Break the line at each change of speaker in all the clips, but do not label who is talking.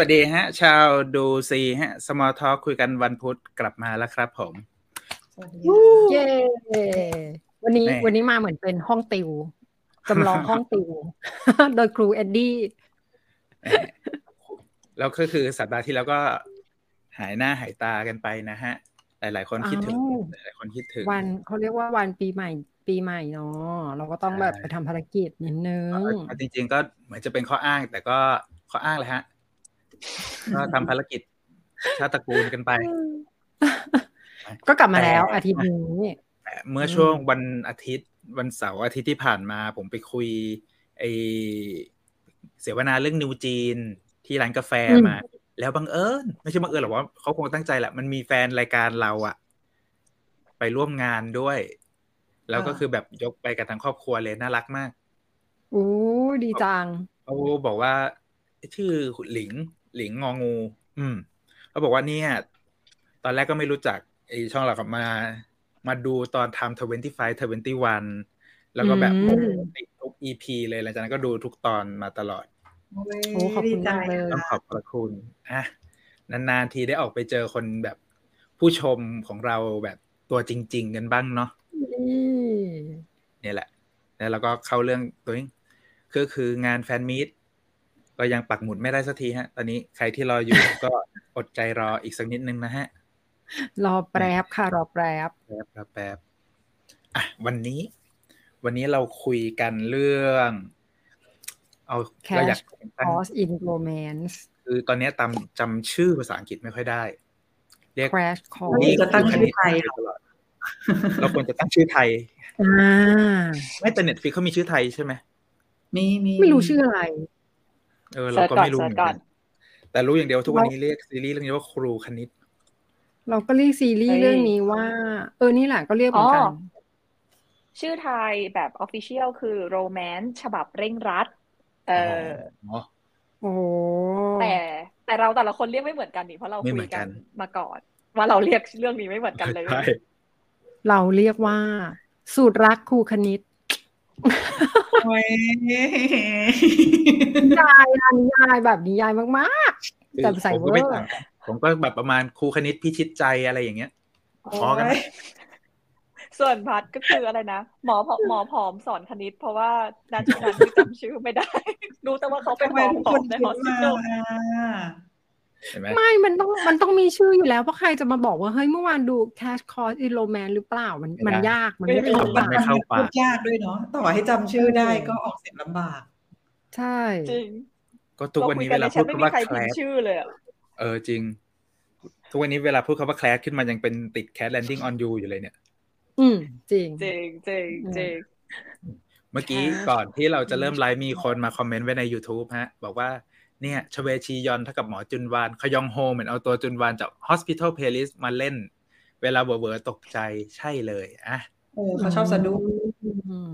สวัสดีฮะ ชาวดูซีฮะสมอลทอคุยกันวันพุธกลับมาแล้วครับผม
เย้วันนี้วันนี้มาเหมือนเป็นห้องติวจำลองห้องติว โดยครูเอ็ดดี้
แล้วก็คือสัปดาห์ที่แล้วก็หายหน้าหายตากันไปนะฮะ หลาย ๆ คนคิดถึงหลายๆคนคิดถึง
วันเขาเรียกว่าวันปีใหม่ ปีใหม่เนาะเราก็ต้องแบบไปทำภารกิจนิดนึง
จริง ๆ ก็เหมือนจะเป็นข้ออ้างแต่ก็ข้ออ้างเลยฮะ ก็ทำภารกิจชาติตระกูลกันไป
ก็กลับมาแล้วอาทิตย์นี้
เมื่อช่วงวันอาทิตย์วันเสาร์อาทิตย์ที่ผ่านมา ผมไปคุยไอเสวนาเรื่องนิวจีนที่ร้านกาแฟมา แล้วบังเอิญไม่ใช่บังเอิญหรอกว่าเขาคงตั้งใจแหละมันมีแฟนรายการเราอะไปร่วมงานด้วย แล้วก็คือแบบยกไปกับทั้งครอบครัวเลยน่ารักมาก
โอ้ดีจัง
เขาบอกว่า ชื่อหลิง หลิงงองู อืมเขาบอกว่าเนี่ยตอนแรกก็ไม่รู้จักไอช่องเรากับมา มาดูตอนทำทเวนตี้ไฟทเวนตี้วันแล้วก็แบบติดทุกอีพีเลยหลังจากนั้นก็ดูทุกตอนมาตลอด
โอ้ขอบคุณมากเลย
ต้องขอบพระคุณอะนานๆทีได้ออกไปเจอคนแบบผู้ชมของเราแบบตัวจริง ๆ กันบ้างเนาะนี่แหละ แล้วเราก็เข้าเรื่องตัวนี้คือคืองานแฟนมีต ก็ยังปักหมุดไม่ได้สักทีฮะ ตอนนี้ใครที่รออยู่ก็อดใจรออีกสักนิดนึงนะฮะ
รอแป๊บค่ะ รอแป๊บ
แป๊บแป๊บแป๊บอะวันนี้ วันนี้เราคุยกันเรื่อง เอาเราอยาก
Course in Romance
คือตอนนี้ตามจำชื่อภาษาอังกฤษไม่ค่อยได้ เรียก
Crash Course
นี่จะตั้งชื่อไทย
ตลอดเราควรจะตั้งชื่อไทย
อ่า
ไม่แต่ Netflix เขามีชื่อไทยใช่ไหม
มีมี
ไม่รู้ชื่ออะไร
เออเราก็ไม่รู้เหมือนกันแต่รู้อย่างเดียวทุกวันนี้เรียกซีรีส์เรื่องนี้ว่าครูคณิต
เราก็เรียกซีรีส์เรื่องนี้ว่า เออนี่แหละก็เรียกเหมือนกัน
ชื่อไทยแบบ officialยลคือโรแมนต์ฉบับเร่งรัด เออ
โอ้
แต่แต่เราแต่ละคนเรียกไม่เหมือนกันนี่เพราะเราคุยกันมาก่อน ว่าเราเรียกเรื่องนี้ไม่เหมือนกันเลย
ใช่
เราเรียกว่า สูตรรักครูคณิต
โอ้ย
นิยายอะนิยายแบบนิยายมากๆแต่ใส่
ผม
เว
ก็
อ
ไม่
ร์
ต่างกันผมก็แบบประมาณครูคณิตพิชิตใจอะไรอย่างเงี้ยพอกันไหม
ส่วนพัดก็คืออะไรนะหมอผอมหมอผอมสอนคณิต เพราะว่านาทีนั้นที่จำชื่อไม่ได้ รู้แต่ว่าเขาเป็นหมอผอมในฮอสพิทอล
เห็นไหม
ไม่ มันต้องมันต้องมีชื่ออยู่แล้ว เพราะใครจะมาบอกว่า เฮ้ย เมื่อวานดู Cash Course in Romance หรือเปล่า มันมันยาก มันไม่เข้า
มัน
ปาก
ไม่เข้าปา
พู
ก
ดยากด้วยเนาะ ต่อให้จำชื่อได้ก็ออกเสียงลำบาก
ใช่
จริง
ก็ทุกวันนี้
รคุ
เวยลา
ในแช
พู
ท
ด
ไม่
คำ
มี
ว่า
ใคร
แคล
พิม
ส
พ์ชื่อเลยอะ
เออจริง ทุกวันนี้เวลาพูดคำว่าแคลสขึ้นมายังเป็นติดแคสแลนดิ้งออนยูอยู่เลยเนี่ย
อืม จริง
จริงจริงจริง
เมื่อกี้
Cash
ก่อนที่เราจะเริ่มไลฟ์มีคนมาคอมเมนต์ไว้ใน YouTube ฮะ บอกว่า เนี่ยชเวชียอนเท่ากับหมอจุนวานขยองโฮเหมือนเอาตัวจุนวานจาก Hospital Playlist มาเล่น เวลาเบอร์ๆตกใจใช่เลยอะ
เออเขาชอบสะดุ้ง
อืม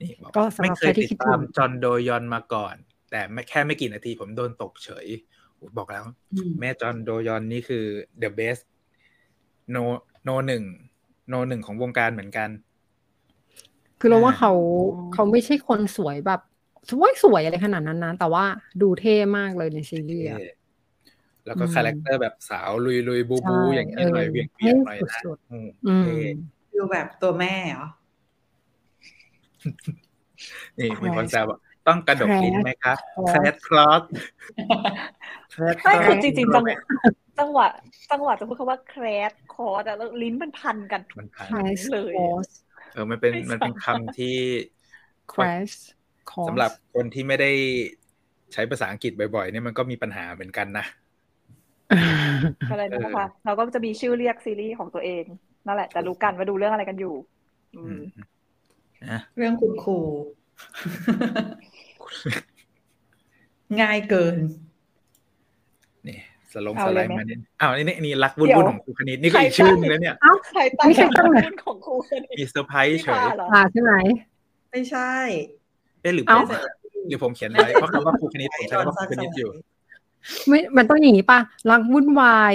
นี่บอก
ก็สำหรับ
ไม่เคย
ใครที่
ติด
คิด
ตาม
ถึง
จอห์นโดยอนมาก่อน แต่ไม่แค่ไม่กี่นาทีผมโดนตกเฉยโอ้บอกแล้ว แม่จอห์นโดยอนนี่คือ the best โนโนหนึ่งโนหนึ่งของวงการเหมือนกัน
คือเราว่าเขาเขาไม่ใช่คนสวยแบบ สวยสวยอะไรขนาดนั้นนะ แต่ว่าดูเท่มากเลยในซีรีส์อะ
เท่แล้วก็
อืม
คาแรคเตอร์แบบสาวลุยลุยบูบู
ใช่
อย่างนี้หน่อย
เออ
เวียงเวียงหน่อยนะ
สุด
อืม
อืม
เท่
ดูแบบตัวแม่เหรอ
นี่มีคนแซวว่าต้องกระดกลิ้นไหมคะ
แค
แค
ล
ล
ส
สคลอสแคลส
ไม่คือจริงๆจังหวะจังหวะจังหวะจะพูดคำว่าแครดคอร์ดแล้วลิ้นมันพันกัน
มันพัน
Crash
เลย
Course
เออมันเป็น
ไม่ทราบ
มันเป็นคำที่
Crash Course
สำหรับคนที่ไม่ได้ใช้ภาษาอังกฤษบ่อยๆเนี่ยมันก็มีปัญหาเหมือนกันนะ
อะไรนะคะเราก็จะมีชื่อเรียกซีรีส์ของตัวเองนั่นแหละ แต่รู้กันว่าดูเรื่องอะไรกันอยู่อืม
นะ
เรื่องคุณครูง่ายเกิน
นี่สลง
เอา
ส
เลย
ไลด์
ไหม
มาเนี่ยอ้าวนี่นี่นี่รักวุ่น
เดี๋ยว
วุ่นของครูคณิตนี่ก็อีกชื่อนึงแล้วเนี่ย
เอ้า
ใครตั้ง
ไม่ใช่ตั้ง
รุ่นของครูคนนี้
มีเซอร์ไพรส์เฉย
พี่พาเหรอ
อ่าใช่ไหม
ไม่ใช่
เอ๊ะหรือผ
เอ้า
มหรือผมเขียนไว้เพราะคำว่าครูคณิตผมใช้คำว่าครูคณิตอยู่
ไม่ มันต้องอย่างนี้ป่ะรักวุ่นวาย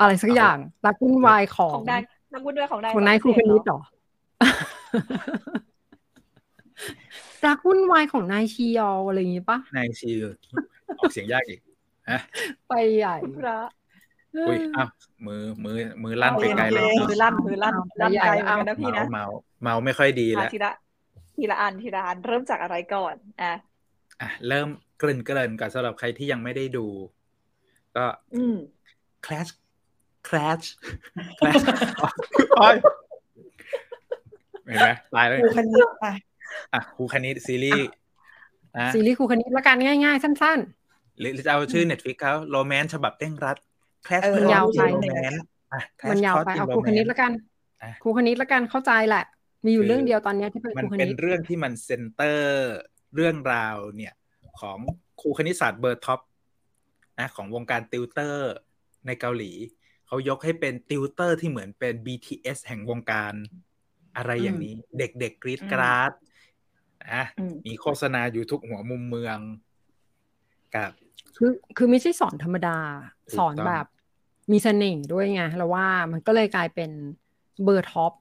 อะไรสักอย่างรักวุ่นวายขอ
ของงนายนักบุญด้วยของนาย
ของนายครูคณิตเหรอรักวุ่นวายของนายชียออะไรอย่างนี้ป่ะ
นายชื่อออกเสียงยากอีกฮะ
ไปใหญ่
พระ
อุ้ยอ้าวมือมือมือลั่นไปไกลเลย
มือลั่นมือลั่นลั่นไกลเหมือนกันนะพี่นะ
เมาเมาไม่ค่อยดี
อะ
แล้ว
ทีละทีละอันทีละอันเริ่มจากอะไรก่อนอะ
อะเริ่มเกริ่นเกริ่นก่อนสำหรับใครที่ยังไม่ได้ดู ก็
อืม
Clash Clash Clash โอ๊ยเห็นไหมตายแล้ว
ครูคณิตอะ
อะครูคณิตซีรีส์นะ
ซีรีส์ครูคณิตละกันง่ายๆ สั้น
หรือจะเอาชื่อ Netflix เขาโรแมนฉบับเร่งรัด Clash
เออ
มันยาวไป
โรแมนอะ
ๆ
Clash
มันยาวไป
Course in
เอาครูคณิต
Romance
ละกัน
อะ
ครูคณิตละกันเข้าใจแหละ มีอยู่
คือ
เรื่องเดียวตอนเนี้ยที่เป็น
มั
คนรูค
เป็น
ณิต
เรื่องที่มันเซนเตอร์เรื่องราวเนี่ย ของครูคณิตศาสตร์เบอร์ท็อปนะของวงการติวเตอร์ในเกาหลี เขายกให้เป็นติวเตอร์ที่เหมือนเป็น BTS แห่งวงการอะไรอย่างนี้ เด็กๆกรี๊ดกร๊าดนะ
อืม
มีโฆษณาอยู่ทุกหัวมุมเมืองกับ
คือคือไม่ใช่สอนธรรมดา
ถูก
สอน
ต้อง
แบบมีเสน่ห์ด้วยไงเราว่ามันก็เลยกลายเป็นเบอร์ท็อป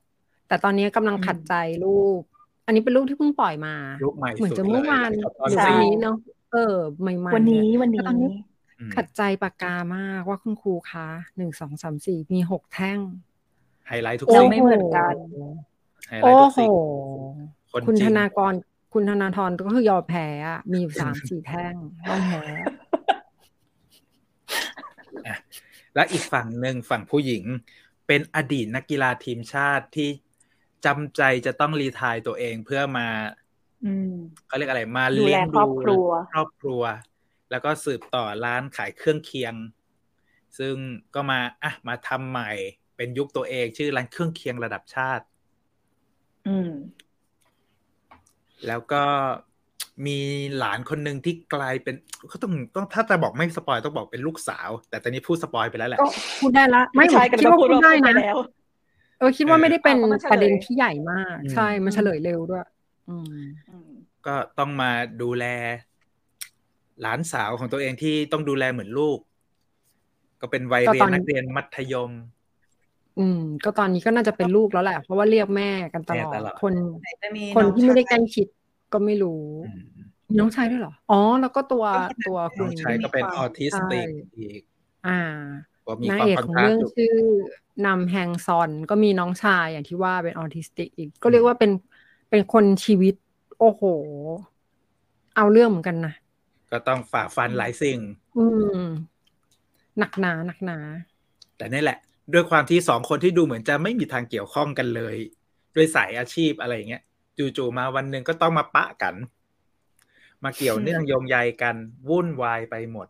แต่ตอนนี้กำลังขัดใจลูก อันนี้เป็นลูกที่เพิ่งปล่อยมา
ลูกใหม่
เหมือน
สุด
จะเมื่อวาน
เลยตอน
หรือ
สี่
วันนี้เนาะเออใหม่ๆ
วันนี้
เย
วันนี้
แล้วตอนนี้
อืม
ขัดใจปากกามากว่าคุณครูคะหนึ่งสองสามสี่มีหกแท่ง
ไฮไลท์ทุก
โอ้
สิ่ง
ไม่เหมือนกัน
ไฮไล
โอ้
ท์ทุก
โห
สิ่งคน
คุณ
จริ
ธ
ง
นากรคุณธนาธรก็คือยอมแพ้อะมีอยู่สามสี่แท่งต้องแพ้
และอีกฝั่งหนึ่งฝั่งผู้หญิง เป็นอดีตนักกีฬาทีมชาติที่ จำใจจะต้องรีไทายตัวเองเพื่อมา
อืม
เขาเรียกอะไรมา
ดูแล
เลี้ยง
ครอบครัว
ครอบครัว แล้วก็สืบต่อร้านขายเครื่องเคียง ซึ่งก็มาอะมาทำใหม่เป็นยุคตัวเองชื่อร้านเครื่องเคียงระดับชาติ
อืม
แล้วก็มีหลานคนหนึ่งที่กลายเป็นก็ต้องต้องถ้าจะบอกไม่สปอยต้องบอกเป็นลูกสาว แต่ตอนนี้พูดสปอยไปแล้วแหละ
ก็พูดได้ละ ไม่
ไม่ใช่กัน
คิดว่า
พู
พู
ด
ด
ว่า
ได้
พูดไป
นะ
แล้ว
เออคิดว่าไม่ได้เป็น
เอามาเฉลย
ประเด็นที่ใหญ่มาก
อืม
ใช่มันเฉลยเร็วด้วยอืม
อืม
ก็ต้องมาดูแล หลานสาวของตัวเองที่ต้องดูแลเหมือนลูก ก็เป็นวัย
ก็
เรีย
ตอนน
นักเรียนมัธยม
อืม ก็ตอนนี้ก็น่าจะเป็นลูกแล้วแหละ เพราะว่าเรียกแม่กันตลอด
แม่ตลอด
คน
ไหนจะมี
คน
อง
ที่ไม่ได้ใก
ชา
ล้
ย
ชิดก็ไม่รู้
อืม
มีน้องชายด้วยเหรอ อ๋อ แล้วก็ตัว
ก็คนนั้น
ตัว
น้
คุ
น้อ
ณ
งชายก็เป็น
มีความ
ออทิสติก
ใช่
อีก
อ่า
ก็มี
นาง
ความ
เอก
คอน
ของ
ทราส
เรื่อง
ต์อยู่
ชื่อนำแฮงซอนก็มีน้องชายอย่างที่ว่าเป็นออทิสติกอีก ก็เรียกว่าเป็นเป็นคนชีวิต โอ้โห เอาเรื่องเหมือนกันนะ
ก็ต้องฝ่าฟันหลายสิ่ง
อืม หนักหนาหนักหนา
แต่นี่แหละ ด้วยความที่สองคนที่ดูเหมือนจะไม่มีทางเกี่ยวข้องกันเลย ด้วยสายอาชีพอะไรอย่างเงี้ยจู่ๆมาวันหนึ่งก็ต้องมาปะกัน มาเกี่ยวเนื่องโยงใยกันวุ่นวายไปหมด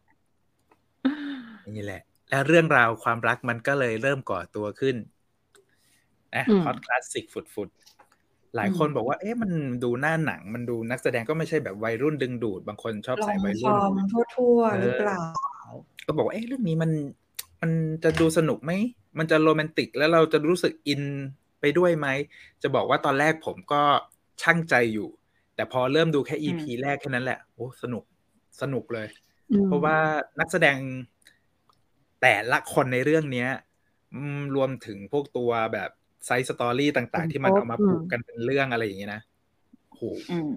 นี่แหละ แล้วเรื่องราวความรักมันก็เลยเริ่มก่อตัวขึ้นนะ
อืม
พอดคลาสสิกฟุดๆหลายคนบอกว่า เอ๊ะมันดูหน้าหนัง มันดูนักแสดงก็ไม่ใช่แบบวัยรุ่นดึงดูด บางคนชอบ
ลอ
ใส่
ง
วัย
ค
รุ่
อนมทั่วๆหรือเปล่า
ก็บอกว่าเอ๊ะเรื่องนี้มันมันจะดูสนุกไหม มันจะโรแมนติก แล้วเราจะรู้สึกอินไปด้วยไหม จะบอกว่าตอนแรกผมก็ชั่งใจอยู่ แต่พอเริ่มดูแค่ EP แรกแค่นั้นแหละ โอ้ สนุก สนุกเลย
อืม
เพราะว่านักแสดง แต่ละคนในเรื่องเนี้ยอืมรวมถึงพวกตัวแบบ side story ต่าง ๆ ที่มันเอามาผูกกันเป็นเรื่องอะไรอย่างเงี้ยนะโห
อืม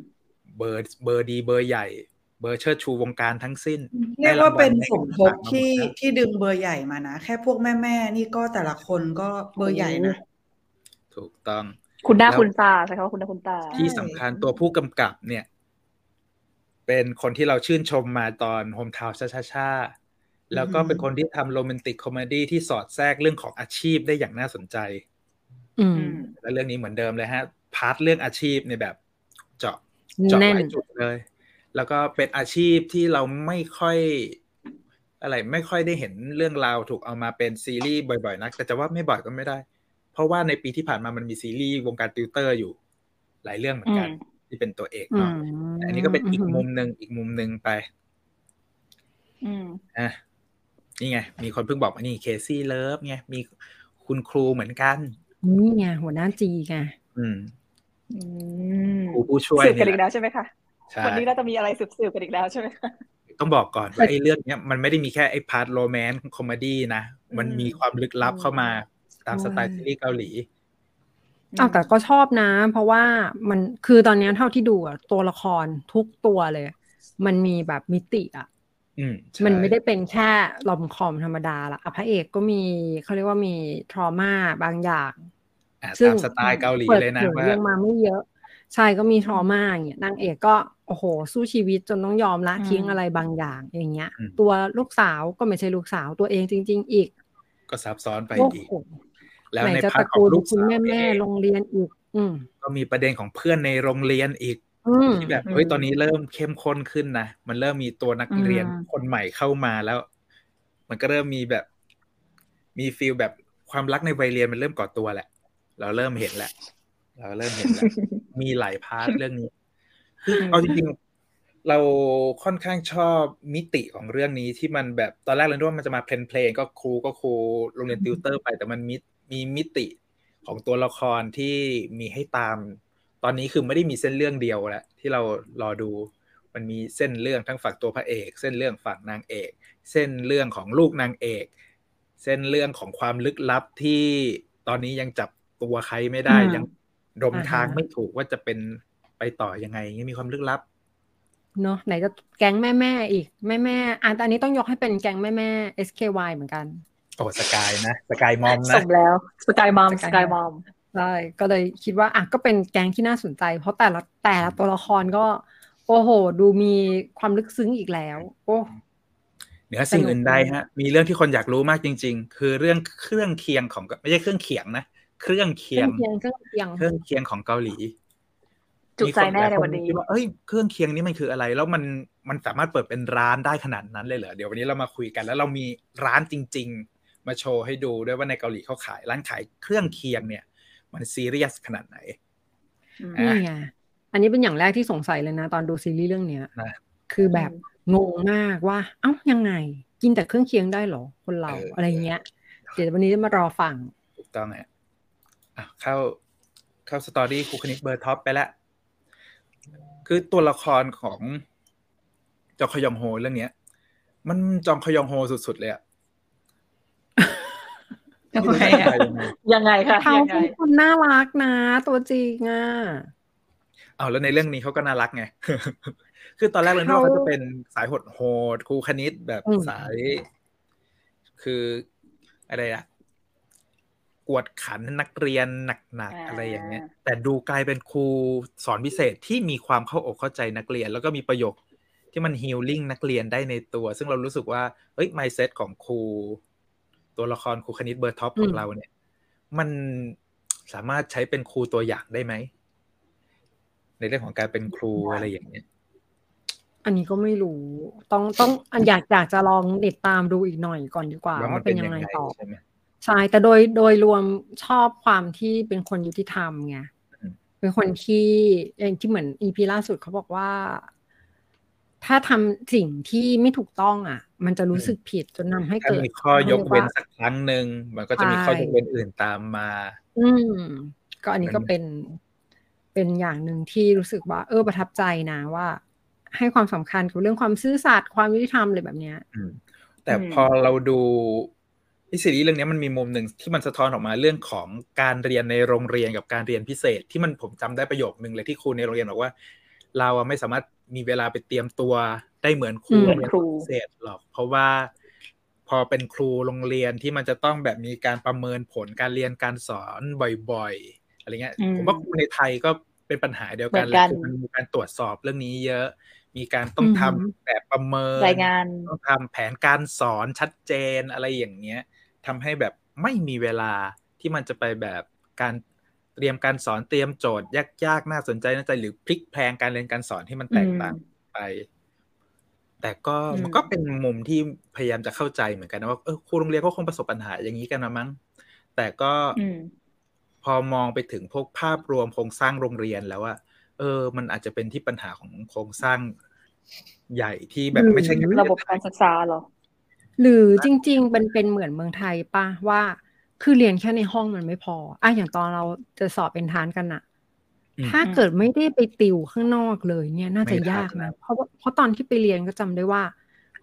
เบอร์เบอร์ดีเบอร์ใหญ่ เบอร์เชิดชูวงการทั้งสิ้น
เรียกว่าเป็นสมทบ
ได้รางวัล
ที่
ใน
ที่ดึงเบอร์ใหญ่มานะ แค่พวกแม่แม่ๆนี่ก็แต่ละคนก็เบอร์ใหญ่นะ
ถูกต้อง
คุณหน้า
แล้ว
คุณตาใช่ไหมว่าคุณหน้าคุณตา
ที่สำคัญตัวผู้กำกับเนี่ย เป็นคนที่เราชื่นชมมาตอน Hometown Cha-Cha-Cha แล้วก็เป็นคนที่ทำ romantic comedy ที่สอดแทรกเรื่องของอาชีพได้อย่างน่าสนใจ
อืม
อืม
และเรื่องนี้เหมือนเดิมเลยฮะ part เรื่องอาชีพในแบบเจาะเจาะ
แน่
ห
น
ลายจุดเลย แล้วก็เป็นอาชีพที่เราไม่ค่อย อะไรไม่ค่อยได้เห็นเรื่องราวถูกเอามาเป็นซีรีส์บ่อยๆนัก แต่จะว่าไม่บ่อยก็ไม่ได้ เพราะว่าในปีที่ผ่านมามันมีซีรีส์วงการติวเตอร์อยู่ หลายเรื่องเหมือนกัน
อืม
ที่เป็นตัวเอก
อื
เนาะ
ม
แต่อันนี้ก็เป็นอีกมุมหนึ่งอีกมุมหนึ่งไป
อืม
อะ นี่ไง มีคนเพิ่งบอกว่านี่ crazy love ไงมีคุณครูเหมือนกัน
นี่ไงหัวหน้าจีไง
อืม
อืม
ครูผู้ช่วย
สืบกัน
นี่
อีก
แห
แล้
ละ
วใช่ไหมคะ
ใช่
วันนี้เราจะมีอะไรสืบสืบกันอีกแล้วใช่ไหมคะ
ต้องบอกก่อนว่าไอ้เรื่องเนี้ยมันไม่ได้มีแค่ไอ้ part romantic comedy นะมันมีความลึกลับเข้ามาตามสไตล์ซีรีส์เกาหลี
อ้าวแต่ก็ชอบนะ เพราะว่ามันคือตอนเนี้ยเท่าที่ดูอะตัวละครทุกตัวเลย มันมีแบบมิติอะ
อื มใช่
มันไม่ได้เป็นแค่ลอมคอมธรรมดาละอะพระเอกก็มีเขาเรียกว่ามีทรมาบางอย่าง
อะ
ซึ่ง
ตามสไตล์เกาหลี
ปิด
เลยนะ
ผ
ว่า
ยังมาไม่เยอะใช่ก็มีทรมาอย่างเงี้ยนางเอกก็โอ้โห สู้ชีวิตจนต้องยอมละ
อืม
ทิ้งอะไรบางอย่างอย่างเงี้ย
อืม
ตัวลูกสาวก็ไม่ใช่ลูกสาวตัวเองจริง ๆ อีก
ก็ซับซ้อนไป
โอ้
อีก
โห
แล้ว
ไหน
ใน
จะ
พา
ต
ร์
ระ
ทขอ
กู
ง
ล
ลูก
คุณ
สาว
แม่
เอ
แม่
ง
โรงเรียนอีก อืม
ก็มีประเด็นของเพื่อนในโรงเรียนอีก
อืม
ที่แบบเฮ้ยตอนนี้เริ่มเข้มข้นขึ้นนะมันเริ่มมีตัวนักเรียน
อืม
คนใหม่เข้ามาแล้ว มันก็เริ่มมีแบบ มี feel แบบความรักในวัยเรียนมันเริ่มก่อตัวแหละ เราเริ่มเห็นแหละ เราเริ่มเห็นแล้วมีหลาย part เรื่องนี้คือเอาจริงๆเราค่อนข้างชอบมิติของเรื่องนี้ที่มันแบบตอนแรกเราคิดว่ามันจะมา plain plain ก็ครูก็ครูโรงเรียนติวเตอร์ไป แต่มันมีมีมิติของตัวละครที่มีให้ตาม ตอนนี้คือไม่ได้มีเส้นเรื่องเดียวแล้วที่เรารอดูมันมีเส้นเรื่องทั้งฝั่งตัวพระเอก เส้นเรื่องฝั่งนางเอก เส้นเรื่องของลูกนางเอก เส้นเรื่องของความลึกลับที่ตอนนี้ยังจับตัวใครไม่ได้
อืม
ยังดม
อ่าฮะ
ทางไม่ถูกว่าจะเป็นไปต่อยังไงอย่างเงี้ยมีความลึกลับ
เนาะไหนจะแก๊งแม่แม่ๆอีกแม่แม่ๆอะแต่อันนี้ต้องยกให้เป็นแก๊งแม่แม่ๆ SKY เหมือนกัน
โอ้สกายนะสกายมอม
ส
นะ
มแล้วสกายมอมส
Sky
กาย
Mom
มอม
ใช่ก็เลยคิดว่าอะก็เป็นแก๊งที่น่าสนใจ เพราะแต่ละแต่ละตัวละครก็ โอ้โห ดูมีความลึกซึ้งอีกแล้ว โอ้
เหนือสิ่ง
สนุก
อื่นใดฮะ มีเรื่องที่คนอยากรู้มากจริง ๆ คือเรื่องเครื่องเคียงของไม่ใช่เครื่องเคียงนะเครื่องเคี
เครื่
ย
องงเคียงเครื่องเคียง
เครื่องเคียงของเกาหลี
จุใจแน่ใน
มีค
วันนี้
คิดว่าเอ้ยเครื่องเคียงนี้มันคืออะไร แล้วมันมันสามารถเปิดเป็นร้านได้ขนาดนั้นเลยเหรอเดี๋ยววันนี้เรามาคุยกัน แล้วเรามีร้านจริง ๆ มาโชว์ให้ดูด้วยว่าในเกาหลีเขาขายร้านขายเครื่องเคียงเนี่ย มันซีเรียสขนาดไหน
อืม
นี่ไงอันนี้เป็นอย่างแรกที่สงสัยเลยนะ ตอนดูซีรีส์เรื่องเนี้ย
นะ
คือแบบงงมากว่า เอ้ายังไง กินแต่เครื่องเคียงได้เหรอ คนเรา
เอออ
อะไรเงี้ย เดี๋ยววันนี้จะมารอฟัง
ถูกต้องฮะอะเข้าเข้า story ครูคณิตเบอร์ top ไปแล้วคือตัวละครของจองคยองโฮเรื่องเนี้ย มันจองคยองโฮสุดๆเลยอะ
ยัง
ไม่
ไง
รู้จะ
อะ
อธิบายยังไง
ยังไงคะ
เขา
ยังไง
เป็นคนน่ารักนะ ตัวจริงอะ
เอาแล้วในเรื่องนี้เขาก็น่ารักไง คือตอนแรกเลยนึกว่า
เขา
เขาจะเป็นสายโหดโหดครูคณิตแบบ
อืม
สาย คืออะไรอะกวดขันนักเรียนหนักๆอะไรอย่างเงี้ย แต่ดูกลายเป็นครูสอนพิเศษที่มีความเข้าอกเข้าใจนักเรียน แล้วก็มีประโยคที่มัน healing นักเรียนได้ในตัว ซึ่งเรารู้สึกว่าเฮ้ย mindset ของครู ตัวละครครูคณิตเบอร์ top ของเราเนี่ย มันสามารถใช้เป็นครูตัวอย่างได้ไหม ในเรื่องของการเป็นครูอะไรอย่างเงี้ย
อันนี้ก็ไม่รู้ ต้องต้องอันอยากอยากจะลองติดตามดูอีกหน่อยก่อนดีกว่า
ว่ามัน
ว่าเป็นยังไง
เป็นยังไง
ต่อ
ใช่ไหม
ใช่แต่โดยโดยรวมชอบความที่เป็นคนยุติธรรมไง
อืม
เป็นคนที่อย่างที่เหมือนอีพีล่าสุดเขาบอกว่า ถ้าทำสิ่งที่ไม่ถูกต้องอะ มันจะรู้สึกผิดจนนำให้
ถ้า
เกิด
มีข้อยกเว้น
ขารีย
สักครั้งหนึ่งมันก็จะมีข้อยกเว้นอื่นตามมา
อืมก็อันนี้
มัน
ก็เป็นเป็นอย่างหนึ่งที่รู้สึกว่า เออประทับใจนะว่า ให้ความสำคัญกับเรื่องความซื่อสัตย์ความยุติธรรมอะไรแบบเนี้ย
อืมแต่
อืม
พอเราดูไอซีรีส์เรื่องนี้มันมีมุมหนึ่งที่มันสะท้อนออกมาเรื่องของการเรียนในโรงเรียนกับการเรียนพิเศษ ที่มันผมจำได้ประโยคนึงเลยที่ครูในโรงเรียนบอกว่า เราอะไม่สามารถ มีเวลาไปเตรียมตัวได้เหมือนครู
อืม
โรงเรียนพิเศษหรอก เพราะว่าพอเป็นครูโรงเรียนที่มันจะต้องแบบมีการประเมินผลการเรียนการสอนบ่อยๆอะไรเงี้ย
อืม
ผมว่าครูในไทยก็เป็นปัญหาเดียวกัน
เหมือนกัน
เลยคือมันมีการตรวจสอบเรื่องนี้เยอะ มีการต้องทำ
อือหือ
แบบประเมิน
รายงาน
ต้องทำแผนการสอนชัดเจนอะไรอย่างเงี้ยทำให้แบบไม่มีเวลาที่มันจะไปแบบการ เตรียมการสอนเตรียมโจทย์ยากๆ น่าสนใจน่าใจหรือพลิกแพลงการเรียนการสอนที่มันแตกต่างไป แต่ก็
อืม
มันก็เป็นมุมที่พยายามจะเข้าใจเหมือนกันนะว่าเออครูโรงเรียนก็คงประสบปัญหาอย่างนี้กันนะมั้งแต่ก็
อืม
พอมองไปถึงพวกภาพรวมโครงสร้างโรงเรียนแล้วว่าเออ มันอาจจะเป็นที่ปัญหาของโครงสร้างใหญ่ที่แบบไม่ใช่แค่ป
ระบบการศึกษาเหรอ
หรือจริงๆเป็นเป็นเหมือนเมืองไทยป่ะว่า คือเรียนแค่ในห้องมันไม่พออะอย่างตอนเราจะสอบเป็นทานกันอะ
อืม
ถ้าเกิดไม่ได้ไปติวข้างนอกเลยเนี่ยน่าจะ
ไม่ทัน
ยาก
แล้
นะ
ว
เพราะว่าเพราะตอนที่ไปเรียนก็จำได้ว่า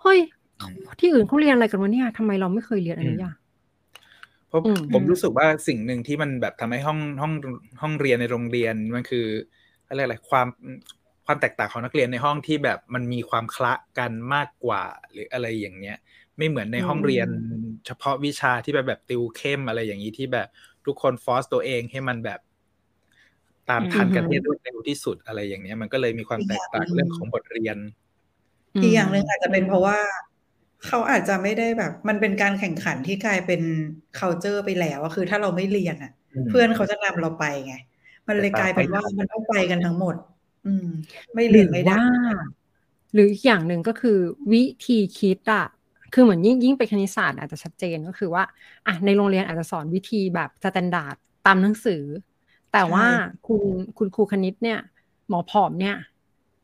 เฮ้ย
อืม
ที่อื่นเขาเรียนอะไรกันวะเนี่ยทำไมเราไม่เคยเรียนอันนี้อะ
เพราะ
อืม
ผมรู้สึกว่าสิ่งหนึ่งที่มันแบบทำให้ห้องห้องห้องเรียนในโรงเรียนมันคืออะไรอะไรความความแตกต่างของนักเรียนในห้องที่แบบมันมีความคละกันมากกว่าหรืออะไรอย่างเงี้ย ไม่เหมือนในห้องเรียน เฉพาะวิชาที่แบบแบบติวเข้มอะไรอย่างนี้ที่แบบทุกคนฟอสตัวเองให้มันแบบตามทันกันให้รวดเร็วที่สุดอะไรอย่างเนี้ย มันก็เลยมีความแตกต่างเรื่องของบทเรียน
อีกอย่างหนึ่งอาจจะเป็นเพราะว่าเขาอาจจะไม่ได้แบบ มันเป็นการแข่งขันที่กลายเป็น culture ไปแล้วอะคือ ถ้าเราไม่เรียนอะ
อืม
เพื่อนเขาจะนำเราไปไง มันเลยกลายเป็นว่า
ไป
มันต้องไปกันทั้งหมด อืม ไม่
ห
เรี
รื
ยน
อ
ไม่ได้
ว่าหรืออีกอย่างหนึ่งก็คือ วิธีคิดอะ คือเหมือนยิ่งยิ่งเป็นคณิตศาสตร์อาจจะชัดเจนก็คือว่าอะในโรงเรียนอาจจะสอนวิธีแบบ standard ตามหนังสือ แต่ว่าคุณคุณครูคณิตเนี่ย หมอผอมเนี่ย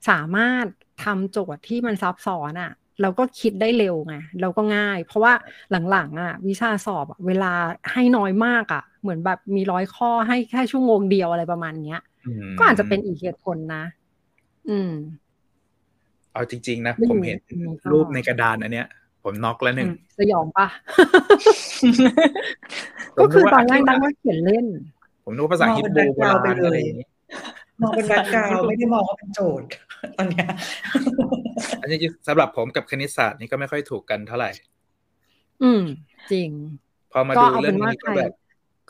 สามารถทำโจทย์ที่มันซับซ้อนอะเราก็คิดได้เร็วไงเราก็ง่าย เพราะว่าหลังๆอะวิชาสอบอะเวลาให้น้อยมากอะเหมือนแบบมีร้อยข้อให้แค่ชั่วโมงเดียวอะไรประมาณเนี้ย
ม
ก็อาจจะเป็นอีกเหตุผลนะ อืม
เอาจริง ๆ นะ
ไม่รู้
ผมเห็น
อืมก็
รูปในกระดานอันเนี้ย ผมน็อกแล้วหนึ่ง
อืมสยองปะก็คือตอนแรกดังว่าเขียนเล่น
ผมนึกว่าภาษาฮิบรูโบราณอะไรอย่างนี้
มองเป็นแบ็คกราวด์ไม่ได้มองว่าเป็นโจทย์ตอนเนี้ย
อันนี้สำหรับผมกับคณิตศาสตร์นี่ก็ไม่ค่อยถูกกันเท่าไหร่
อืม จริง
พอมา
ก็
ดู
เอาเป็
เรื่อนง
ว่า
นี้ก็
ใคร
แบบ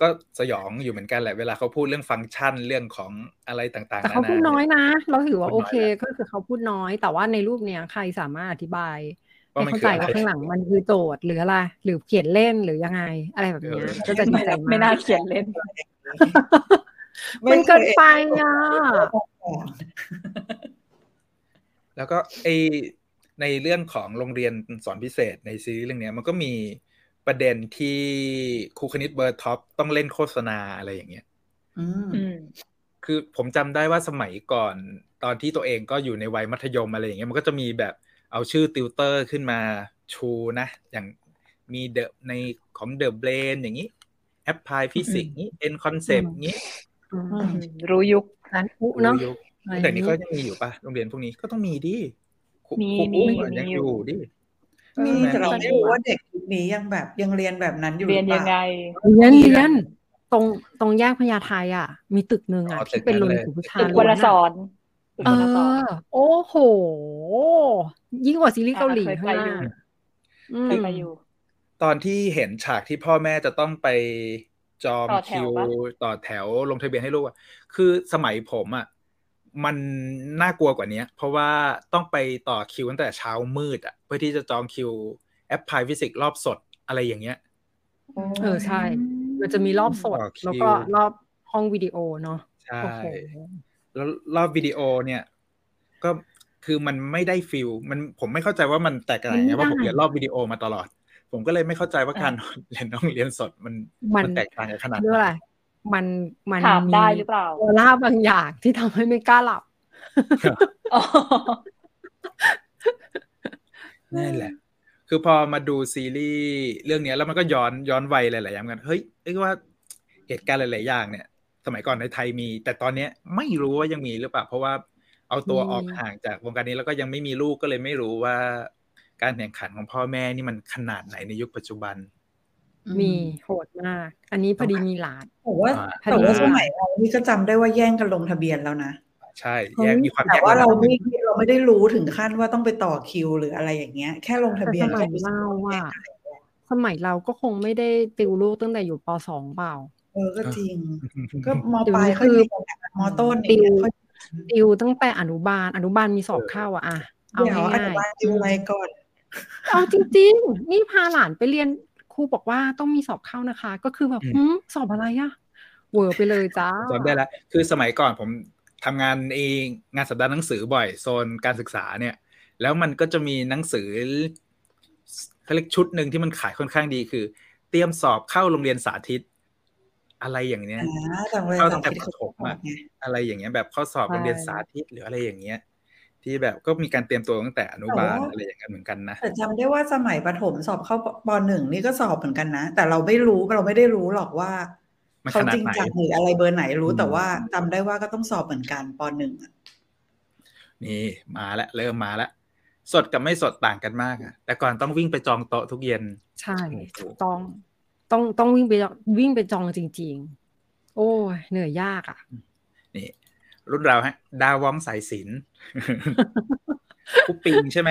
ก็สยองอยู่เหมือนกันแหละเวลาเขาพูดเรื่องฟังก์ชันเรื่องของอะไรต่างๆ
แต่เขา
นา
พูด
นา
น้อยนะ เราถือว่า
พู
โอ
ดน้อย
เค
แหละ
ก็คือเขาพูดน้อย แต่ว่าในรูปเนี้ยใครสามารถอธิบาย
ว่า
ให้
มัน
เข้า
คือ
ใจ
อะไร
ว่าข้างหลังมันคือโจทย์หรืออะไรหรือเขียนเล่นหรือยังไง อะไรแบบเนี้ย
เออ
ก็จะดีใจ
ไม่
มา
น่ากเขียนเล่น
มันเกินไปอะ
แล้วก็ไอในเรื่องของโรงเรียนสอนพิเศษในซีรีส์เรื่องเนี้ยมันก็มีประเด็นที่ครูคณิตเบอร์ top ต้องเล่นโฆษณาอะไรอย่างเงี้ย
อืม
อืม
คือผมจำได้ว่าสมัยก่อนตอนที่ตัวเองก็อยู่ในวัยมัธยมอะไรอย่างเงี้ยมันก็จะมีแบบ เอาชื่อติวเตอร์ขึ้นมาชูนะ อย่างมีเดอะในของเดอะเบรนอย่างนี้แอปพลายฟิสิกส์นี้เอ็นคอนเซปต์นี้
อืม
อืม
รู้ยุค
ร้านอุเนาะ
ยุค
อะไร
แต่นี้
นี้
ก็ยังมีอยู่ปะโรงเรียนพวกนี้ก็ต้องมีดิครู
มี
ครู
มี
อุ้มอะ
มี
ยัง
อ
อยู่ยู่ดิ
มี
ใช่ไหม
แต่เราไม่รู้ว่าเด็กยุคนี้ยังแบบยังเรียนแบบนั้นอยู่
เรียน
หอ
ยัง
เป
ไง
ล่า
เรียนเรียนตรงตรงแยกพญาไทอะ มีตึกหนึ่งอะ
อ๋อตึ
ที่
ก
เป็น
นั้น
โรง
เล
เรีย
ย
นของผู้ชาย
ตึกวรส
ล้วน
รตึก
อะ
วรส
เอ
ร
อโอ้โห ยิ่งกว่าซีรีส์เกาหลี
อะเคย
ข้าง
ไป
ห
อยู่
น้าอืม
เคยไปอยู่
ตอนที่เห็นฉากที่พ่อแม่จะต้องไปจอง
ต่อแถ
คิ
ว
ว
ปะ
ต่อแถวลงทะเบียนให้ลูกอะคือสมัยผมอะมันน่ากลัวกว่านี้เพราะว่าต้องไปต่อคิวตั้งแต่เช้ามืดอะ เพื่อที่จะจองคิว แอปพลายฟิสิกส์รอบสดอะไรอย่างเงี้ย
เออใช่ มันจะมีรอบสด
ต่อคิว
แล้วก็รอบห้องวิดีโอเนาะ
ใช่
โอ้โห
แล้วรอบวิดีโอเนี่ย ก็คือมันไม่ได้ฟิลมันผมไม่เข้าใจว่ามันแตกต่างยังไงเพราะผมเรียนรอบวิดีโอมาตลอด ผมก็เลยไม่เข้าใจว่าการเรียนต้องเรียนสดมัน
มัน
มันแตกต่างกันขนาด
เรื่อง
ไหน
อะไรมันมัน
ถามได้หรือเปล่า
ออร่าบางอย่างที่ทำให้ไม่กล้าหลับ
อ๋อ
นั่นแหละ คือพอมาดูซีรีส์เรื่องเนี้ยแล้วมันก็ย้อนย้อนวัยหลายๆอย่างกัน เฮ้ยเอ้ยว่าเหตุการณ์หลาย ๆ อย่างเนี่ย สมัยก่อนในไทยมี แต่ตอนเนี้ยไม่รู้ว่ายังมีหรือเปล่าเพราะว่าเอาตัว
มี
ออกห่างจากวงการนี้แล้วก็ยังไม่มีลูกก็เลยไม่รู้ว่า การแข่งขันของพ่อแม่นี่มันขนาดไหนในยุคปัจจุบัน
มีโหดมาก อันนี้พอดีมีหลาน
แต่ว่า
อ่า
แต่ว่าสมัยเรานี่ก็จำได้ว่าแย่งกันลงทะเบียนแล้วนะ
ใช่แยกมีความ
แต่
แยก
ว่าเรา
ระดับ
ไม่เราไม่ได้รู้ถึงขั้นว่าต้องไปต่อคิวหรืออะไรอย่างเงี้ย แค่ลงทะ
แต่
เบีย
ส
น
มัย
ก็รู้สึก
เรา
ว่า
อะสมัยเราก็คงไม่ได้ติวลูกตั้งแต่อยู่ปสองเปล่า
เออก็จริง ก็ม
เดี๋ยว
ปลาย
นี้
ค่อย
คือ
เรียนแบบมต้นอย่างเงี้ยค่อย
ติวตั้งแต่อนุบาล อนุบาลมีสอบเข้าอะอะเอา
เดี๋ยวอ
ง่า
นุ
ย
บาลติวอะไรก่อน
ๆเอาจริง ๆ นี่พาหลานไปเรียนครูบอกว่าต้องมีสอบเข้านะคะ ก็คือแบบ
อืม
หืมสอบอะไรอะเวอร์ไปเลยจ้า
จำได้แล้วคือสมัยก่อนผมทำงานเองงานสัปดาห์หนังสือบ่อยโซนการศึกษาเนี่ย แล้วมันก็จะมีหนังสือเขาเรียกชุดหนึ่งที่มันขายค่อนข้างดีคือ เตรียมสอบเข้าโรงเรียนสาธิต อะไรอย่างเนี้ย
อ่าแต่เวลา
เข้า
สา
ตั้งแต่
ธิต
ป
เขา
ฐม
บอ
อะ
กไง
อะไรอย่างเงี้ย แบบข้อสอบโรงเรียนสาธิตหรืออะไรอย่างเงี้ย ที่แบบก็มีการเตรียมตัวตั้งแต่อนุบาลอะไรอย่างเงี้ยเหมือนกันนะ
แต่จำได้ว่าสมัยประถมสอบเข้าปหนึ่งนี่ก็สอบเหมือนกันนะ แต่เราไม่รู้เราไม่ได้รู้หรอกว่า
มัน
เขา
ขนาด
จริง
ไหน
จังหรืออะไรเบอร์ไหนรู้
อืม
แต่ว่าจำได้ว่าก็ต้องสอบเหมือนกันปหนึ่งอะ
นี่มาแล้วเริ่มมาแล้วสดกับไม่สดต่างกันมากอะแต่ก่อนต้องวิ่งไปจองโต๊ะทุกเย็น
ใช่
โอ้โห
ถูกต้อง ต้องต้องวิ่งไปวิ่งไปจองจริง ๆ โอ้ยเหนื่อยยากอะ
นี่ รุ่นเราฮะ ดาวองสายสินคุปปิงใช่ไหม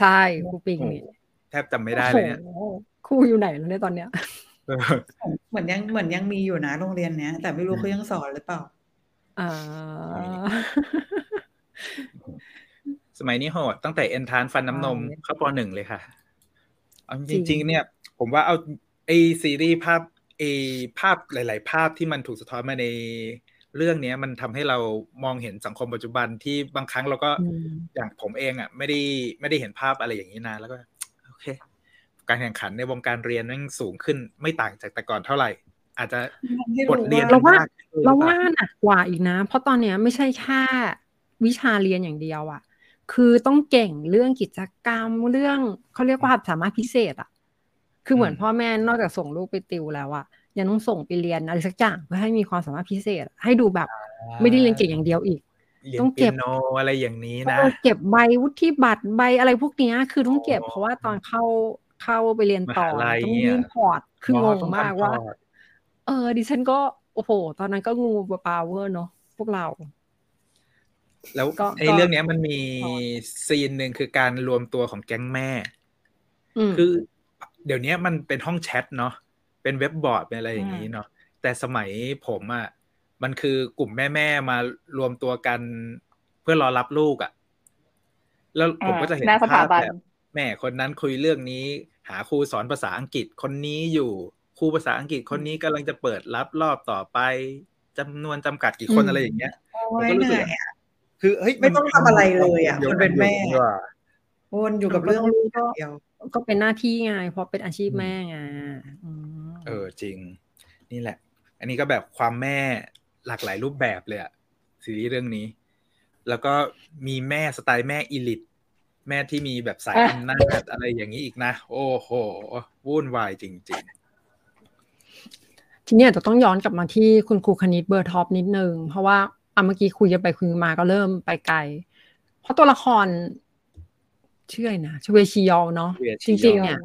ใช่ครูปิง
โอ้
นี่
แทบจำไม่ได้เลยเนี่ย
โอ้โหครูอยู่ไหนแล้วเนี่ยตอนเนี้ย
เออ
เหมือนยังเหมือนยังมีอยู่นะโรงเรียนเนี้ย แต่ไม่รู้
อืม
เขายังสอนหรือเปล่า
อ่า
สมัยนี้โหดตั้งแต่เอ็นทานฟันน้ำนม
ใช่
เข้าปหนึ่งเลยค่ะ เอาจ
จริ
ริง
ง
ๆ เนี่ย ผมว่าเอา ไอซีรีส์ภาพไอภาพหลาย ๆ ภาพที่มันถูกสะท้อนมาในเรื่องเนี้ยมันทำให้เรามองเห็นสังคมปัจจุบันที่บางครั้งเราก็
อืม
อย่างผมเองอะ ไม่ได้ไม่ได้เห็นภาพอะไรอย่างนี้นานแล้วก็โอเค การแข่งขันในวงการเรียนแม่งสูงขึ้นไม่ต่างจากแต่ก่อนเท่าไหร่ อาจจะ
ไม่
บ
รู้
ทเรียน
เราว่า
มกขึ้น
เรา
หอป
ว่า
ล่
หนักกว่าอีกนะ เพราะตอนเนี้ยไม่ใช่แค่วิชาเรียนอย่างเดียวอะคือต้องเก่งเรื่องกิจกรรมเรื่องเขาเรียกว่าสามารถพิเศษอะ คือเหมือนพ่อแม่นอกจากส่งลูกไปติวแล้วอะยังต้องส่งไปเรียนอะไรสักอย่างเพื่อให้มีความสามารถพิเศษ ให้ดูแบบไม่ได้เรียนเก่งอย่างเดียวอีก
เรียน
ต้องเก็บ
ปียโนอะไรอย่างนี้นะ
เออเก็บใบวุฒิบัตรใบอะไรพวกเนี้ยคือต้องเก็บ
อ๋อ
เพราะว่าตอนเข้าเข้าไปเรียนต่อ
มหาลัย
ต้อง
เนี่ย
ยื่น port คืองงมากว่า
ต้องทำ port
เออ ดิฉันก็โอ้โห ตอนนั้นก็งูปลาเวอร์เนาะพวกเรา
แล้ว
ก็
ไอ้
ก็
เรื่องเนี้ยมันมี
พอ
scene หนึ่งคือการรวมตัวของแก๊งแม่
อืม
คือ เดี๋ยวนี้มันเป็นห้องแชทเนาะเป็น webboard เป็นอะไรอย่างนี้เนาะแต่สมัยผมอะ่ะมันคือกลุ่มแม่แม่ๆมารวมตัวกัน เพื่อรอรับลูกอะ่ะ แล้วผมก็จะเห็น
หน้าส
ภา
ถา
พ
บัน
แบบแม่คนนั้นคุยเรื่องนี้ หาครูสอนภาษาอังกฤษคนนี้อยู่ครูภาษาอังกฤษคนนี้กำลังจะเปิดรับรอบต่อไปจำนวนจำกัดกี่คน
อืม
อะไรอย่างเงี้ย
โอ้
ผม
ย
ก็รู้
เห
สึก
นื่อย
ว่า
อะ
คือเฮ้ย
ไม่ต้องทำอะไรเลยอะ
ดี๋ว
คนเป็นแม่
ดี๋ยวดีกว่า
วนอยู่กับเรื่องลูกอย่างเดียว
ก็เป็นหน้าที่ไงเพราะเป็นอาชีพ
อืม
แม่ไงอืม
เออจริง นี่แหละ อันนี้ก็แบบความแม่หลากหลายรูปแบบเลยอะซีรีส์เรื่องนี้ แล้วก็มีแม่สไตล์แม่อีลิตแม่ที่มีแบบสาย
อะ
อำนาจอะไรอย่างนี้อีกนะ โอ้โหวุ่นวายจริง
ทีเนี้ยจะต้องย้อนกลับมาที่คุณครูคณิตเบอร์ท็อปนิดนึง เพราะว่าอะเมื่อกี้คุยกันไปคุยมาก็เริ่มไปไกล เพราะตัวละคร ชื่ออะไรนะชเวชิยอลเนาะ
เว
จ
ชิยอล
ริงๆเนี่ย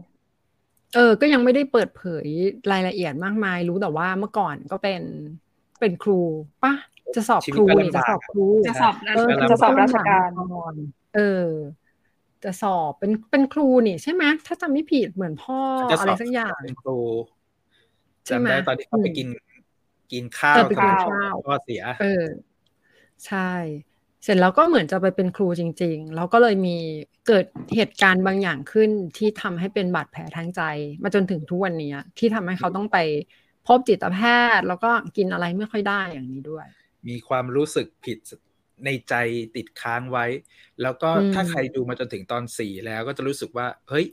เออ ก็ยังไม่ได้เปิดเผยรายละเอียดมากมาย รู้แต่ว่าเมื่อก่อนก็เป็นเป็นครูปะจะสอบ
ชีวิ
ค
ต
รู
ก็
นี่
ลำ
จะ
บาก
สอบครู
จะสอบ
เออ
จะ
จะสอบราชการ
เออ จะสอบเป็นเป็นครูนี่ใช่ไหมถ้าจำไม่ผิดเหมือนพ่อ
ๆจะ
อะ
ส
ไร
อบ
สักอย่าง
เป็นครู
ใช่ไหม
จำได้ตอนที่เขาไป
อืม
กินกินข้าว
เออไปกิน
กับ
ข้าว
พ่อเสีย
เออ ใช่ เสร็จแล้วก็เหมือนจะไปเป็นครูจริง ๆ แล้วก็เลยมีเกิดเหตุการณ์บางอย่างขึ้นที่ทำให้เป็นบาดแผลทางใจ มาจนถึงทุกวันนี้ที่ทำให้เขาต้องไปพบจิตแพทย์ แล้วก็กินอะไรไม่ค่อยได้อย่างนี้ด้วย
มีความรู้สึกผิดในใจติดค้างไว้ แล้วก็
อืม
ถ้าใครดูมาจนถึงตอนสี่แล้วก็จะรู้สึกว่า เฮ้ย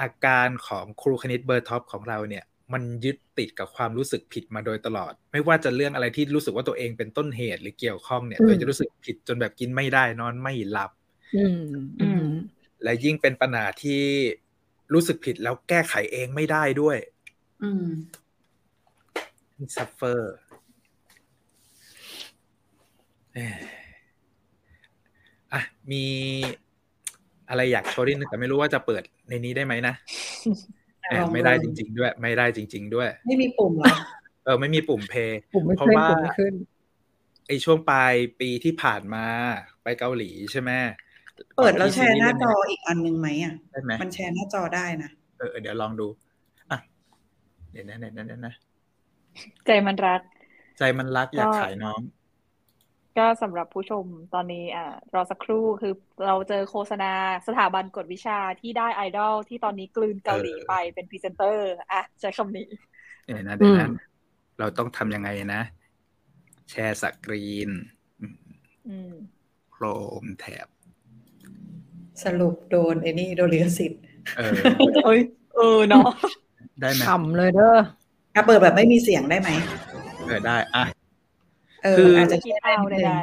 อาการของครูคณิตเบอร์ top ของเราเนี่ย มันยึดติดกับความรู้สึกผิดมาโดยตลอด ไม่ว่าจะเรื่องอะไรที่รู้สึกว่าตัวเองเป็นต้นเหตุหรือเกี่ยวข้องเนี่ย
อืม
ตัวเองจะรู้สึกผิดจนแบบกินไม่ได้นอนไม่หลับ
อืมอืม
และยิ่งเป็นปัญหาที่รู้สึกผิดแล้วแก้ไขเองไม่ได้ด้วย
อืม
suffer อะมีอะไรอยากโชว์นิดนึงแต่ไม่รู้ว่าจะเปิดในนี้ได้ไหมนะแหม
ลองดู
ไม่ได้จริง ๆ ด้วย ไม่ได้จริง ๆ ด้วย
ไม่มีปุ่มเหรอ
เออไม่มีปุ่ม play
ผมไม่
เพราะ
ขึ้น
ว่า
ผมไม่ขึ้น
ไอช่วงปลายปีที่ผ่านมาไปเกาหลีใช่ไหม
เปิดแล้วแชร์หน้าจอ
ก่ที่ซีรีส์
อีกอันหนึ่งไหมอะ
เรื่องนี้ได้ไหม
มันแชร์หน้าจอได้นะ
เออเออเดี๋ยวลองดูอะเดี๋ยวนะเดี๋ยวนะเดี๋ยวนะ
ใจมันรัก
ใจมันรักอยาก
ก็
ขายน้อง
ก็สำหรับผู้ชมตอนนี้อ่ารอสักครู่คือเราเจอโฆษณาสถาบันกฎวิชาที่ได้ไอดอลที่ตอนนี้กลืนเกาหลี
เออ
ไปเป็นพรีเซนเตอร์อะใช้คำนี้
เดี๋ยวนะเดี๋ยวนะ
อืม
เราต้องทำยังไงนะ แชร์สกรีน
อืม
โครมแถบ
สรุปโดนไอ้นี่โดนลิขสิทธิ์
เออ
เอ้ยเออเนาะ
ได้ไหม
ขำเลยเด้อ
อะเปิดแบบไม่มีเสียงได้ไหม
เออได้อะ
เออ
คือ
อาจจะ
คิด
ช่วยได้
เอา
นิดนึง
ใด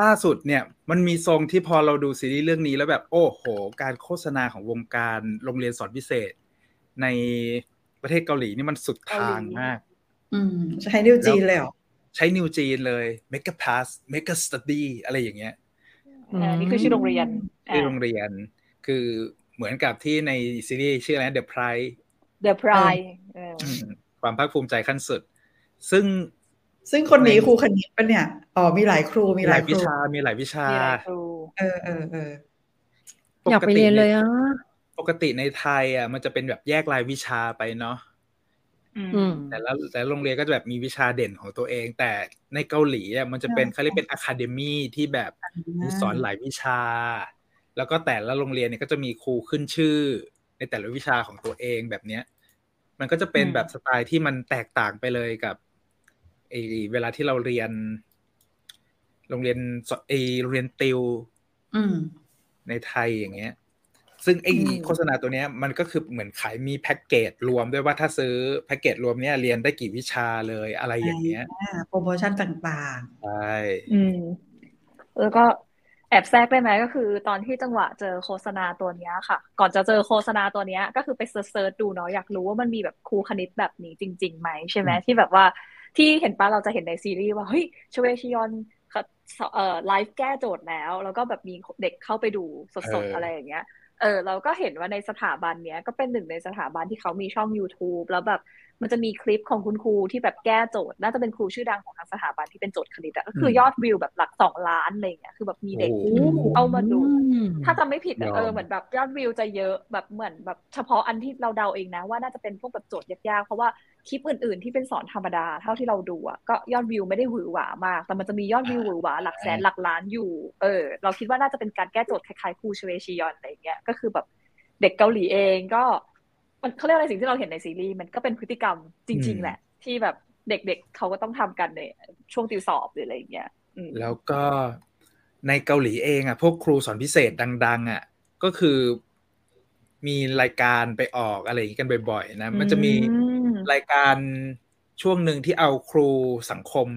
ล่าสุดเนี่ย มันมีทรงที่พอเราดูซีรีส์เรื่องนี้แล้วแบบ โอ้โห การโฆษณาของวงการโรงเรียนสอนพิเศษ ในประเทศเกาหลีนี่มันสุดทางมาก
อืมใช้นิ้วจีนเลยเหรอ
ใช้นิวจีนเลย Mega Pass Mega Study อะไรอย่างเงี้ย
ๆอ่านี่คือชื่อโรงเรียน
ที่โรงเรียน คือเหมือนกับที่ในซีรีส์ชื่ออะไรนะ The Pride
The Pride เออ
อืมความภาคภูมิใจขั้นสุด ซึ่ง
ซึ่งคนนี้ครูคณิตปะเนี่ยอ๋อมีหลายครู
มี
มี
ห
ห
ลา
ลายยค
วิ
รู
ชามีหลายวิชา
มีหลายครู
เออเออเออ
อยากไปเรียนเลยอะ
ปกติในไทยอะมันจะเป็นแบบแยกรายวิชาไปเนาะ
อืม
แต่ละแต่ละโรงเรียนก็จะแบบมีวิชาเด่นของตัวเอง แต่ในเกาหลีอะมันจะเป็นเขาเรียกเป็นอะคาเดมี่ที่แบบมีสอนหลายวิชา แล้วก็แต่ละโรงเรียนเนี่ยก็จะมีครูขึ้นชื่อ ในแต่ละวิชาของตัวเองแบบเนี้ย มันก็จะเป็น
อืม
แบบสไตล์ที่มันแตกต่างไปเลยกับ ไอเวลาที่เราเรียน โรงเรียนสไอโรงเรียนติว
อืม
ในไทยอย่างเงี้ย ซึ่งไอ้
อืม
โฆษณาตัวเนี้ย มันก็คือเหมือนขายมีแพ็กเกจรวมด้วยว่าถ้าซื้อแพ็กเกจรวมเนี้ยเรียนได้กี่วิชาเลยอะไรอย่างเงี้ย
อ่าโปรโมชั่นต่าง
ใช่
อืมแล้วก็แอบแทรกได้ไหมก็คือตอนที่จังหวะเจอโฆษณาตัวเนี้ยค่ะ ก่อนจะเจอโฆษณาตัวเนี้ยก็คือไป search ๆดูเนาะอยากรู้ว่ามันมีแบบครูคณิตแบบนี้จริงๆไหมใช่ไหมที่แบบว่า ที่เห็นปะเราจะเห็นในซีรีส์ว่าเฮ้ยชเวชิยอนเขาเอ่อไลฟ์แก้โจทย์แล้ว แล้วก็แบบมีเด็กเข้าไปดูสดๆอะไรอย่างเงี้ยเออเราก็เห็นว่าในสถาบันเนี้ยก็เป็นหนึ่งในสถาบันที่เขามีช่อง YouTube แล้วแบบมันจะมีคลิปของคุณครูที่แบบแก้โจทย์ น่าจะเป็นครูชื่อดังของทางสถาบันที่เป็นโจทย์คณิตอะก็คือยอดวิวแบบหลักสองล้านอะไรอย่างเงี้ยคือแบบมีเด็ก
โอ้โห
เอามาดู
อืม
ถ้าจำไม่ผิดอะ
ยอม
เออเหมือนแบบยอดวิวจะเยอะแบบเหมือนแบบเฉพาะอันที่เราเดาเองนะว่าน่าจะเป็นพวกแบบโจทย์ยากๆ เพราะว่า คลิปอื่น ๆ ที่เป็นสอนธรรมดา เท่าที่เราดูอะก็ยอดวิวไม่ได้หวือหวามาก แต่มันจะมียอดวิวหวือหวาหลักแสนหลักล้านอยู่ เออ เราคิดว่าน่าจะเป็นการแก้โจทย์คล้ายๆครูชเวชิยอนอะไรอย่างเงี้ยก็คือแบบเด็กเกาหลีเองก็ มันเขาเรียกอะไรสิ่งที่เราเห็นในซีรีส์มันก็เป็นพฤติกรรมจริง ๆ แหละ ที่แบบเด็กๆเขาก็ต้องทำกันในช่วงติวสอบหรืออะไรอย่างเงี้ยอืม
แล้วก็ในเกาหลีเองอะพวกครูสอนพิเศษดัง ๆ อะ ก็คือ มีรายการไปออกอะไรอย่างงี้กันบ่อยๆนะ มันจะมี
อืม
รายการช่วงหนึ่งที่เอาครูสังคม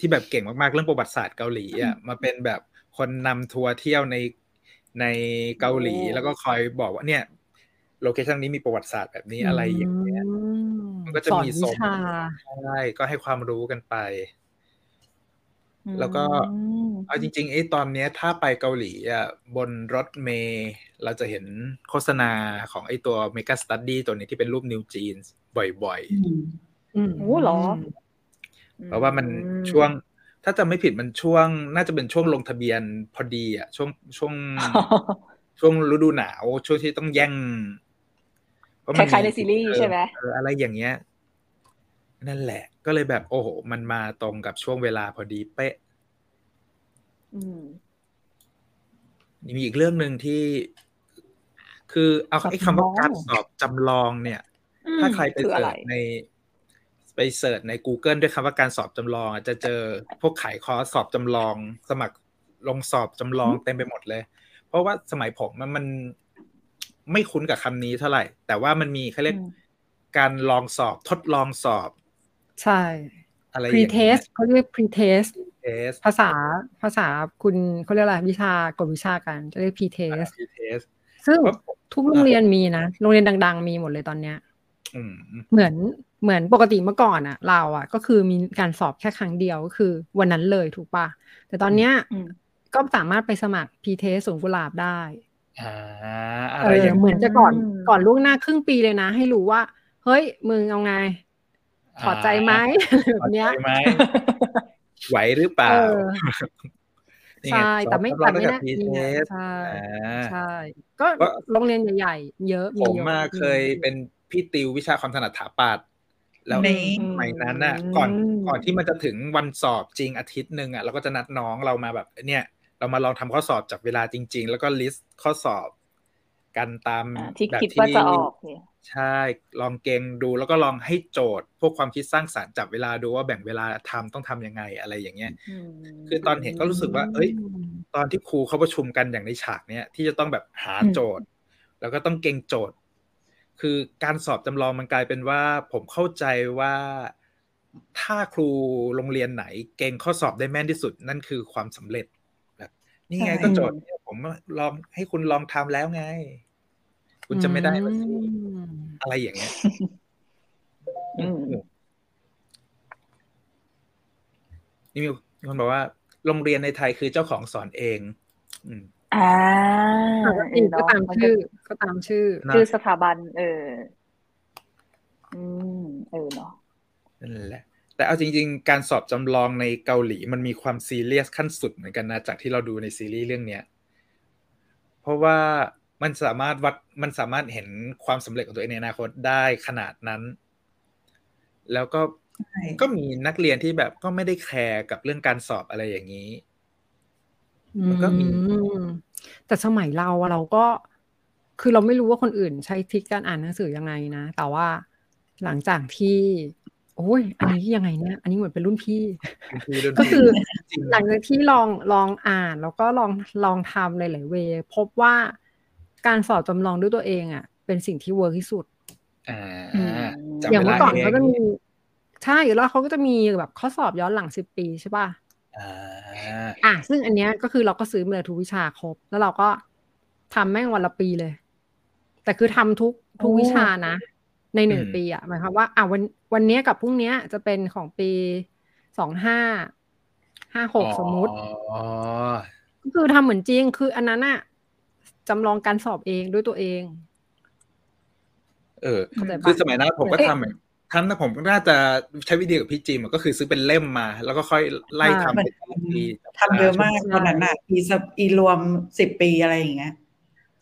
ที่แบบเก่งมากๆ เรื่องประวัติศาสตร์เกาหลีอะมาเป็นแบบคนนำทัวร์เที่ยวในในเกาหลี
โอ้
แล้วก็คอยบอกว่าเนี่ย location นี้มีประวัติศาสตร์แบบนี้อะไรอย่างเงี้ยมันก็จะ
สอน
มี
วิ
ทรง
ชา
ใช่ก็ให้ความรู้กันไป แล้วก็
อืม
เอาจริงๆไอ้ตอนเนี้ยถ้าไปเกาหลีอะบนรถเมล์เราจะเห็นโฆษณาของไอ้ตัว Mega Study ตัวนี้ที่เป็นรูปนิวจีนบ่อย
ๆอืม
อืม
โอ้เหรอ
ๆเพราะว่ามันช่วง ถ้าจะไม่ผิดมันช่วง น่าจะเป็นช่วงลงทะเบียนพอดีอะช่วงช่วง ช่วงฤดูหนาว ช่วงที่ต้องแย่งเพระ
ค
มัน
ล้ายๆในซีรีส์ใช่ไหม
เอออะไรอย่างเงี้ย นั่นแหละ ก็เลยแบบโอ้โห มันมาตรงกับช่วงเวลาพอดีเป๊ะ
อื ม
มีอีกเรื่องหนึ่งที่ คือเอาไอ้คำว่า
จำลอง
การสอบจำลองเนี่ย ถ้าใครไป
คือ
เสิ
อะไร
ร์ชในไปเสิร์ชใน Google ด้วยคำว่าการสอบจำลองอะจะเจอพวกขายคอร์สสอบจำลอง สมัครลงสอบจำลองเต็มไปหมดเลย เพราะว่าสมัยผมมันมันไม่คุ้นกับคำนี้เท่าไหร่ แต่ว่ามันมีเขาเรียก
อืม
การลองสอบทดลองสอบ
ใช่
อะไรอย่างเงี้ย
pre-test เขาเรียก pre-test
เทส
ภาษาภาษาคุณเขาเรียกอะไรวิชากฎวิชาการจะเรียก pre-test
เทส
ซึ่ง
เพราะผม
ทุกโรงเรียนมีนะ โรงเรียนดัง ๆ มีหมดเลยตอนเนี้ย
อืม
เหมือนเหมือนปกติเมื่อก่อนอะเราอะก็คือมีการสอบแค่ครั้งเดียวก็คือวันนั้นเลยถูกปะแต่ตอนเนี้ย
อืม
ก็สามารถไปสมัคร pre-test สวนกุหลาบได้
อ่า
เอ
อะไรอ
อย่างเหมือนจะก่อน
อืม
ก่อนล่วงหน้าครึ่งปีเลยนะ ให้รู้ว่า เฮ้ยมึงเอาไงถอดใจไหมอะไรแบบเนี้ย
ถอดใจ ไหมไหวหรือเปล่า
เออ
นี่ไง
ใช่แต่ไม่
สอบ
แต่ไม่
จำลอง
แน่
พี
นี่
เท
ไง
ส
ใช่
อ่า
ใช่ก็
ก็
โรงเรียนใหญ่ๆเยอะ
ผม
เยอะ
มาเคยเป็นพี่ติววิชาความถนัดถาปัดแล้ว
ใน
สมัยนั้นน่ะ ก่อนก่อนที่มันจะถึงวันสอบจริงอาทิตย์หนึ่งอะเราก็จะนัดน้องเรามาแบบ เนี่ย เรามาลองทำข้อสอบจับเวลาจริง ๆ แล้วก็ลิสต์ข้อสอบกันตาม
อ่าที่
แบบ
คิดว่าจะออกเนี่ย
ใช่ ลองเกงดูแล้วก็ลองให้โจทย์ พวกความคิดสร้างสรรค์จับเวลาดูว่าแบ่งเวลาทำต้องทำยังไงอะไรอย่างเงี้ย
ม
คือตอนเห็นก็รู้สึกว่า เอ้ย ตอนที่ครูเขาประชุมกันอย่างในฉากเนี้ยที่จะต้องแบบหาโจทย์ แล้วก็ต้องเก่งโจทย์ คือการสอบจำลองมันกลายเป็นว่า ผมเข้าใจว่าถ้าครูโรงเรียนไหนเก่งข้อสอบได้แม่นที่สุดนั่นคือความสำเร็จแบบนี่ไง
ใช่
ก็โจทย์เนี่ยผมลองให้คุณลองทำแล้วไง คุณจะไม่ได้ละสิ
อืม
อะไรอย่างเงี้ย
อืม
นี่มีคนบอกว่า โรงเรียนในไทยคือเจ้าของสอนเอง อืม
อ่า
ปกติก็ตามชื่อ ก็ตามชื่อ
นะ
ชื่อสถาบัน เออ อืม เออเนาะ
นั่นแหละ แต่เอาจริง ๆ การสอบจำลองในเกาหลีมันมีความซีเรียสขั้นสุดเหมือนกันนะ จากที่เราดูในซีรีส์เรื่องเนี้ย เพราะว่า มันสามารถวัดมันสามารถเห็นความสำเร็จของตัวเองในอนาคตได้ขนาดนั้น แล้วก็
ใช่
ก็มีนักเรียนที่แบบก็ไม่ได้แคร์กับเรื่องการสอบอะไรอย่างนี้มันก็มี
อืมแต่สมัยเราอะเราก็คือเราไม่รู้ว่าคนอื่นใช้ทริคการอ่านหนังสือยังไงนะ แต่ว่าหลังจากที่โอ้ย อันนี้ยังไงเนี่ย อันนี้เหมือนเป็นรุ่นพี่ ก็คือ
จริง
หลังจากที่ลองลองอ่านแล้วก็ลองลองทำหลายๆเวย์พบว่า การสอบจำลองด้วยตัวเองอะ เป็นสิ่งที่เวิร์กที่สุด
อ่า
อืม
จับ
อย่างเมื่อก่อน
วล
เขาจะ
ง
มีใช่แล้วเขาก็จะมีแบบข้อสอบย้อนหลังสิบปีใช่ป่ะ
อ่า
อะซึ่งอันเนี้ยก็คือเราก็ซื้อมาเลยทุกวิชาครบ แล้วเราก็ทำแม่งวันละปีเลย แต่คือทำทุกทุกวิชานะ ในหนึ่ง
อืม
ปีอะหมายความว่าอะวันวันเนี้ยกับพรุ่งเนี้ยจะเป็นของปีสองห้าห้าหกสมมุติ
อ๋อ
ก็คือทำเหมือนจริง คืออันนั้นอะ จำลองการสอบเองด้วยตัวเอง
เออ
เข้าใจปะ
คือสมัยนั้นผมก็
เอ๊ะ
ทำเหมือนทำนะผมก็น่าจะใช้วิธีกับพี่จิมอะก็คือซื้อเป็นเล่มมา แล้วก็ค่อยไล่ทำ
เหมื
เป็
อนน
ปี
ทำเยอะมากตอนนั้นอะอีสอีรวมสิบปีอะไรอย่างเงี้ย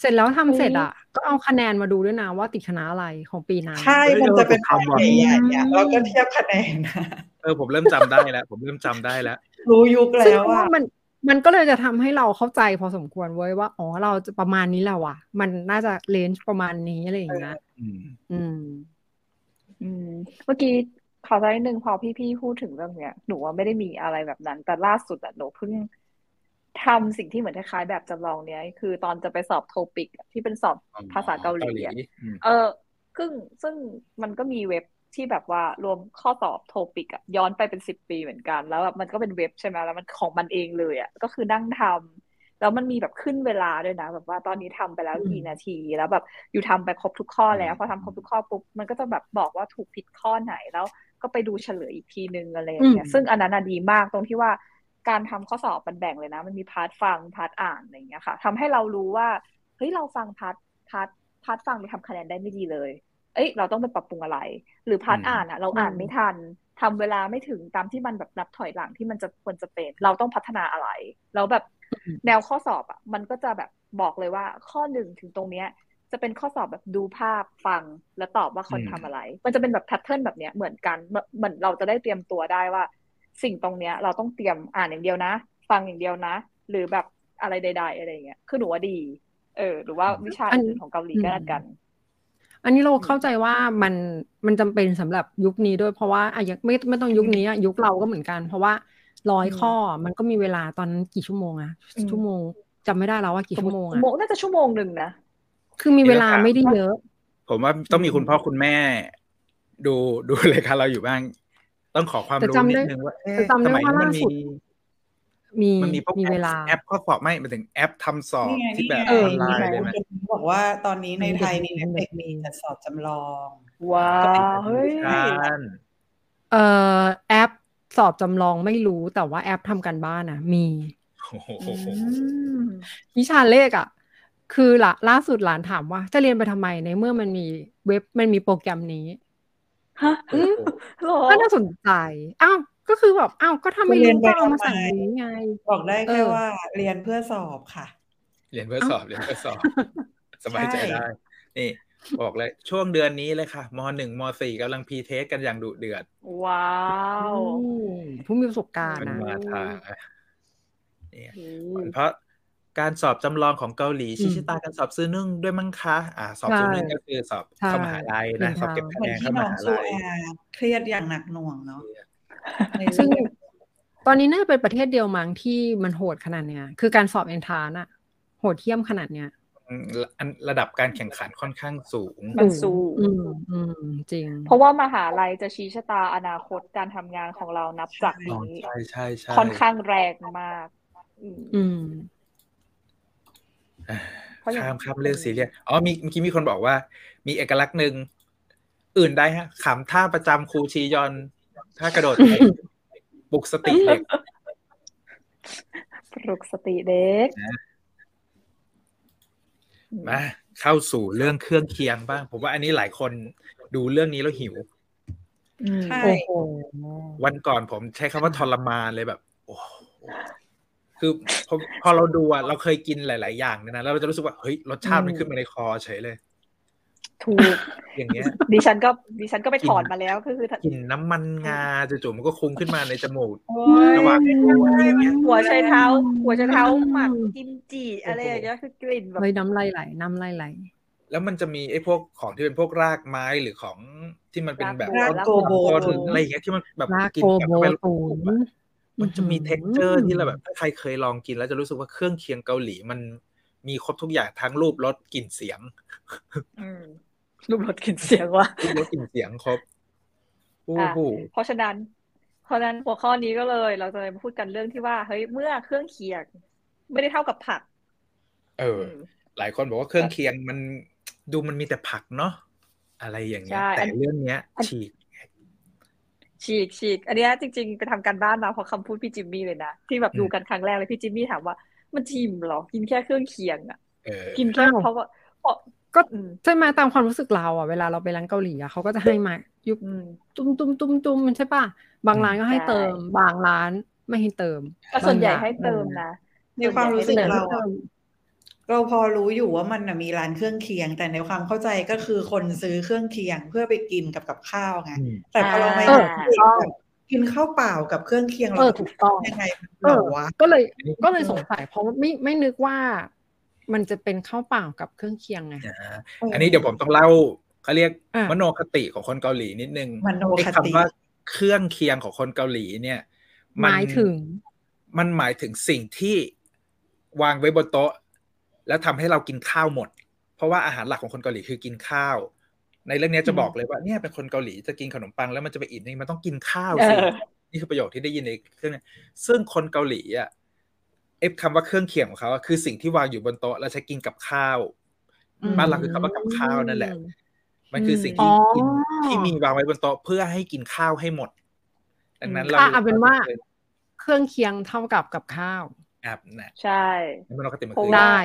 เสร็จแล้วทำเสร็จอะก็เอาคะแนนมาดูด้วยนะว่าติดคณะอะไรของปีนั้น
ใช่ มันจะเป็นแบบใหญ่ๆอะแล้วก็เทียบคะแนนนะ
เออผมเริ่มจำได้แล้ว ผมเริ่มจำได้แล้ว
รู้ยุค
ซึ่ง
แล้ว
ว่า
อะ
มัน มันก็เลยจะทำให้เราเข้าใจพอสมควรเว้ยว่าอ๋อเราจะประมาณนี้แหละว่ะ มันน่าจะเลนจ์ประมาณนี้อะไรอย่างเงี้ย
อืม
อืม
อืมเมื่อกี้ขอใจนิดนึงพอพี่ๆพูดถึงเรื่องเนี้ยหนูว่าไม่ได้มีอะไรแบบนั้น แต่ล่าสุดอะหนูเพิ่งทำสิ่งที่เหมือนคล้ายๆแบบจำลองเนี้ย คือตอนจะไปสอบโทปิกอะที่เป็นสอบภาษาเกาหลีอะ
อืม
เออซึ่งซึ่งมันก็มีเว็บ ที่แบบว่ารวมข้อสอบโทปิกอะย้อนไปเป็นสิบปีเหมือนกัน แล้วแบบมันก็เป็นเว็บใช่ไหมแล้วมันของมันเองเลยอะก็คือนั่งทำแล้วมันมีแบบขึ้นเวลาด้วยนะ แบบว่าตอนนี้ทำไปแล้ว
อืม
กี่นาที แล้วแบบอยู่ทำไปครบทุกข้อแล้ว
อืม
พอทำครบทุกข้อปุ๊บมันก็จะแบบบอกว่าถูกผิดข้อไหนแล้วก็ไปดูเฉลยอีกทีนึงอะไรอย่างเงี้ย
อืม
ซึ่งอันนั้นน่ะดีมากตรงที่ว่าการทำข้อสอบมันแบ่งเลยนะ มันมี part ฟัง part อ่านอะไรอย่างเงี้ยค่ะทำให้เรารู้ว่าเฮ้ยเราฟัง part part part ฟังเราทำคะแนนได้ไม่ดีเลย เอ้ยเราต้องไปปรับปรุงอะไร หรือพาร์ท
อืม
อ่านอะ เราอ่านไม่ทันทำเวลาไม่ถึงตามที่มันแบบนับถอยหลังที่มันจะควรจะเป็น เราต้องพัฒนาอะไร แล้วแบบ
อืม
แนวข้อสอบอะ มันก็จะแบบบอกเลยว่าข้อหนึ่งถึงตรงเนี้ย จะเป็นข้อสอบแบบดูภาพฟังแล้วตอบว่าคน
อืม
ทำอะไร มันจะเป็นแบบแพทเทิร์นแบบเนี้ยเหมือนกันเหมือนเหมือนเราจะได้เตรียมตัวได้ว่า สิ่งตรงเนี้ย เราต้องเตรียมอ่านอย่างเดียวนะ ฟังอย่างเดียวนะ หรือแบบอะไรใด ๆ อะไรอย่างเงี้ยคือหนูว่าดี เออ หรือว่าวิชา
อัน
อื่นของเกาหลีก็แล้วกัน
อันนี้เราเข้าใจว่ามันมันจำเป็นสำหรับยุคนี้ด้วยเพราะว่าอะยังไม่ไม่ต้องยุคนี้อะยุคเราก็เหมือนกัน เพราะว่าร้อย
อืม
ข้อมันก็มีเวลาตอนนั้นกี่ชั่วโมงอะ
อืม
ชั่วโมงจำไม่ได้แล้วว่ากี่ชั่วโมง
ชั่
อะ
วโมงน่าจะชั่วโมงหนึ่งนะ
คือมีเวลาไม่ได้เยอะ
ผมว่าต้องมีคุณพ่อคุณแม่ ดูดูรายการเราอยู่บ้าง ต้องขอความ
แต่
รู้
จำ
นิ
ได้
ดนึงว่า
แต่จำได้
สมัย
ว่า
นี้มัน
ล่าสุ
มี
ดมี
มันมีพวก
มี
แอป
เวลา
แอปข้อสอบไม่หมายถึงแอปทำสอบ
นี่ไง
ที่แบบ
นี่ไง
เอ
อ
อ
อนไลน์เลยไหม
บอกว่าตอนนี้ในไทย
มี
มี
เด็
เอกฟ
มี
มีจัดสอบจำลอง
ว้าวเฮ้ย
ใช่
เอ่อแอปสอบจำลองไม่รู้แต่ว่าแอปทำการบ้านอะมี
โอ้โห
อืม
วิชาเลขอะคือละล่าสุดหลานถามว่า จะเรียนไปทำไมในเมื่อมันมีเว็บมันมีโปรแกรมนี้
ฮะ
โอ้โห
เหรอ
ก็น่าสนใจอ้าวก็คือแบบอ้าวก็ถ้าไม่
เรี
รู้
ยนไป
ก็เอามา
ทำไม
ใส่ในนี้ไง
บอกได้
เอ
แค่
อ
ว่า เรียนเพื่อสอบค่ะ
เรียนเพื่อสอบเรียนเพื่อสอบ สบายใจ
ใช่
ได้ นี่ บอกเลย ช่วงเดือนนี้เลยค่ะมหนึ่งมสี่กำลังพีเทสกันอย่างดุเดือด
ว้าว
อืมผู้มีประสบการณ์
มัน
นะ
มาทางเนี่ย
อืม
เพราะการสอบจำลองของเกาหลี
อืม
ชิชิตาการสอบซื้อนึ่งด้วยมั้งคะอ่า สอบ
ใช่
ซื้อนึ่งก็คือสอบ
ใช่
เข้ามหาลัยนะ
เป็น
สอบเก็บ
ทาง
คะ
เหมื
แน
อน
น
ที่
เข้า
น้
ม
อง
หา
ซู
ลัย
อาเครียดอย่างหนักหน่วงเนาะใน
ซึ่ง
เรื่อง
ตอนนี้น่าจะเป็นประเทศเดียวมั้งที่มันโหดขนาดเนี้ย คือการสอบเอนทรานอะโหดเที่ยมขนาดเนี้ย
อืมอัน ระดับการแข่งขันค่อนข้างสูง
มันสูง
อืมอืมจริง
เพราะว่ามหาลัยจะชี้ชะตาอนาคตการทำงานของเรานับจาก
อ๋อ
นี้
ใช่ใช่ใช่
ค่อนข้างแรงมาก อืม
อืม
อ่า
เพราะอย่าง
ข้ามข้ามเรื่องซีเรียสอ๋อมีเมื่อกี้มีคนบอกว่า มีเอกลักษณ์หนึ่งอื่นได้ฮะขำท่าประจำครูชียอนท่ากระโดดเตะปลุกสติเด็ก
ปลุกสติเด็ก
นะ มาเข้าสู่เรื่องเครื่องเคียงบ้าง ผมว่าอันนี้หลายคนดูเรื่องนี้แล้วหิว
อืม
ใช่
โอ้โห
วันก่อนผมใช้คำว่าทรมานเลยแบบ โอ้โหคือพอพอเราดูอะเราเคยกินหลาย ๆ อย่างเนี่ยนะแล้วเราจะรู้สึกว่าเฮ้ยรสชาติมันขึ้นมาในคอเฉยเลย
ถูก
อย่างเงี้ย
ดิฉันก็ดิฉันก็ไปถอนมาแล้วก็คือ
กินน้ำมันงาจู่ๆมันก็คุ้งขึ้นมาในจมูก
โอ้
ระหว่างดูอะไรอย่างเงี้ย
หัวไชเท้า หัวไชเท้าหมักกิมจิอะไรอย่างเงี้ยคือกลิ่นแบบ
เฮ้ยน้ำลายไหลน้ำลายไหล
แล้วมันจะมีไอ้พวกของที่เป็นพวกรากไม้หรือของที่มันเป็นแบบ
รากโกโบ
หรืออะไรอย่างเงี้ยที่มันแบบ
ลาก
กิน
โก
กับ
โบ
เข้าไป
ตูน
มันจะมี texture ที่เราแบบถ้าใครเคยลองกินแล้วจะรู้สึกว่าเครื่องเคียงเกาหลีมันมีครบทุกอย่างทั้งรูปรสกลิ่นเสียง
อืม รูปรสกลิ่นเสียงว่ะ
รูปรสกลิ่นเสียงครบโอ้
อะ
โห
เพราะฉะนั้น เพราะฉะนั้นหัวข้อนี้ก็เลย เราจะมาพูดกันเรื่องที่ว่าเฮ้ยเมื่อเครื่องเคียง ไม่ได้เท่ากับผัก
เออ
อืม
หลายคนบอกว่าเครื่องเคียงมันดูมันมีแต่ผักเนาะอะไรอย่างเงี้ย
ใช่
แต่
อัน
เรื่องเนี้ย
อัน
ฉีก
ฉีกฉีกอันเนี้ยจริง ๆ ไปทำการบ้านมาเพราะคำพูดพี่จิมมี่เลยนะที่แบบ
อืม
ดูกันครั้งแรกเลยพี่จิมมี่ถามว่า มันชิมเหรอ กินแค่เครื่องเคียงอะ
เออ
กินแค่
อ้าว
เพราะว่าเพราะ
ก็
อืม
ใช่ไหมตามความรู้สึกเราอะเวลาเราไปร้านเกาหลีอะเขาก็จะให้มายุบ
อืม
ตุ้มตุ้มตุ้มตุ้มมันใช่ป่ะบางร้านก็ให้
ใช่
เติม บางร้านไม่ให้เติม
ก็ส่วนใหญ่
บางร้
ให้เติมนะ
ในความรู้สึก
แต่
เรา
ไม่เติ
อะ
ม
เราพอรู้อยู่ว่ามันน่ะมีร้านเครื่องเคียง แต่ในความเข้าใจก็คือคนซื้อเครื่องเคียงเพื่อไปกินกับกับข้าวไง
อืม
แต่พอเรามา
เออ
เห็นแบบกินข้าวเปล่ากับเครื่องเคียง
เอ
เรา
อถูกต้อง
ยังไง
เอ
เหร
อ
อวะ
ก็เลย
อันนี้
ก็เลยสงสัยเพราะว่าไม่ไม่นึกว่า มันจะเป็นข้าวเปล่ากับเครื่องเคียงไง
อ่าอันนี้เดี๋ยวผมต้องเล่าเขาเรียก
อะ
มโนคติของคนเกาหลีนิดนึง
มโน
ไอ้
คติ
คำว่าเครื่องเคียงของคนเกาหลีเนี่ย
หมายถึง
มันหมายถึงสิ่งที่วางไว้บนโต๊ะ แล้วทำให้เรากินข้าวหมด เพราะว่าอาหารหลักของคนเกาหลีคือกินข้าว ในเรื่องนี้จะบอกเลยว่าเนี่ยเป็นคนเกาหลีจะกินขนมปังแล้วมันจะไปอิ่มนี่มันต้องกินข้าวสิ
เออ
นี่คือประโยคที่ได้ยินในเครื่องนี้ซึ่งคนเกาหลีอะเอฟคำว่าเครื่องเคียงของเขาอะคือสิ่งที่วางอยู่บนโต๊ะแล้วใช้กินกับข้าว
อืม
บ้านเราคือคำว่ากับข้าวนั่นแหละ มันคือสิ่ง
อ๋
ที่
อ
กินที่มีวางไว้บนโต๊ะเพื่อให้กินข้าวให้หมด ดังนั้นเรา
อะเอาเป็นว่า เครื่องเคียงเท่ากับกับข้าว
อะนะ
ใช่
มันปกติมัน
เพราะ
คือ
ว่า
ได้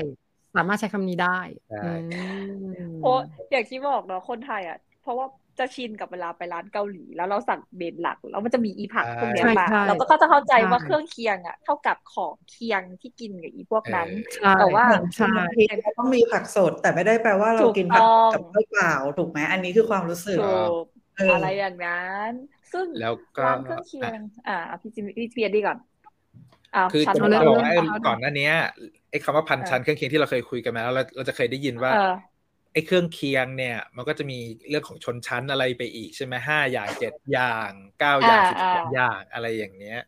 สามารถใช้คำนี้ได้
ใช่
อืม
เพราะอย่างที่บอกเนาะคนไทยอะ เพราะว่า จะชินกับเวลาไปร้านเกาหลี แล้วเราสั่งเมนหลัก แล้วมันจะมีอีผักพวกเนี้ย
ใช่
มา
ใช่
เราก็จะเข้าใจว่า
ใช่
เครื่องเคียงอะ เท่ากับของเคียงที่กินกับอีพวกนั้น
ใช่
แต่ว่า
ใช่
พริกก็ต้องมีผักสด แต่ไม่ได้แปลว่าเรา
ถูก
กินผัก
ต้อง
กับข้าวเปล่าถูกไหมอันนี้คือความรู้สึก
ถูก
เอออ
อะไรอย่างนั้น ซึ่ง
แล้วก็
ร้านเครื่องเคียง อ่าเอาพี่จิมพี่เพียดีก่อนอ่า
คือ
ชั้น
จะ
เอา
บ
เลย
อก
เอาเลย
ว่าไอ้
เอาเลย
ก่อนหน้าเนี้ยไอ้คำว่าพันชั้นเครื่องเคียงที่เราเคยคุยกันมาแล้วเราเราจะเคยได้ยินว่า
เออ
ไอ้เครื่องเคียงเนี่ย มันก็จะมีเรื่องของชนชั้นอะไรไปอีกใช่ไหมห้าอย่างเจ็ดอย่างเก้าอย่าง
อ่า
สิบสอง
อ่า
อย่างอะไรอย่างเนี้ย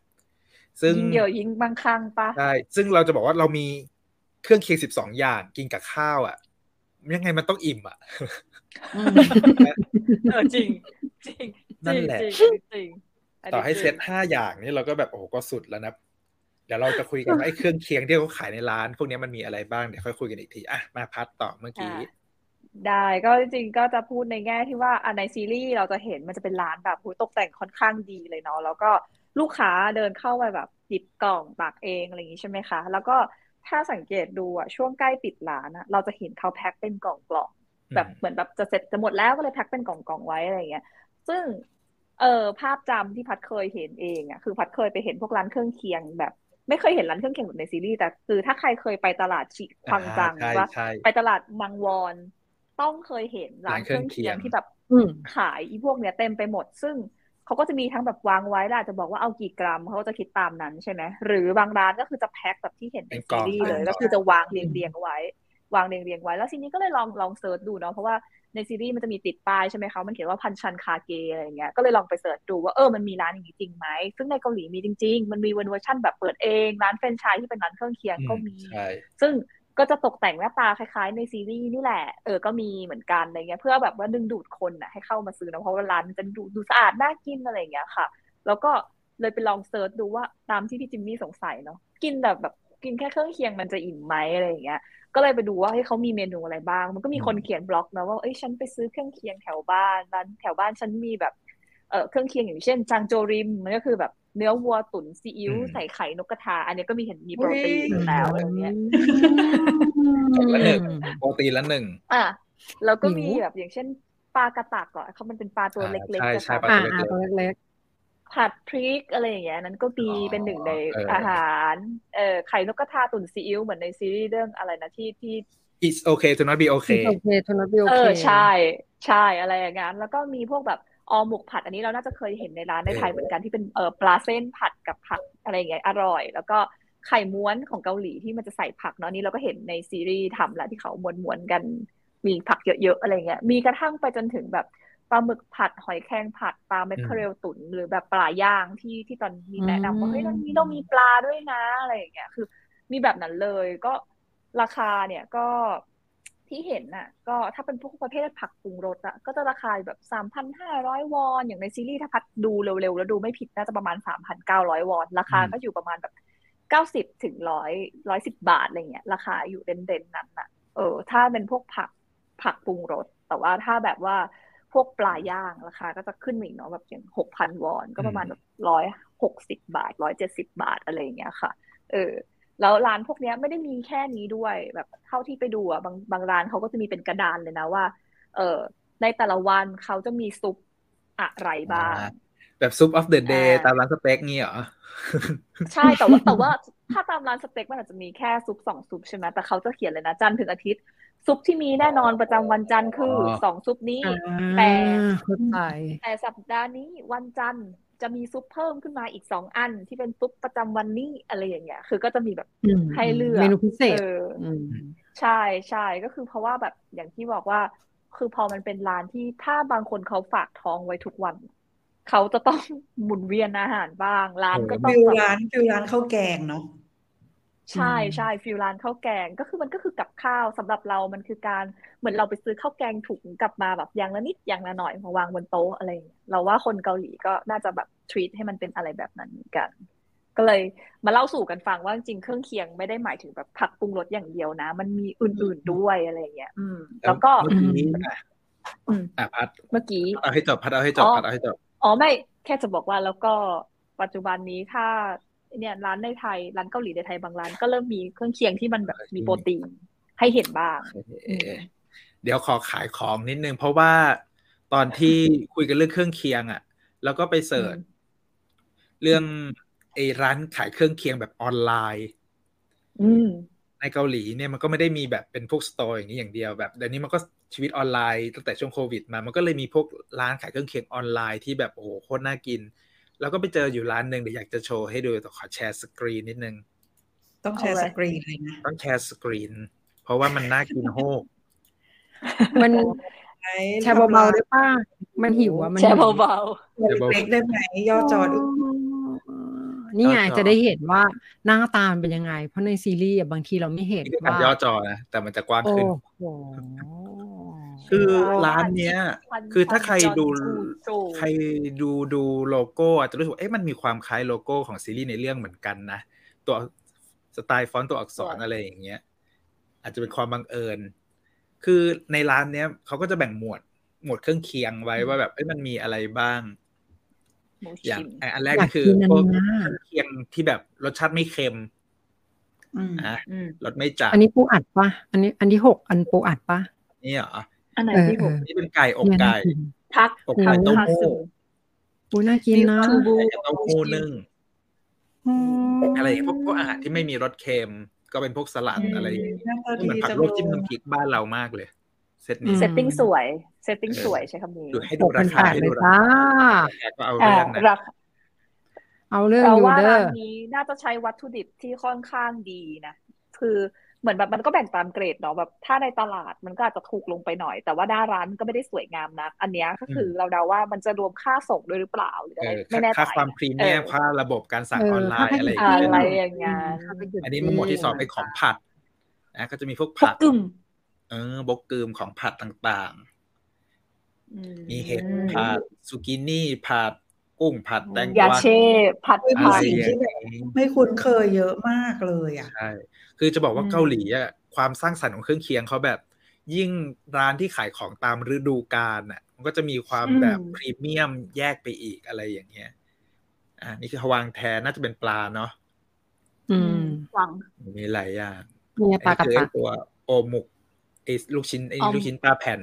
ซึ่ง
ยิ่งเยอะยิ่งบางครั้งปะ
ใช่ซึ่งเราจะบอกว่าเรามีเครื่องเคียงสิบสองอย่างกินกับข้าวอะยังไงมันต้องอิ่มอะ
เออจริง จริง
นั่นแหละ
จริงจริงจริงนนี้
ต่อให้
จริง
เซตห้าอย่างนี่เราก็แบบโอ้โหก็สุดแล้วนะเดี๋ยวเราจะคุยกันว่าไอ้เครื่องเคียงที่เขาขายในร้าน พวกนี้มันมีอะไรบ้างเดี๋ยวค่อยคุยกันอีกทีอะมาพัดต่อเมื่อกี้
อะ ได้ก็จริงๆก็จะพูดในแง่ที่ว่าอะในซีรีส์เราจะเห็นมันจะเป็นร้านแบบหูตกแต่งค่อนข้างดีเลยเนาะแล้วก็ลูกค้าเดินเข้าไปแบบหยิบกล่องตักเองอะไรอย่างนี้ใช่ไหมคะ แล้วก็ถ้าสังเกตดูอะช่วงใกล้ปิดร้านอะเราจะเห็นเขาแพ็คเป็นกล่องๆแบบเหมือนแบบจะเสร็จจะหมดแล้วก็เลยแพ็คเป็นกล่องๆไว้อะไรอย่างเงี้ย ซึ่งเออภาพจำที่พัดเคยเห็นเองอะคือพัดเคยไปเห็นพวกร้านเครื่องเคียงแบบไม่เคยเห็นร้านเครื่องเคียงแบบในซีรีส์แต่คือถ้าใครเคยไปตลาดชิควังจัง
อ่าใช่
ว่า
ใช่
ไปตลาดมังวอน ต้องเคยเห็นร้านเครื่องเคียง
ร้านเครื่องเคียง
ที่แบบ
อืม
ขายอีพวกเนี้ยเต็มไปหมด ซึ่งเขาก็จะมีทั้งแบบวางไว้แล้วอาจจะบอกว่าเอากี่กรัมเขาก็จะคิดตามนั้นใช่ไหมหรือบางร้านก็คือจะแพ็คแบบที่เห็นใน
เป็นกล่
ซี
อง
รีส์เลย
เป็นกล่อง
ก็คือจะวางเรียงเรียงๆไว้ วางเรียงเรียงๆไว้ แล้วทีนี้ก็เลยลองลอง search ดูเนาะเพราะว่าในซีรีส์มันจะมีติดป้ายใช่ไหมคะมันเขียนว่า반찬가게 อะไรอย่างเงี้ยก็เลยลองไป search ดูว่าเออมันมีร้านอย่างนี้จริงไหมซึ่งในเกาหลีมีจริง ๆ มันมีเวอร์ชันแบบเปิดเอง ร้านแฟรนไชส์ที่เป็นร้านเครื่องเคียงก็มี
ใช่
ซึ่ง ก็จะตกแต่งหน้าตาคล้ายๆ ในซีรีส์นี่แหละ เออ ก็มีเหมือนกันอะไรเงี้ย เพื่อแบบว่าดึงดูดคนน่ะให้เข้ามาซื้อนะเพราะว่าร้านมันจะดูดูสะอาดน่ากินอะไรอย่างเงี้ยค่ะ แล้วก็เลยไปลอง search ดูว่าตามที่พี่จิมมี่สงสัยเนาะกินแบบแบบกินแค่เครื่องเคียงมันจะอิ่มไหมอะไรอย่างเงี้ย ก็เลยไปดูว่าเฮ้ยเขามีเมนูอะไรบ้าง มันก็มีคนเขียนบล็อกนะว่าเอ้ยฉันไปซื้อเครื่องเคียงแถวบ้านร้านแถวบ้านฉันมีแบบเออเครื่องเคียงอย่างเช่น장조림 มันก็คือแบบ เนื้อวัวตุ๋นซีอิ๊ว
อืม
ใส่ไข่นกกระทา อันนี้ก็มีเห็นมีโปรตีนอยู่แล้วอะไรเงี้ย
ละหนึ่งโปรตีนละหนึ่ง
อะแล้วก็มี
หิว
แบบอย่างเช่นปลากระตักก่อนเขามันเป็นปลาตัวเล็กๆ
ใช่
อะ
ใช่
ค่ะ
ปลา
อ่า
ตัวเล็ก
อ่าตัวเล็ก
ผัดพริกอะไรอย่างเงี้ยนั้นก็มี
อ๋อ
เป็นหนึ่งใน
เอออ
อาหารเอ่อไข่นกกระทาตุ๋นซีอิ๊วเหมือนในซีรีส์เรื่องอะไรนะที่ที่
it's okay to not be okay
โอเคทุนบิโอ
เอ
เค
อใช่ ใช่อะไรอย่างงั้นแล้วก็มีพวกแบบ 어묵 ผัด อันนี้เราน่าจะเคยเห็นในร้านในไทยเหมือนกันที่เป็นเออปลาเส้นผัดกับผักอะไรอย่างเงี้ยอร่อย แล้วก็ไข่ม้วนของเกาหลีที่มันจะใส่ผักเนาะนี่เราก็เห็นในซีรีส์ทำแล้วที่เขาม้วนๆกันมีผักเยอะๆอะไรเงี้ยมีกระทั่งไปจนถึงแบบปลาหมึกผัดหอยแครงผัดปลาแมคเคอเรลตุ๋นหรือแบบปลาย่างที่ที่ตอนมีแนะนำว่าเฮ้ยตอนนี้เรามีปลาด้วยนะอะไรอย่างเงี้ยคือมีแบบนั้นเลยก็ราคาเนี่ยก็ ที่เห็นน่ะ ก็ถ้าเป็นพวกประเภทผักปรุงรสอะก็จะราคาแบบสามพันห้าร้อยวอน อย่างในซีรีส์ถ้าพัดดูเร็วๆ แล้วดูไม่ผิดน่าจะประมาณสามพันเก้าร้อยวอน ราคาก็อยู่ประมาณแบบเก้าสิบถึงร้อยร้อยสิบบาทอะไรเงี้ยราคาอยู่เด่นๆนั้นน่ะ เออ ถ้าเป็นพวกผักผักปรุงรสแต่ว่าถ้าแบบว่าพวกปลาย่างราคาก็จะขึ้นมาอีกเนาะแบบอย่างหกพันวอน ก็ประมาณร้อยหกสิบบาทร้อยเจ็ดสิบบาทอะไรเงี้ยค่ะ เออ แล้วร้านพวกเนี้ยไม่ได้มีแค่นี้ด้วย แบบเท่าที่ไปดูอะบางบางร้านเขาก็จะมีเป็นกระดานเลยนะว่า เออในแต่ละวันเขาจะมีซุปอะไรบ้าง
อ่าแบบซุป of the day
อ่า
ตามร้านสเต็กงี้เหรอ
ใช่แต่ว่าแต่ว่าถ้าตามร้านสเต็กมันอาจจะมีแค่ซุปสองซุปใช่ไหมแต่เขาจะเขียนเลยนะจันทร์ถึงอาทิตย์ ซุปที่มีแน่นอนประจำวันจันทร์คืออ
อ
สองซุปนี้
อ่า
แต่
เข้าใจ
แต่สัปดาห์นี้วันจันทร์ จะมีซุปเพิ่มขึ้นมาอีกสองอันที่เป็นซุปประจำวันนี้อะไรอย่างเงี้ย คือก็จะมีแบบ
อืม
ให้เลือก
เมนูพิเศษ
เออ
อืม
ใช่ใช่ก็คือเพราะว่าแบบอย่างที่บอกว่า คือพอมันเป็นร้านที่ถ้าบางคนเขาฝากท้องไว้ทุกวันเขาจะต้องหมุนเวียนอาหารบ้างร้านก็ต้อง
feel
แบบ
ร้าน feel ร้านข้าวแกงเนาะ
ใช่ใช่ feel ร้านข้าวแกงก็คือมันก็คือกับข้าวสำหรับเรามันคือการเหมือนเราไปซื้อข้าวแกงถุงกลับมาแบบอย่างละนิดอย่างละหน่อยมาวางบนโต๊ะอะไรอย่างเงี้ยเราว่าคนเกาหลีก็น่าจะแบบ treat ให้มันเป็นอะไรแบบนั้นเหมือนกัน ก็เลยมาเล่าสู่กันฟังว่าจริงๆเครื่องเคียงไม่ได้หมายถึงแบบผักปรุงรสอย่างเดียวนะ มันมีอื่นๆด้วยอะไรอย่างเงี้ยอืม แล้วก็
เมื่อกี้อะ
อืม
อะพัด
เมื่อกี้
เอาให้จบพัดเอาให้จบ
อ๋อ
พัดเอาให้จบ
อ๋อไม่แค่จะบอกว่าแล้วก็ปัจจุบันนี้ถ้า เนี่ยร้านในไทยร้านเกาหลีในไทยบางร้านก็เริ่มมีเครื่องเคียงที่มันแบบมีโปรตีนให้เห็นบ้าง
เอ่อเดี๋ยวขอขายของนิดนึง เพราะว่าตอนที่คุยกันเรื่องเครื่องเคียงอะ แล้วก็ไปเสิร์ช
อืม
เรื่องไอ้ร้านขายเครื่องเคียงแบบออนไลน์
อืม
ในเกาหลีเนี่ยมันก็ไม่ได้มีแบบเป็นพวก store อย่างนี้อย่างเดียวแบบเดี๋ยวนี้มันก็ชีวิตออนไลน์ตั้งแต่ช่วงโควิดมา มันก็เลยมีพวกร้านขายเครื่องเคียงออนไลน์ที่แบบโอ้โหโคตรน่ากิน แล้วก็ไปเจออยู่ร้านหนึ่งเดี๋ยวอยากจะโชว์ให้ดูแต่ขอแชร์สกรีนนิดนึง
ต้องแชร์
เอา
ส
ไว้
กรีนเลยนะ
ต้องแชร์สกรีน เพราะว่ามันน่ากินโฮก
มัน
ใช้
แชร์เบาๆได้ป่ะมันหิวอะมัน
แชร์
หิว
เบา
เล็กๆได้ไหมย่อจอดู
นี่ไง
ย่อจอ
จะได้เห็นว่าหน้าตามันเป็นยังไง เพราะในซีรีส์อะบางทีเราไม่เห็น
นี่คือการ
ว่า
ย่อจอนะแต่มันจะกว้างขึ้นโอ้
โห
คือร้านเนี้ย
ๆ
คือถ้าใครดู
จู
ใครดูดูโลโก้อาจจะรู้สึกว่าเอ๊ะมันมีความคล้ายโลโก้ของซีรีส์ในเรื่องเหมือนกันนะ ตัวสไตล์ฟอนต์ตัวอักษรอะไรอย่างเงี้ย อาจจะเป็นความบังเอิญ คือในร้านเนี้ยเขาก็จะแบ่งหมวดหมวดเครื่องเคียงไว้ว่าแบบเอ้ยมันมีอะไรบ้าง
หมู
อย่าง
ชิ้น
อันแรก
อยา
ก็
ก
คือ
กินอัน
พวก
เนี้ย
เครื่องเคียงที่แบบรสชาติไม่เค็ม
อืม
อะ
อืม
รสไม่จัด
อันนี้ปูอัดปะอันนี้ อันที่หกอันปูอัดปะ
นี่เหรอ
อันไหน
เออ
ที่ผม
เออ
นี่เป็นไก่อก
เนี่ยน่า
ไก่
กิน
ทัก
อกไก่เต้า
ทัก
หู้
สึ
ปูน่ากินนะ
ทูบู
ไก่เต้าหู้นึ่ง
อืม
อะไรอย่างเงี้ยพวกพวกอาหารที่ไม่มีรสเค็มก็เป็นพวกสลัดอะไรอย่างเงี้ย
หน้าตา
เหมือนผัก
ดีจัง
ล
เล
วกจิ้ม
ย
น้ำพริกบ้านเรามากเลยเซตนี้
อืม
เซตติ้งสวยเซตติ้งสวยใช้คำนี้
ดูให้
ห
ดู
กพั
ราน
แป
คา
ด
ให้
เล
ดู
ย
รา
จ้า
คาก็เอา
อ่า
เรื่องนะ
ราคา
เอาเรื่อง
เรา
อยู่
ว่า
เด้
ร้า
อ
นนี้น่าจะใช้วัตถุดิบที่ค่อนข้างดีนะ คือ เหมือนแบบมันก็แบ่งตามเกรดเนาะแบบถ้าในตลาดมันก็อาจจะถูกลงไปหน่อย แต่ว่าหน้าร้านมันก็ไม่ได้สวยงามนะอันเนี้ยก็คือเราเดาว่ามันจะรวมค่าส่งด้วยหรือเปล่าหรือ
เอ
อะไร
อ
ไม่แน่ใจ
ค่าความพรีเมียม
เออ
ค่าระบบการสั่ง
เออ
ออนไลน์
ค่า
อะไรอย่าง
ให้
เงี้ย
อะไรอย่างงั้น
อันนี้มันหมวดที่สองเป็นของผัดนะก็จะมีพวก
พวก
ผัด
กึ่ม
เออบกกึมของผัดต่าง
อืม
ๆมีเห็ดผัดซูกินี่ผัดกุ้งผัดแตงก
ยาวาเช่ผัด
เฮ้ย
อะ
มี
ไร
ผัด
สิ่ง
อย่า
ที่
ง
แบบ
นี้
ไม่คุ้นเคยเยอะมากเลยอะ
ใช่ คือจะบอกว่า
อืม
เกาหลีอะความสร้างสรรค์ของเครื่องเคียงเขาแบบ ยิ่งร้านที่ขายของตามฤดูกาลน่ะ มันก็จะมีความแบบพรีเมียมแยกไปอีกอะไรอย่างเงี้ยอ่านี่คือฮวางแทน่าจะเป็นปลาเนาะ
อืม
หวัง
มีหลายอย่าง
เนี่ยปลากระ
ไอ้คือ
ตั
ไอ้
ก
ตัวโอหมุกไอ้ลูกชิ้นไอ้
อ๋อ
ลูกชิ้นปลาแผ่น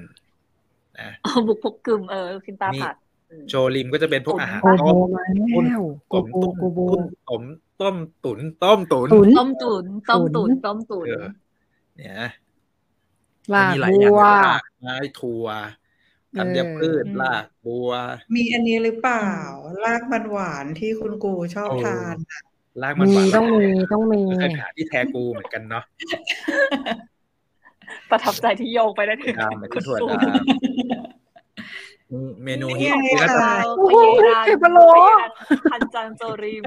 อะ
อ๋อบุกพกกึมเออกินปลาผัดอืม
โชริมก็จะเป็นพวกอาหาร
โกโบ
ต้ม
มาแล้วโก
ต้ม
โบโกโบ
ต้มต้มตุ๋นต้มตุ๋น
ตุ๋น
ต้มตุ๋นต้มตุ๋นต้มตุ๋น
เออเนี่ยนะ
ลา
มี
บ
หลาย
บั
อย่าง
ว
ลากไม้ถั่วธัญพืช
เออ
ลากบัว
มีอันนี้หรือเปล่ารากมันหวานที่คุณกูชอบ
โอ้
ทานอะ
ลากมัน
มี
หวาน
ต้องมีต้องมี
เคยไปหาที่แทกูเหมือนกันเนาะ
ประทับใจที่โยงไปได้ถึง
ดามไป
คุ
ที่
ณ
ถั่ว
ครู
ดามมี เมนูฮิตนี่ก็จะ
โอ้โหไข่พะโล้
คันจังโจริม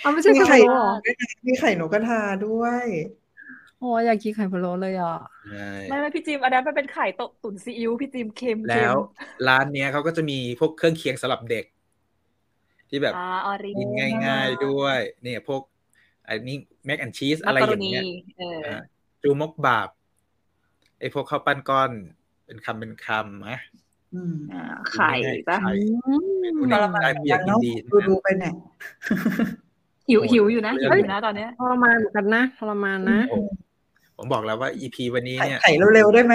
เอาไม่ใช่
มี
ไข่
ไข่
พะโล้เหรอ
มีไข่นกกระทาด้วย
โอ้ยอยากกินไข่พะโล้เลยอะ
ใช่
ไม่ไม่พี่จิมอันนั้นมันเป็นไข่ตกตุ๋นซีอิ๊วพี่จิมเค็มเค็
แล้ว
ม
ร้านเนี้ยเขาก็จะมีพวกเครื่องเคียงสำหรับเด็ก ที่แบบ
อ่าออริ
กินง่าย ๆด้วย เนี่ย พวกอันนี้แมกแอนชีส
มั
อะไร
กกะ
อ
โร
ย่าง
นี
เงี้ย
เออ
อ่าจูมกบาบไอพวกข้าวปั้นก้อน เป็นคำเป็นคำนะ
อืม
อ่า ไข่ปะ
ไข่
อืม
เมนูเด็กได้ผู้ใหญ่กินดี
ดูดูไปเนี่ย
หิว
โหด
หิวอยู่นะ
เรื่
หิ
อง
วอยู่นะตอนเนี้ย
ทรมานเหมือนกันนะทรมานนะ
โอ้ผมบอกแล้วว่า EP วันนี้
ไข่
เนี่ย
ไข่เร็วๆได้ไหม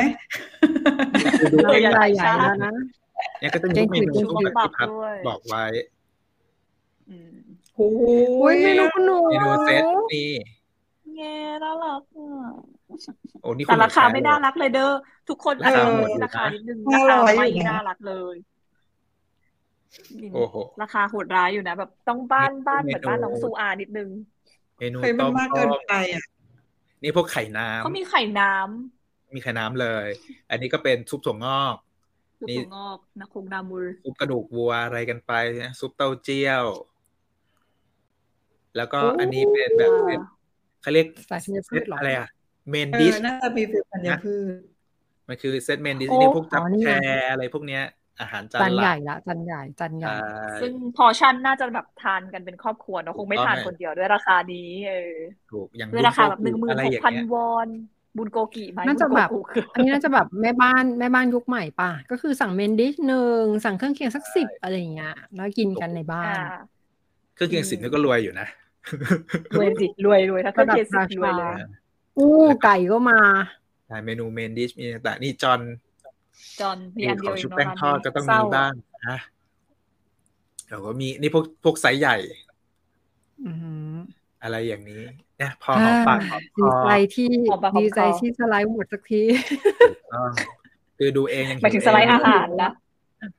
คือดู
ใหญ่
อย่า
ใหญ่
ช้า
แล้วนะ
เนี่ยก็จะมี
เก่ง
เมนู
เก่ง
ที่แบบที่พัด
ด้วย
บอกไว้
อืม
โอ้โห
อุ้ยเมนูคุณหนู
เมนูเซตนี่
แง่น่ารักอะ
โอ้นี่
แต่
ณ
ราคา
ใช้
ไม่
เลย
น่ารักเลยเด้อทุกคน
ราคา
เออ
โหดอยู่นะ
ราคานิดนึง
ห้า
รา
ร้
คา
อย
ไม่
อยู่นะ
น่ารักเลย
โอ้โห
ราคาโหดร้ายอยู่นะ แบบต้องบ้านบ้านเหมือน
เมนู
บ้านน้องซูอานิดนึง
เมนู
เคยมั
ต้
น
ม
มาก
ต้
เกิน
ม
ไปอะ
นี่พวกไข่น้ำ
เขามีไข่น้ำ
มีไข่น้ำเลย อันนี้ก็เป็นซุปถั่วงอก
ซุป
นี่
ถั่วงอกนาคงนามูล
ซุปกระดูกวัวอะไรกันไปนะซุปเต้าเจี้ยว แล้วก็อันนี้เป็นแบบเป็นเขาเรียก
สายธัญพืชเหรอ
อะไรอะ เมน
เอ
ดิ
อ
ช
น่าจะมีเป็นธัญพืช
มันคือเซตเมนดิช
โอ้
นี่พวกจับ
อ๋อนี่
แช
ไง
ร์อะไรพวกเนี้ยอาหารจา
จานน
ห
ให
ลั
ญ่
ก
ละจานใหญ่จานใหญ่
ใช่
ซึ่งพอชั่นน่าจะแบบทานกันเป็นครอบครัวเนอะคงไม่
ถูกต้อง
ทาน
ไหม
คนเดียวด้วยราคานี้เออ
ถูกอย่าง
ด้วยราคาแบบห
บุ
นึ่ง
ญ
หมื่
อะ
น
ไร
หก
อย่าง
พัน
เงี้ยว
อนบุญโกกิไหม
น่าจะแบบ
ญโกกุคือ
อันนี้น่าจะแบบแม่บ้านแม่บ้านยุคใหม่ป่ะ ก็คือสั่งเมนดิชหนึ่งสั่งเครื่องเคียงสักสิบอะไรอย่างเงี้ยแล้วกินกันในบ้า
อ่าน
เครื่องเคียงสิบนี่ก็รวยอยู่นะ
รวยสิรวยรวยถ้าเครื่องเคียงสิ
ระดับ
รวยเลย
ราคา อู้ไก่ก็มา
ใช่เมนูเมนดิชมีต่างๆนี่จอน
จอนมีอันเดี
ข
ยว
อง
เอง
ชุบ
เนาะ
แป้ง
ร้าน
ทอด
นี้
ก็ต้อง
เศ
มี
ร้า
บ้างนะแล้วก็มีนี่พวกพวกไซส์ใหญ่
อืม
อะไรอย่างนี้เนี่ยพอหอมปากหอมค
ดี
อ
ใจที่
หอมปากหอมคอ
ดีใจที่สไลด์หมดสักที
ถูกต้องคือดูเองยัง
หมายถึงสไลด์อาหารนะ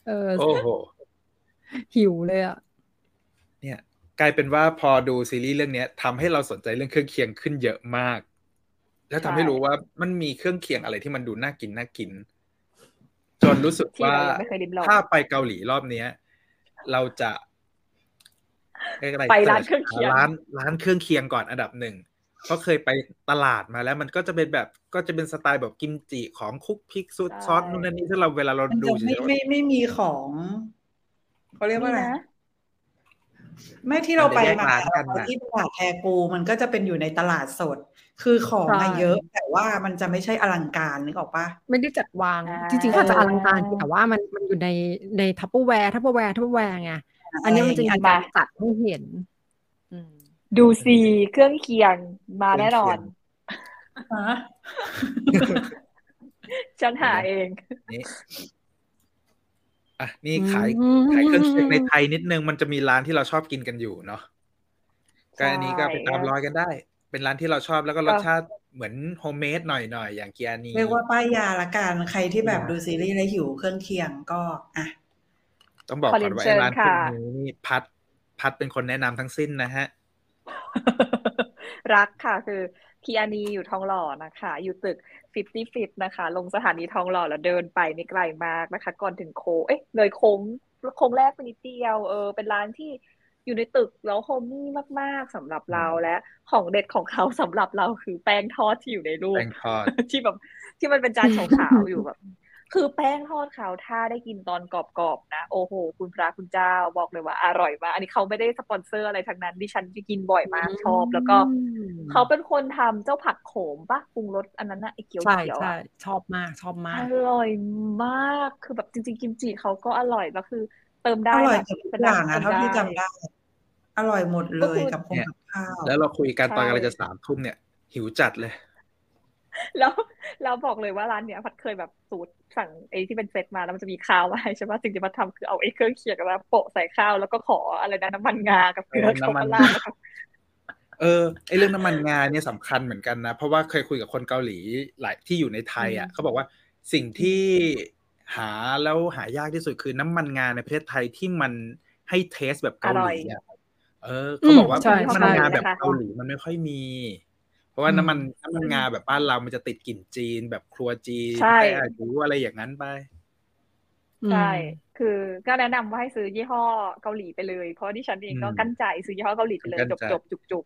เออ
โอ้โห
หิวเลยอะ
เนี่ย กลายเป็นว่าพอดูซีรีส์เรื่องเนี้ยทำให้เราสนใจเรื่องเครื่องเคียงขึ้นเยอะมาก แล้วทำให้
ใช่
รู้ว่ามันมีเครื่องเคียงอะไรที่มันดูน่ากินน่ากิน จนรู้สึก
ที่
ว่า
เรายังไม่เคยลิ้มลอง
ถ้าไปเกาหลีรอบเนี้ย เราจะเรียกอะไร
ไปร้านเครื่องเคียง
ร้านร้านเครื่องเคียงก่อนอันดับหนึ่งเพราะเคยไปตลาดมาแล้ว มันก็จะเป็นแบบก็จะเป็นสไตล์แบบกิมจิของคุกพริกซุดซอสนู่นนั่นนี่ซึ่งเราเวลาเรา
มัน
ดู
จะไม่
เฉยๆ
ไม่ไม่มีของเขาเรียกว่าอะไร
นี่นะ
ไม่ที่เราไป
มันจะแยก
มา
ร้านกันน่ะ
ที่ตลาดแทกูมันก็จะเป็นอยู่ในตลาดสด คือของ
ใช่
มาเยอะแต่ว่ามันจะไม่ใช่อลังการนึกออกปะ
ไม่ได้จัดวาง
อ่า
จริงๆก็อาจจะอลังการแต่ว่ามันมันอยู่ในใน Tupperware Tupperware Tupperware ไงอันนี้มันจะมีการจัดให้เห็นอืม
ดูซีเครื่องเคียงมาแน่นอน
ฮะ
ฉันหาเอง
นี่อะนี่ขายขายเครื่องเคียงในไทยนิดนึงมันจะมีร้านที่เราชอบกินกันอยู่เนาะก็อันนี้ก็ไปตามรอยกันได้ เป็นร้านที่เราชอบแล้วก็รสชาติเหมือน homemade หน่อยๆอย่างคีอานี
เรียกว่าป้ายยาละกันใครที่แบบ
ยา
ดูซีรีส์แล้วหิวเครื่องเคียงก็อะ
ต้องบอก
ขอ
ก่
เรี
อยน
น
ว่า
เชิ
ไอ้
ญ
ร้านพว
ค่ะ
กนี้นี่พัดพัดเป็นคนแนะนำทั้งสิ้นนะฮะ
รักค่ะคือคีอานีอยู่ทองหล่อนะคะ อยู่ตึก50 fit นะคะ ลงสถานีทองหล่อแล้วเดินไปไม่ไกลมากนะคะ ก่อนถึงโค้งเอ๊ะเลยโค้งโค้งแรกไปนิดเดียวเออเป็นร้านที่ อยู่ในตึกแล้วโฮมมี่มาก ๆสำหรับเราและของเด็ดของเขาสำหรับเราคือแป้งทอดที่อยู่ในรูป
แป้งทอด
ที่แบบที่มันเป็นจานขาวๆอยู่แบบ คือแป้งทอดขาวถ้าได้กินตอนกรอบๆนะ โอ้โห คุณพระคุณเจ้าบอกเลยว่าอร่อยมากอันนี้เขาไม่ได้สปอนเซอร์อะไรทั้งนั้นดิฉันไปกินบ่อยมากชอบ แล้วก็เขาเป็นคนทำเจ้าผักโขมปะปรุงรสอันนั้นนะไอ้เขียว
ใช่
เขียว
ใช่
อะ
ชอบมากชอบมา
อกร่อยมากคือแบบจริง ๆ กิมจิเขาก็อร่อยแล้วคือเติม
อ
ได้
ร่อย
แบบ
กับทุก
เป็น
อ
ร้า
ย่านงอะ
เติม
เท่าที่
ได้
จำได้ อร่อยหมดเล
ก็
ย
คือ
กับคง
เนี่ย
กับข้าว
แล้วเราคุยกันตอน
ใช่
กำลังจะสามทุ่มเนี่ย หิวจัดเลย
แล้วเราบอกเลยว่าร้านเนี้ยพัดเคยแบบสูตรสั่งไอ้ที่เป็นเซตมาแล้วมันจะมีข้าวมาให้ใช่ปะสิ่งที่พัดทำคือเอาไอ้เครื่องเคียงแล้วโปะใส่ข้าวแล้วก็ขออะไรนะน้ำมันงากับเกลือเขามาราดแล้วก็
เออไอเรื่องน้ำมันงาเนี่ยสำคัญเหมือนกันนะ เพราะว่าเคยคุยกับคนเกาหลีหลายที่อยู่ในไทยอะเขาบอกว่าสิ่งที่หาแล้วหายากที่สุดคือน้ำมันงาในประเทศไทยที่มันให้เทสแบบเกาหลีอะ เออเขาบอกว่า
ใช่
น้ำมัน
ใช่
งาแบบเกาหลีมันไม่ค่อยมี เพราะว่าน้ำมันน้ำมันงาแบบบ้านเรามันจะติดกลิ่นจีนแบบครัวจีน
ใช่
แป้อายุอะไรอย่างนั้นไป
ใช่คือก็แนะนำว่าให้ซื้อยี่ห้อเกาหลีไปเลย เพราะดิฉันเองก็
อืม
กั้นใจซื้อยี่ห้อเกาหลีไปเลย
กั้น
จบ
ใจ
จบจุกจุก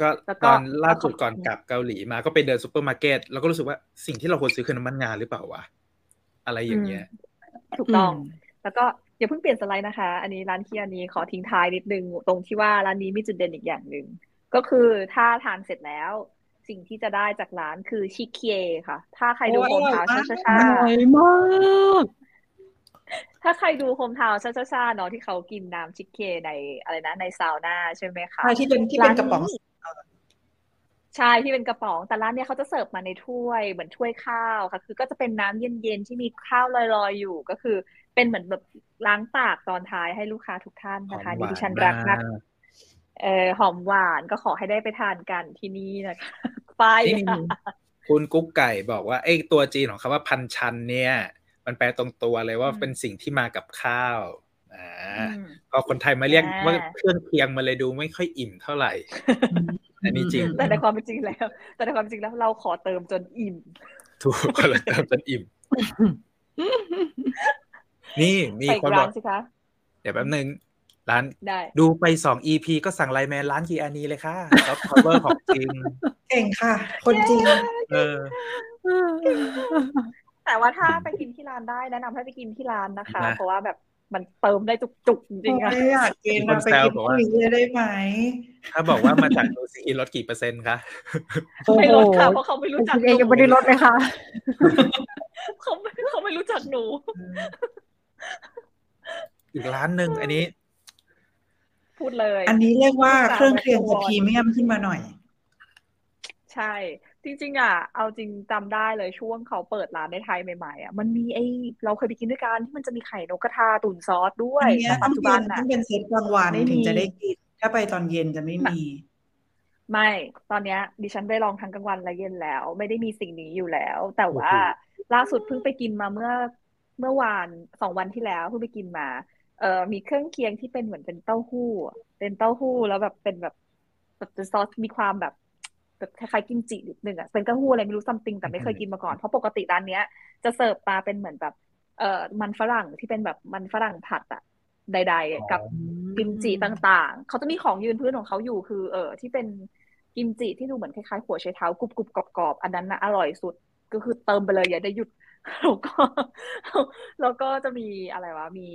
ก็
แล้วก็
ตอนล่าสุด
เอาของ
ก่อนกลับเกาหลีมาก็ไปเดินซูเปอร์มาร์เก็ตแล้วก็รู้สึกว่าสิ่งที่เราควรซื้อคือน้ำมันงาหรือเปล่าวะอะไรอย่างเงี้ย
ถูกต้อง แล้วก็ อย่าเพิ่งเปลี่ยนสไลด์นะคะ อันนี้ร้านที่อันนี้ขอทิ้งท้ายนิดนึง ตรงที่ว่าร้านนี้มีจุดเด่นอีกอย่างหนึ่ง ก็คือถ้าทานเสร็จแล้วสิ่งที่จะได้จากร้านคือ식혜 ค่ะ ถ้าใครดู
โอ้ย
Hometown
อร่อยมาก
Cha-Cha
อร่อยมาก
ถ้าใครดูโฮมทาวน์ช้าช้าเนาะที่เขากินน้ำชิคเคียในอะไรนะในซาวน่าใช่ไหมคะ
ใช่ที่เป็นที่เป็นกระป๋อง
ใช่ที่เป็นกระป๋องแต่ร้านเนี้ยเขาจะเสิร์ฟมาในถ้วยเหมือนถ้วยข้าวค่ะ คือก็จะเป็นน้ำเย็นๆที่มีข้าวลอยๆอยู่ก็คือ เป็นเหมือนแบบล้างปากตอนท้ายให้ลูกค้าทุกท่าน
หอ
นะ
ม
คะ
ห
นี่
วาน
ดิฉันรัก
มามา
ก
ก
เออหอมหวานก็ขอให้ได้ไปทานกันที่นี่นะคะ ไป
นี่
ค่ะ
คุณกุ๊กไก่บอกว่าไอ้ตัวจีนของคำว่าพันชันเนี่ย มันแปลตรงตัวเลยว่า
อืม
เป็นสิ่งที่มากับข้าวอ่า
อืม
พอคนไทยมาเรียก
อ่า
ว่าเครื่องเคียงมันเลยดูไม่ค่อยอิ่มเท่าไหร่ อันนี้จริง
แต่ในความเป็นจริงแล้ว แต่ในความเป็นจริงแล้วเราขอเติมจนอิ่ม
ถูกคนละเติมจนอิ่ม นี่มี
ไปอี
คน
ก
บ
ร้า
อนก
สิคะ
เดี๋ยวแป๊บนึงร้าน
ได้
ดูไปสอง EP ก็สั่งไลน์แมนร้านกีอานีเลยค่ะซอฟต์พาวเวอร์ของจริง
เก่งค่ะ คนจริง
เออ
แต่ว่าถ้าไปกินที่ร้านได้แนะนำให้ไปกินที่ร้านนะคะ
นะ
เพราะว่าแบบ มันเติมได้จุกๆจริงๆอะ
ไม่อยากกิน
มีคน
อะไป
แซว
กิน
บอก
พ
ว่า
รุ่งนี้ได้ไหม
ถ้าบอกว่ามาจากดูซีลดกี่เปอร์เซ็นต์คะ
ไม่ลดค่ะเพราะเขาไม่รู้จัก
คุณเองยังไม่ได้ลดเลยค่ะ
เขาไม่เขาไม่รู้จักหนู
อีกร้านหนึ่งอันนี้
พูดเลย
อันนี้เรียกว่า
ลูกสาว
เครื่องเคียงจะ
ตัว
พรีเมียมขึ้นมาหน่อย
ใช่ จริงๆอะ เอาจริงจำได้เลยช่วงเขาเปิดร้านในไทยใหม่ๆอะ มันมีไอ้เราเคยไปกินด้วยกันที่มันจะมีไข่นกกระทาตุ๋นซอสด้ว
อั
ย
นเนี้ย
แต่
ต้
ปั
อ
จ
ง
จุ
เป็
บั
น
นอะ
ต้องเป็นเซตกลางวัน
ไม่มี
ถึงจะได้กิน ถ้าไปตอนเย็นจะไม่มี
ไม่ ตอนเนี้ยดิฉันได้ลองทั้งกลางวันและเย็นแล้ว ไม่ได้มีสิ่งนี้อยู่แล้ว แต่ว่า
โอ้โห
ล่าสุดเพิ่งไปกินมาเมื่อเมื่อวานสองวันที่แล้วเพิ่งไปกินมา เอ่อมีเครื่องเคียงที่เป็นเหมือนเป็นเต้าหู้อะเป็นเต้าหู้แล้วแบบเป็นแบบแบบเป็นซอสมีความแบบแบบ คล้ายๆกิมจินิดนึงอะเป็นเต้าหู้อะไรไม่รู้ซัมติงแต่ไม่เคยกินมาก่อน เพราะปกติร้านเนี้ย จะเสิร์ฟมาเป็นเหมือนแบบเอ่อมันฝรั่งที่เป็นแบบมันฝรั่งผัดอะใด ๆ กับกิมจิต่างๆ เขาจะมีของยืนพื้นของเขาอยู่คือ เออที่เป็นกิมจิที่ดูเหมือนคล้ายๆหัวไชเท้ากรุบๆกรอบๆอันนั้นนะอร่อยสุดก็คือเติมไปเลยอย่าได้หยุด แล้วก็แล้วก็จะมีอะไรวะมี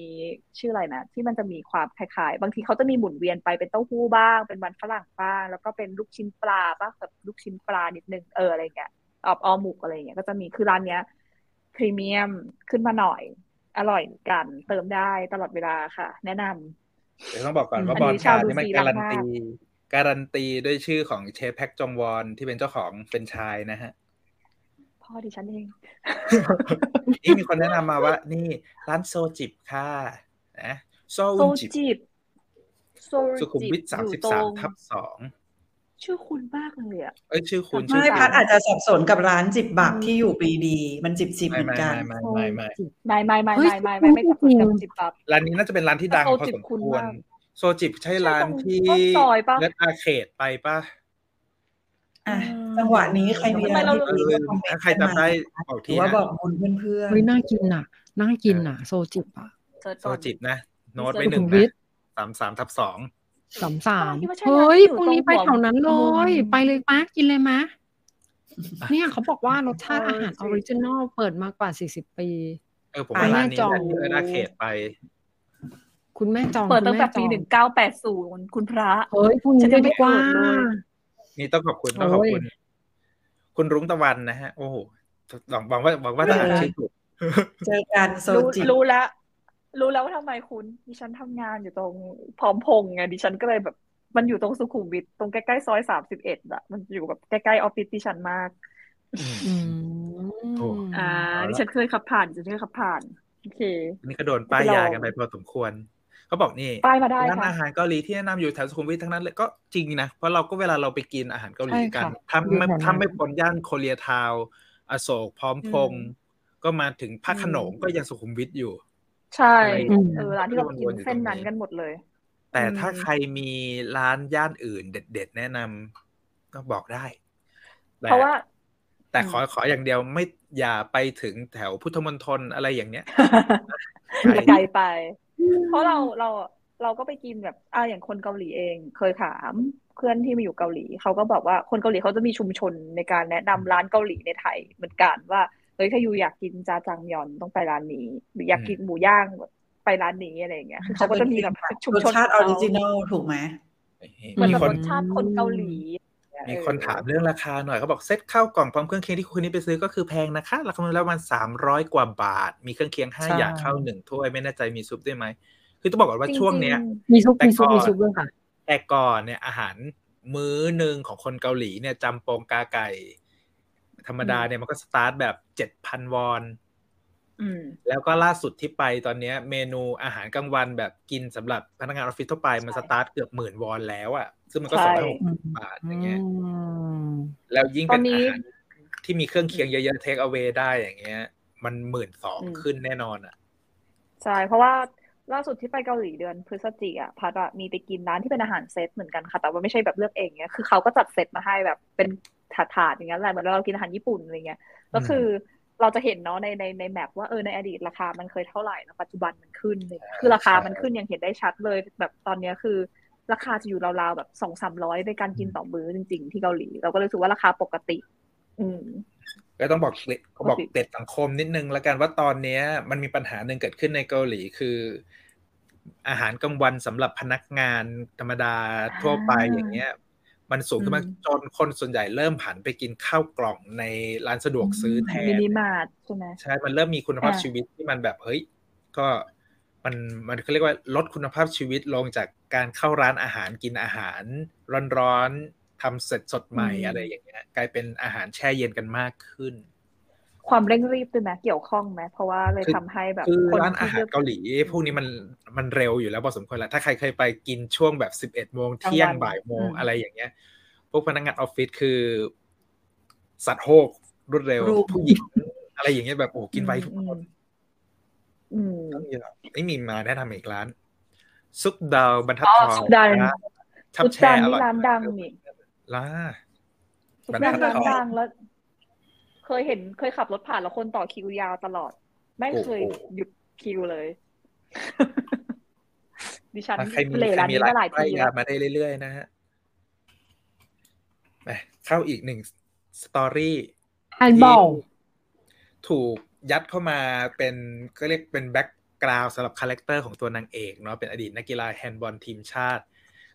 ชื่ออะไรนะที่มันจะมีความคล้ายๆ บางทีเขาจะมีหมุนเวียนไปเป็นเต้าหู้บ้าง เป็นมันฝรั่งบ้าง แล้วก็เป็นลูกชิ้นปลาบ้างแบบลูกชิ้นปลานิดนึงเอออะไรเงี้ยออบออหมุกอะไรเงี้ยก็จะมีคือร้านเนี้ยพรีเมียมขึ้นมาหน่อย อร่อยเหมือนกันเติมได้ตลอดเวลาค่ะ แนะนำ
เดี๋ยวต้องบอกก่อนว่า
อัน
บอล
นี้
ชา
ชาว
นี่มัน
ดูซี
การัน
รักมาก
ตีการันตีด้วยชื่อของเชฟแพ็กจองวอนที่เป็นเจ้าของเป็นไชายนะฮะ
พ่อดิฉันเอง
นี่มีคนแนะนำมาว่า นี่ ร้านโซจิบค่ะนะโซ
โซ
จิบ
จิบโซ
สุขุมวิท
จิ
สาม
อยู่
สิบ
ตร
สาม
ง
ทับสอง
ชื่อคุณมากเลยอะ
เอ้ยชื่อคุณชื่อ
ไม่
คุณ
พัดอาจจะสับสนกับร้านจิบบักที่อยู่ปรีดี มันจิบจิบ
ไม่
เหมือน
ไม่
กัน
ไม่ไม่ไม่ไม่
ไม่ไม่ไม่
เฮ้ย
ไม่ไม่ไม่ไม่
จริง
กับจิบปับ
ร้านนี้น่าจะเป็นร้านที่ดัง
โซ
พอ
จิบ
สม
คุณ
ควร
มาก
โซจิบใช่ร้าน
ใช่ตรง
ที่
ต้นซอยปะ
เลือดอาเขตไปปะ
อะจังหวะนี้ใครมี
ทำไมเรา
ร้าน
เอ
ดี
อ
ๆก็คอมเมน
ถ้า
ต์
ใครจำได้บอก
หรื
ที
อว่า
นะ
บอกบุญเพื่อน
เฮ้ยน่ากินอะน่ากินอะ โซจิบอะ
เซิร์ช
โซ
ก่อน
จิบนะโน้ต
สุ
ไว้
สุ
หนึ่
ขุ
ง
มวิ
นะ
ท
สามสามทับสอง
สามสาม
คิดว่าใช่
เฮ้ย
ร้านที่อยู่
พรุ่งนี้
ตรง
ไป
หัว
แถวนั้นเล
มุ
ย
ม
ไปเลยมะกินเลยมะเนี่ยเขาบอกว่ารสชาติอาหารออริจินอลเปิดมากว่าสี่สิบปี
เออผมว่าร้านนี้
จอง
น่าจะเลือดอาเขตไป
คุณแม่จอง
เปิด
คุณ
ตั้งแต่
ม่จ
ปี
อง
หนึ่งเก้าแปดศูนย์คุณพระ
เฮ้ยพรุ่งนี้
ฉัน
เล
ยั
ย
งไม่
ดีกว่า
เปิดเลย
นี่ต้องขอบคุณต้องขอบคุณ คุณรุ้งตะวันนะฮะ โอ้โหหวังหวังว่าหวังว่าจะอ่านชื่อถูก
ๆเจอกันโซ
รู้
จิบ
รู้แล้วรู้แล้วว่าทำไมคุณดิฉันทำงานอยู่ตรงพร้อมพงษ์ไงดิฉันก็เลยแบบ มันอยู่ตรงสุขุมวิทตรงใกล้ๆซอยสามสิบเอ็ดอะมันอยู่แบบใกล้ๆออฟฟิศดิฉันมาก
อืม
โอ้
อ่า
เอาละ
ดิฉันเคยขับผ่านดิฉันเคยขับผ่านโอเค
นี่ก็โดนป้ายยากันไปพอสมควร เขาบอกนี่
ป้ายมาได้
ร้าน
ค่ะ
อาหารเกาหลีที่แนะนำอยู่แถวสุขุมวิททั้งนั้นเลยก็จริงนะ เพราะเราก็เวลาเราไปกินอาหารเกาหลี
ใช่
กัน
ค่ะ
ถ้า
อยู่
ไม่
แถวนั้น
ถ้าไม่พ้นย่านโคเรียทาวน์อโศกพร้อมพงษ์ก็มาถึงพระโขนงก็ยังสุขุมวิทอยู่
ใช่
อืม
เออร้านที่เราไปกินเส้นนั้นกันหมดเลย
แต่
อืม
ถ้าใครมีร้านย่านอื่น เด็ด ๆ แนะนำก็บอกได้แต่
เพราะว่า
แต่ขอขออย่างเดียวไม่อย่าไปถึงแถวพุทธมณฑลอะไรอย่างเนี้ย
จะไกลไป เพราะเราเราเราก็ไปกินแบบอ่าอย่างคนเกาหลีเอง เคยถามเพื่อนที่มาอยู่เกาหลีเขาก็บอกว่าคนเกาหลีเขาจะมีชุมชนในการแนะนำร้านเกาหลีในไทยเหมือนกันว่าเฮ้ยถ้าอยู่อยากกินจาจังยอนต้องไปร้านนี้หรืออยากกินหมูย่างแบบไปร้านนี้อะไรอย่างเงี้ยคือเขาก็จะมีแบบชุม
รส
ชน
ชาติอ
ข
อ
อง
ริ
เขา
จินอลถูกไหม
เหมือน
มี
แบบ
คน
รสชาติคนเกาหลี
มีคนถามเรื่องราคาหน่อยเขาบอกเซ็ตข้าวกล่องพร้อมเครื่องเคียงที่คุณนี่ไปซื้อก็คือแพงนะคะราคาแล้วมันสามร้อยกว่าบาท มีเครื่องเคียงห้า
ใช่
อย่างข้าวหนึ่งถ้วยไม่แน่ใจมีซุปด้วยไหมคือต้องบอกก่อนว่าช่วงเนี้ย
มีซุป
แต่
มีซุป
ก่อน
มีซุปด้วยค่ะ
แต่ก่อนเนี่ยอาหารมื้อหนึ่งของคนเกาหลีเนี่ยจำปงกาไก่ ธรรมดาเนี่ยมันก็สตาร์ทแบบเจ็ดพันวอน
อืม
แล้วก็ล่าสุดที่ไปตอนเนี้ยเมนูอาหารกลางวันแบบกินสำหรับพนักงานออฟฟิศทั่วไปมัน
ใช่
สตาร์ทเกือบหมื่นวอนแล้วอะซึ่งมันก็
ใช่
สองร้อยหกสิบบาทอย่างเงี้ย
อืม
แล้วยิ่งเป็น
ตอนนี้
อาหารที่มีเครื่องเคียงเยอะๆเทคเอา a y ได้อย่างเงี้ย มันหมื่นสอง
อืม
ขึ้นแน่นอนอะ
ใช่ เพราะว่าล่าสุดที่ไปเกาหลีเดือนพฤศจิกอะพัดอะมีไปกินร้านที่เป็นอาหารเซตเหมือนกันค่ะแต่ว่าไม่ใช่แบบเลือกเองเนี้ยคือเขาก็จัดเซตมาให้แบบเป็นถาดๆอย่างเงี้ยแหละเหมือนเรากินอาหารญี่ปุ่นอะไรเงี้ยก็คือ เราจะเห็นเนาะในในในแมปว่าเออในอดีตราคามันเคยเท่าไหร่แล้วปัจจุบันมันขึ้นเลยคือราคามันขึ้นยังเห็นได้ชัดเลย แบบตอนเนี้ยคือ ราคาจะอยู่ราวๆแบบสองสามร้อยในการกินต่อมื้อจริง ๆ ที่เกาหลี เราก็เลยรู้สึกว่าราคาปกติ อืม
ก็ต้องบอกเด็กบอก
ปกติ
เด็ดสังคมนิดนึงแล้วกันว่าตอนเนี้ย มันมีปัญหาหนึ่งเกิดขึ้นในเกาหลีคือ อาหารกลางวันสำหรับพนักงานธรรมดาทั่วไปอย่างเงี้ย มันสูงขึ้นมา
อืม
จนคนส่วนใหญ่เริ่มผันไปกินข้าวกล่องในร้านสะดวกซื้อแทน
mini mart ใช่ไหม
ใช่ มันเริ่มมีคุณภาพ
อ่า
ชีวิตที่มันแบบเฮ้ย ก็มันมันเขาเรียกว่าลดคุณภาพชีวิตลงจากการเข้าร้านอาหารกินอาหารร้อนๆทำเสร็จสดใหม่อะไรอย่างเงี้ยกลายเป็นอาหารแช่เย็นกันมากขึ้น
ความเร่งรีบด้วยไหมเกี่ยวข้องไหมเพราะว่าเลย
คือ
ทำให้แบบ
คือ
คน
ร้านอา
ที่
หาร
เลือก
เกาหลี พวกนี้มันมันเร็วอยู่แล้วพอสมควรแล้ว ถ้าใครเคยไปกินช่วงแบบสิบเอ็ดโมงเที่ยง
กลางวัน
บ่ายโมง
อืม
อะไรอย่างเงี้ย พวกพนักงานออฟฟิศคือ สัตว์โฮกรวดเร็ว
รูป
ผู้หญิงอะไรอย่างเงี้ยแบบโอ้กินไวทุกคน
อืม
ไม่มีมาแนะนำอีกร้าน ซุปดาวบรรทัด
อ๋อ
ทอง
ซุปดาว
นะชับ
ซุป
แช่
ดาว
อ
นี่
ร่อย
ร้านดังนี่
ล่า
ทุก
บรร
ร้า
ทั
น
ดทอง
ดังๆแล้ว เคยเห็นเคยขับรถผ่านแล้วคนต่อคิวยาวตลอด ไม่เคย
โอ้โห
หยุดคิวเลย ดิฉัน
ถ้าใครมี
เหล
ใคร
ร้าน
มี
นี้
ร้าน
มาหลาย
ใกล้
ที
ยา
แล้ว
มาได้เรื่อยๆนะฮะไปเข้าอีกหนึ่ง story
แฮนด์บอล
ถูกยัดเข้ามาเป็นก็เรียกเป็น background สำหรับ character ของตัวนางเอกเนาะเป็นอดีตนักกีฬาแฮนด์บอลทีมชาติ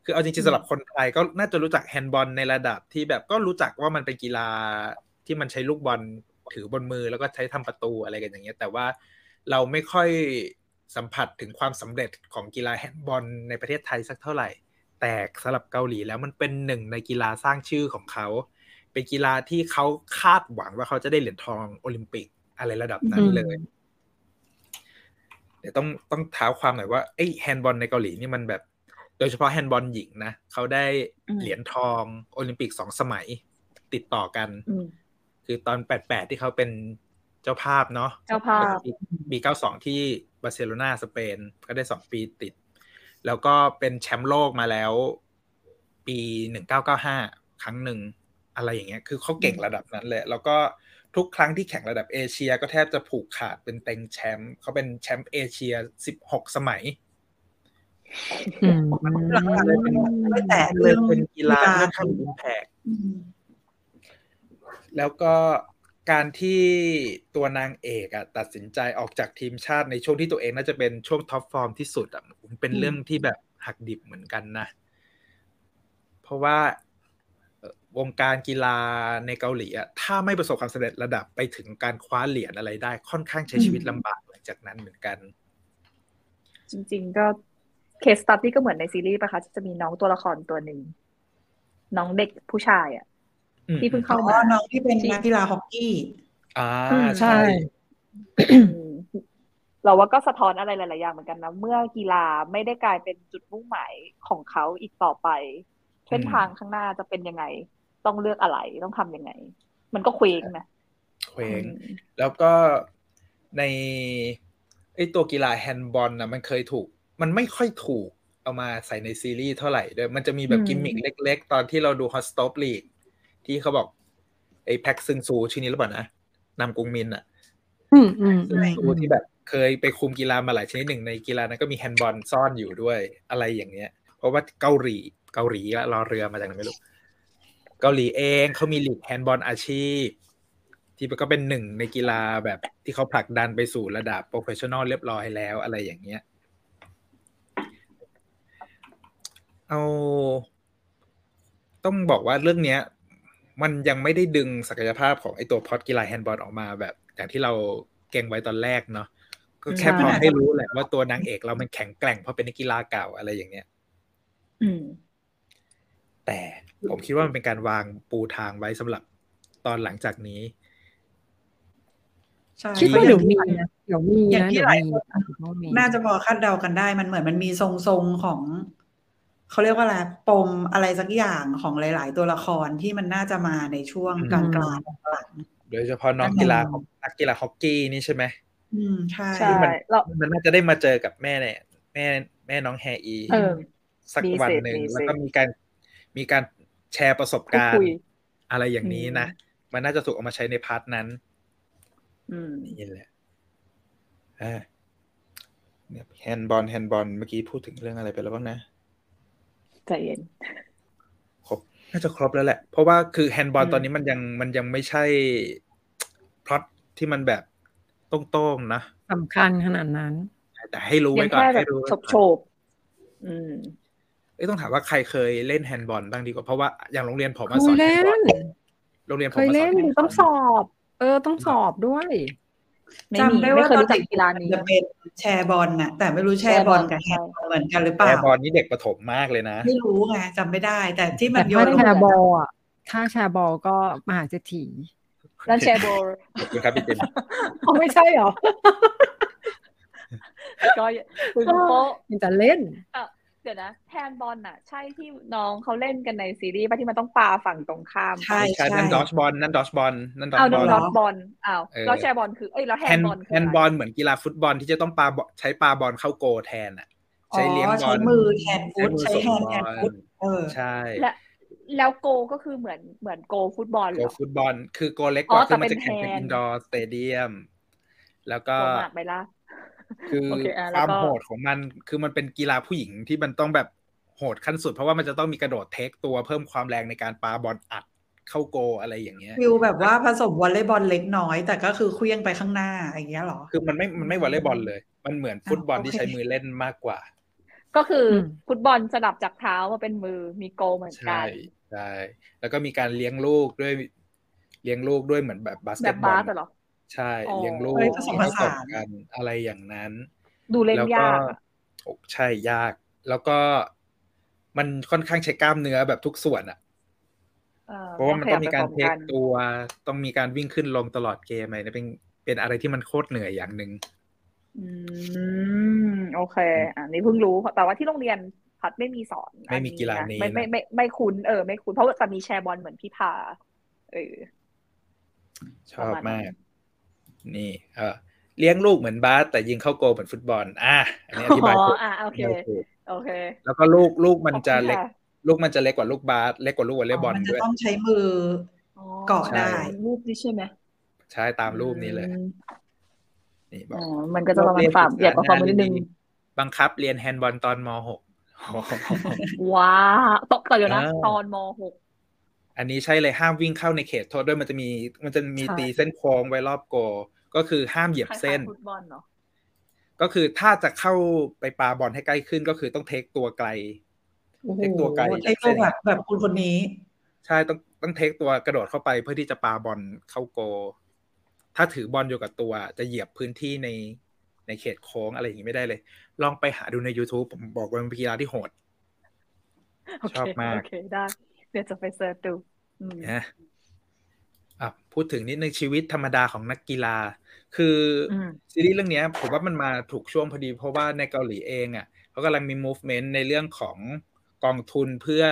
คือเอาจริงๆสำหรับคนไทยก็น่าจะรู้จักแฮนด์บอลในระดับที่แบบก็รู้จักว่ามันเป็นกีฬา ที่มันใช้ลูกบอลถือบนมือแล้วก็ใช้ทำประตูอะไรกันอย่างเงี้ย แต่ว่าเราไม่ค่อยสัมผัสถึงความสำเร็จของกีฬาแฮนด์บอลในประเทศไทยสักเท่าไหร่ แต่สำหรับเกาหลีแล้วมันเป็นหนึ่งในกีฬาสร้างชื่อของเขา เป็นกีฬาที่เขาคาดหวังว่าเขาจะได้เหรียญทองโอลิมปิกอะไรระดับนั้นเลยเดี๋ยวต้องต้องเท้าความหน่อยว่าไอ้แฮนด์บอลในเกาหลีนี่มันแบบ โดยเฉพาะแฮนด์บอลหญิงนะเขาได้เหรียญทองโอลิมปิกสองสมัยติดต่อกัน
อ
คือตอน88ที่เขาเป็นเจ้าภาพเนาะ
เจ้าภาพ
แล้วก็ปีปี92ที่บาร์เซโลนาสเปนก็ได้สองปีติด แล้วก็เป็นแชมป์โลกมาแล้ว ปี1995ครั้งหนึ่งอะไรอย่างเงี้ย คือเขาเก่งระดับนั้นเลย แล้วก็ทุกครั้งที่แข่งระดับเอเชียก็แทบจะผูกขาดเป็นเต็งแชมป์เขาเป็นแชมป์เอเชีย16สมัย
อืม
เลยเป็น
ไม่แตะ
เลยเป็นกีฬาที่ค่อนข้าง impact
อืม
แล้วก็การที่ตัวนางเอกอะตัดสินใจออกจากทีมชาติในช่วงที่ตัวเองน่าจะเป็นช่วง top form ที่สุดอะเป็นเรื่องที่แบบหักดิบเหมือนกันนะ เพราะว่าวงการกีฬาในเกาหลีอะถ้าไม่ประสบความสำเร็จระดับไปถึงการคว้าเหรียญอะไรได้ ค่อนข้างใช้ชีวิตลำบากหลังจากนั้นเหมือนกัน
จริง ๆ ก็เคสตัดที่ก็เหมือนในซีรีส์ปะคะจะมีน้องตัวละครตัวหนึ่งน้องเด็กผู้ชายอะ ที่เพิ่ง
เขา
เข้า
ว่า
มา
น้องที่เป็นนักกีฬาฮอกกี้
อ่า
อืม
ใช่
อืมเราว่าก็สะท้อนอะไรหลาย ๆ อย่างเหมือนกันนะ เมื่อกีฬาไม่ได้กลายเป็นจุดมุ่งหมายของเขาอีกต่อไป เส้นทางข้างหน้าจะเป็นยังไง ต้องเลือกอะไรต้องทำยังไง มันก็เคว้งนะ
เคว้งแล้วก็ในไอตัวกีฬาแฮนด์บอลนะมันเคยถูก มันไม่ค่อยถูกเอามาใส่ในซีรีส์เท่าไหร่ด้วยมันจะมีแบบ
อืม
กิมมิกเล็ก ๆ ตอนที่เราดู Hot Stove League ที่เขาบอกไอ้แพ็กซึงซูชื่อนี้หรือเปล่านะนัมกุงมินอะ
อืมอืม
ซึ
อื
ง
ม
ซูที่แบบเคยไปคุมกีฬามาหลายชนิดหนึ่งในกีฬานั้นก็มีแฮนด์บอลซ่อนอยู่ด้วยอะไรอย่างเงี้ย เพราะว่าเกาหลีเกาหลีละรอเรือมาจากไหนไม่รู้เกาหลีเองเขามีลีกแฮนด์บอลอาชีพ ที่มันก็เป็นหนึ่งในกีฬาแบบที่เขาผลักดันไปสู่ระดับ professional เรียบร้อยแล้วอะไรอย่างเงี้ยเอาต้องบอกว่าเรื่องเนี้ย มันยังไม่ได้ดึงศักยภาพของไอตัวพล็อดกีฬาแฮนด์บอลออกมาแบบ อย่างที่เราเก่งไว้ตอนแรกเนาะก็แค่
ใช่
พอให้รู้แหละว่าตัวนางเอกเรามันแข็งแกร่งเพราะเป็นนักกีฬาเก่าอะไรอย่างเงี้ย
อืม
แต่ผมคิดว่ามันเป็นการวางปูทางไว้สำหรับตอนหลังจากนี้
ใช่
คิดว่าเดี๋ยวมีนะเดี๋ยวมี
อย่าง
นะ
ที่
เดี๋ยว
หลาย
มี
คน
อะเดี๋ยวมี
น่าจะพอคาดเดากันได้มันเหมือนมันมีทรงๆของ เขาเรียกว่าอะไรปมอะไรสักอย่างของหลาย ๆ ตัวละครที่มันน่าจะมาในช่วง
อืม
กลางๆหลัง
โดยเฉพาะน้องกีฬาของนักกีฬาฮอกกี้นี่ใช่ไหม
ๆอืมใช่
ใช่เรา
มันน่าจะได้มาเจอกับแม่เนี่ยแม่แม่น้องแฮอี
เออ
สัก
มี
วัน
สิทธิ์
หนึ่ง
มีสิทธิ์
แล้วก็มีการมีการแชร์ประสบการ
พูดคุ
ณ์
ย
อะไรอย่างนี้นะ
อืม
มันน่าจะถูกเอามาใช้ในพาร์ทนั้น
อืม
นี่แหละอ่าเนี่ยแฮนด์บอลแฮนด์บอลเมื่อกี้พูดถึงเรื่องอะไรไปแล้วบ้างนะ
ใจเย็น
ครบน่าจะครบแล้วแหละ เพราะว่าคือแฮนด์บอล
อืม
ตอนนี้มันยังมันยังไม่ใช่พล็อตที่มันแบบตรงๆนะ
สำคัญขนาดนั้น
แต่ให้รู้
ยั
ไว้
ง
ก่อน
แค่แบ
ให้
บ
รู้ไว้
โฉ
ก่
บ
อน
โฉบอืม
เอ้ยต้องถามว่าใครเคยเล่นแฮนด์บอลบ้างดีกว่าเพราะว่าอย่างโรงเรียนผม
เค
มาสอยนแฮ
เล่
นด์บอล
น
โรงเรียนผ
เค
ม
ย
มาสอ
เล่
น
น
แฮนด์บ
ต้
อ
อง
ล
สอบ เออต้องสอบด้วย
ไม่มี
จำได้
ไม่
ว่า
เคย
ตอน
รู้จัก
เด็ก
กีฬานี้
จะเป็นแชร์บอลน่ะ แต่ไม่รู้แชร์บอลกับแฮนด์บอลเหมือนกันหรือเป
แฮ
ล่า
ร์บอลนี่เด็กประถมมากเลยนะ
ไม่รู้ไงจำไม่ได้ แต่ที่มั
แต่
นโย
ถ้าน
ลง
แชร์บอลอะถ้าแชร์บอลก็มหาเศรษฐี
นั่นแชร์โบล
ขอบคุณครับพี่เจน
อ๋อไม่ใช่เหรอ
ก็คือโป๊ะ
มันจะเล่น
เดี๋ยวนะแฮนด์บอลน่ะ ใช่ที่น้องเขาเล่นกันในซีรีส์ป่ะที่มันต้องปาฝั่งตรงข้าม
ใช่
ไม่ใช่นั่นดอชบอลนั่นดอชบอลนั่นดอช
เอา
บ
ดู
อล
ดอทบอลอ้าว
เออ
แล้วแชร์บอลคือเอ้ยแล้วแฮ
แฮ
น
น
ด์
ด์
บอลคือ
แฮนด์บอลเหมือนกีฬาฟุตบอลที่จะต้องปาบอลใช้ปาบอลเข้าโกแทนอะ ใช้เลี้ยงบอ
ใช้
ล
มือแทนฟุต
มือ
ใช้
ส่ง
แฮนด์
บ
แท
อนล
ฟุตเออ
ใช่
และแล้วโกก็คือเหมือนเหมือนโกฟุตบอลเห
โก
รอ
ฟุตบอล คือโกเล็กก
อ๋
ว่า
อแต่
คือมันจะ
เป็น
แข่งเป็น
แฮนด์
อินดอร์สเตเดียมแล้วก็
โหดมากไปละ
คือ
โอเคอะ
ค
แล้ว
วาม
ก็
โหดของมันคือมันเป็นกีฬาผู้หญิงที่มันต้องแบบโหดขั้นสุด เพราะว่ามันจะต้องมีกระโดดเทคตัวเพิ่มความแรงในการปาบอลอัดเข้าโกลอะไรอย่างเงี้ย
feelแบบว่าผสมวอลเลย์บอลอลเลย์บอลเล็กน้อย แต่ก็คือเคลื่อนไปข้างหน้าอย่างเงี้ยเหรอ
คือมันไม่มันไม่วอลเลย์บอลเลย มันเหมือนฟุตบอล
อะ
ที่
โอเค
ใช้มือเล่นมากกว่า
ก็คืออ
ม
ฟุตบอลสลับจากเท้ามาเป็นมือมีโกลเหมือนกั
ใช่ใช่แล้วก็มีการเลี้ยงลูกด้วยเลี้ยงลูกด้วยเหมือนแบบบาส
แบ
เกต
บบ
อาล
สอะเหรอ
ใช่
อ๋อ
เลี้ยงลูก
เฮ้ยผสมผสาน
ผกันอะไรอย่างนั้น
ดูเล่น
แล้ว
ยากอะ
โอ้ใช่ยาก แล้วก็มันค่อนข้างใช้กล้ามเนื้อแบบทุกส่วนอะ
ออ
เพราะว่ามันต้องมีการ
ข
เท
ยั
ค
บไปพร้อมน
ตัวต้องมีการวิ่งขึ้นลงตลอดเกมอะไรเนี่ยเป็นเป็นอะไรที่มันโคตรเหนื่อยอย่างหนึ่ง
อืมโอเคอ่านี่เพิ่งรู้แต่ว่าที่โรงเรียนพัดไม่มีสอน
ไม่มีกีฬานี้
ไม่ไม่
นะ
ไม่ไม่คุ้นเออไม่คุ้นเพราะว่าแต่มีแชร์บอลเหมือนพี่พาเออ
ชอบ
ประมาณนั้น
นี่เออเลี้ยงลูกเหมือนบาสแต่ยิงเข้าโกลเหมือนฟุตบอล อะอันนี้อธิบาย
อ๋อ
ถูก
อะโอเค
อธิบายถูก
โอเค
แล้วก็ลูกลูกมัน
ขอบคุณ
จะเล็ก
ค่ะ
ลูกมันจะเล็กกว่าลูกบาสเล็กกว่าลูกวอลเลย์บอล
มันจะ
ด้วย
ต้องใช้มือ
อ๋อ
เกาะได้
รูปนี้ใช่ไหม
ใช่ตามรูปนี้เลย
อืม
นี่บอ
อ๋
ก
อมันก็จะประมาณฝ่าใหญ่กว่าความมือนิดนึง
บังคับเรียนแฮนด์บอลตอนม .6
ว้าวตกต่ออยู่นะ
อ่า
ตอนมหก
อันนี้ใช่เลยห้ามวิ่งเข้าในเขตโทษด้วยมันจะมี มันจะมี
ใช่
ตีเส้นโค้งไว้รอบโกลก็คือห้ามเหยียบ
คล้ายๆ
เส้น
ฟุตบอลเนาะ
ก็คือถ้าจะเข้าไปปาบอลให้ใกล้ขึ้นก็คือต้องเทคตัวไกล
โอ้โห
เทคตัวไกล
ไอ้ตัวแบบแบบคุณคนนี้
ใช่ต้องต้องเทคตัวกระโดดเข้าไปเพื่อที่จะปาบอลเข้าโกลถ้าถือบอลอยู่กับตัว จะเหยียบพื้นที่ในในเขตโค้งอะไรอย่างนี้ไม่ได้เลย ลองไปหาดูใน YouTube ผมบอกว่ามันเป็นกีฬาที่โหด
โอเค
ชอบมาก
โอเคได้ เดี๋ยวจะไปเสิร์ชดูอืม
นะอะพูดถึงนิดนึงชีวิตธรรมดาของนักกีฬา คืออ
ม
ซีรีส์เรื่องเนี้ยผมว่ามันมาถูกช่วงพอดี เพราะว่าในเกาหลีเองอะเขากำลังมี movement ในเรื่องของกองทุนเพื่อ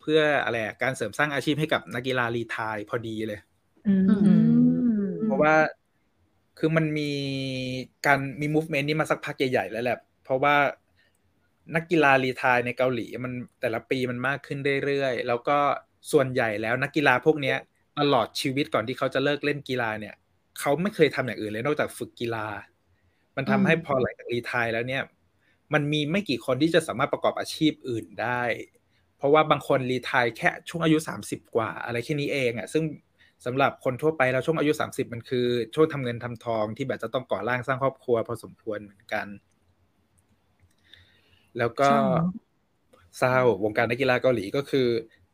เพื่ออะไรอะการเสริมสร้างอาชีพให้กับนักกีฬารีไทายพอดีเลย
อืม
เพราะว่าคือมันมีการมี movement นี้มาสักพักใหญ่ๆแล้วแหละ เพราะว่า นักกีฬา retire ในเกาหลีมันแต่ละปีมันมากขึ้นเรื่อยๆ แล้วก็ส่วนใหญ่แล้วนักกีฬาพวกเนี้ยตลอดชีวิตก่อนที่เขาจะเลิกเล่นกีฬาเนี่ยเขาไม่เคยทำอย่างอื่นเลยนอกจากฝึกกีฬา มันทำให้พอหลังจาก retire แล้วเนี่ย มันมีไม่กี่คนที่จะสามารถประกอบอาชีพอื่นได้ เพราะว่าบางคน retire แค่ช่วงอายุ 30 กว่า อะไรแค่นี้เองอะซึ่งสำหรับคนทั่วไปแล้วช่วงอายุ 30 มันคือช่วงทำเงินทำทองที่แบบจะต้องก่อร่างสร้างครอบครัวพอสมควรเหมือนกัน แล้วก็
ใช่
เศร้าวงการนักกีฬาเกาหลีก็คือ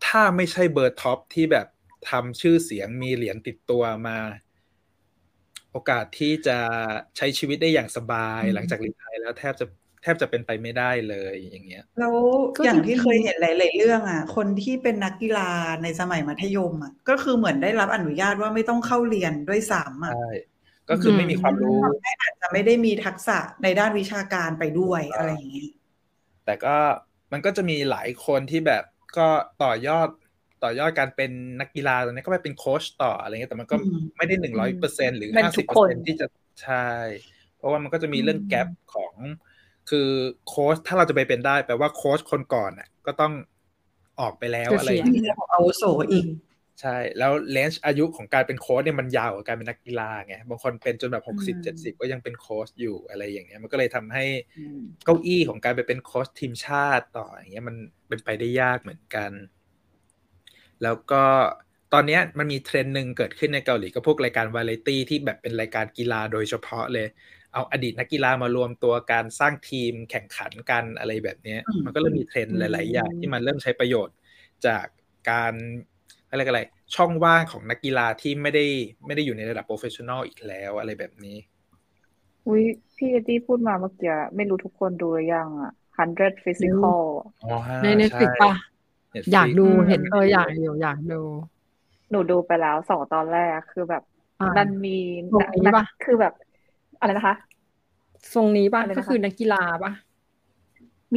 ถ้าไม่ใช่เบอร์ top ที่แบบทำชื่อเสียงมีเหรียญติดตัวมา โอกาสที่จะใช้ชีวิตได้อย่างสบาย
อืม
หลังจาก retire แล้วแทบจะแทบจะเป็นไปไม่ได้เลยอย่างเงี้ย
แล้ว
ก็
อย่าง
จริงๆ
ที่เคยเห็นหลาย ๆ เรื่องอะ คนที่เป็นนักกีฬาในสมัยมัธยมอะก็คือเหมือนได้รับอนุญาตว่าไม่ต้องเข้าเรียนด้วยซ้ำอะ
ใช่ก็คือไม่มีความรู้
ทำให้อาจจะไม่ได้มีทักษะในด้านวิชาการไปด้วยอะไรอย่างเงี้ย
แต่ก็มันก็จะมีหลายคนที่แบบก็ต่อยอดต่อยอดการเป็นนักกีฬาตรงนี้ก็ไปเป็นโค้ชต่ออะไรเงี้ยแต่มันก็
อืม
ไม่ได้หนึ่งร้อยเปอร์เซ็นหรือ
เป็น
ห้า
ทุ
สิบ
ก
เปอ
ค
ร์
น
เซ็นที่จะใช่เพราะว่ามันก็จะมีเรื่อง
อืม
gap ของคือโค้ชถ้าเราจะไปเป็นได้แปลว่าโค้ชคนก่อนอะ ก็ต้องออกไปแล้ว
เกษียณ
อะไรอย่างเงี้ย
เรื่องของอาวุโสอีก
ใช่ แล้ว range อายุของการเป็นโค้ชเนี่ยมันยาวกว่าการเป็นนักกีฬาไงบางคนเป็นจนแบบหกสิบเจ็ดสิบก็ยังเป็นโค้ชอยู่อะไรอย่างเงี้ยมันก็เลยทำให้เก้าอี้ของการไปเป็นโค้ชทีมชาติต่ออย่างเงี้ยมันเป็นไปได้ยากเหมือนกัน แล้วก็ตอนเนี้ยมันมีเทรนด์หนึ่งเกิดขึ้นในเกาหลีก็พวกรายการวาไรตี้ที่แบบเป็นรายการกีฬาโดยเฉพาะเลย เอาอดีตนักกีฬามารวมตัวกันสร้างทีมแข่งขันกันอะไรแบบเนี้ย
อืม
มันก็เริ่มมีเทรนด์หลาย ๆ อย่างที่มันเริ่มใช้ประโยชน์จากการ อะไรยกอะไรช่องว่างของนักกีฬาที่ไม่ได้ไม่ได้อยู่ในระดับ professional อีกแล้วอะไรแบบนี้
อุ้ยพี่เอตี้พูดมาเมื่อกี้ไม่รู้ทุกคนดูหรือยังอะ hundred physical
อ๋อฮะ
ใน Netflix
ใช่
ปะะ
Netflix
อยากดู
อืม
เห็นเอออยากอยู่อยากดู
หนูดูไปแล้วสองตอนแรกคือแบบ
อ่า
มันมี
ตรงนี้
นัก
ปะ
คือแบบ อะไรนะคะ
ทรงนี้ปะ
อะไรนะคะ
ก็คือนักกีฬาปะ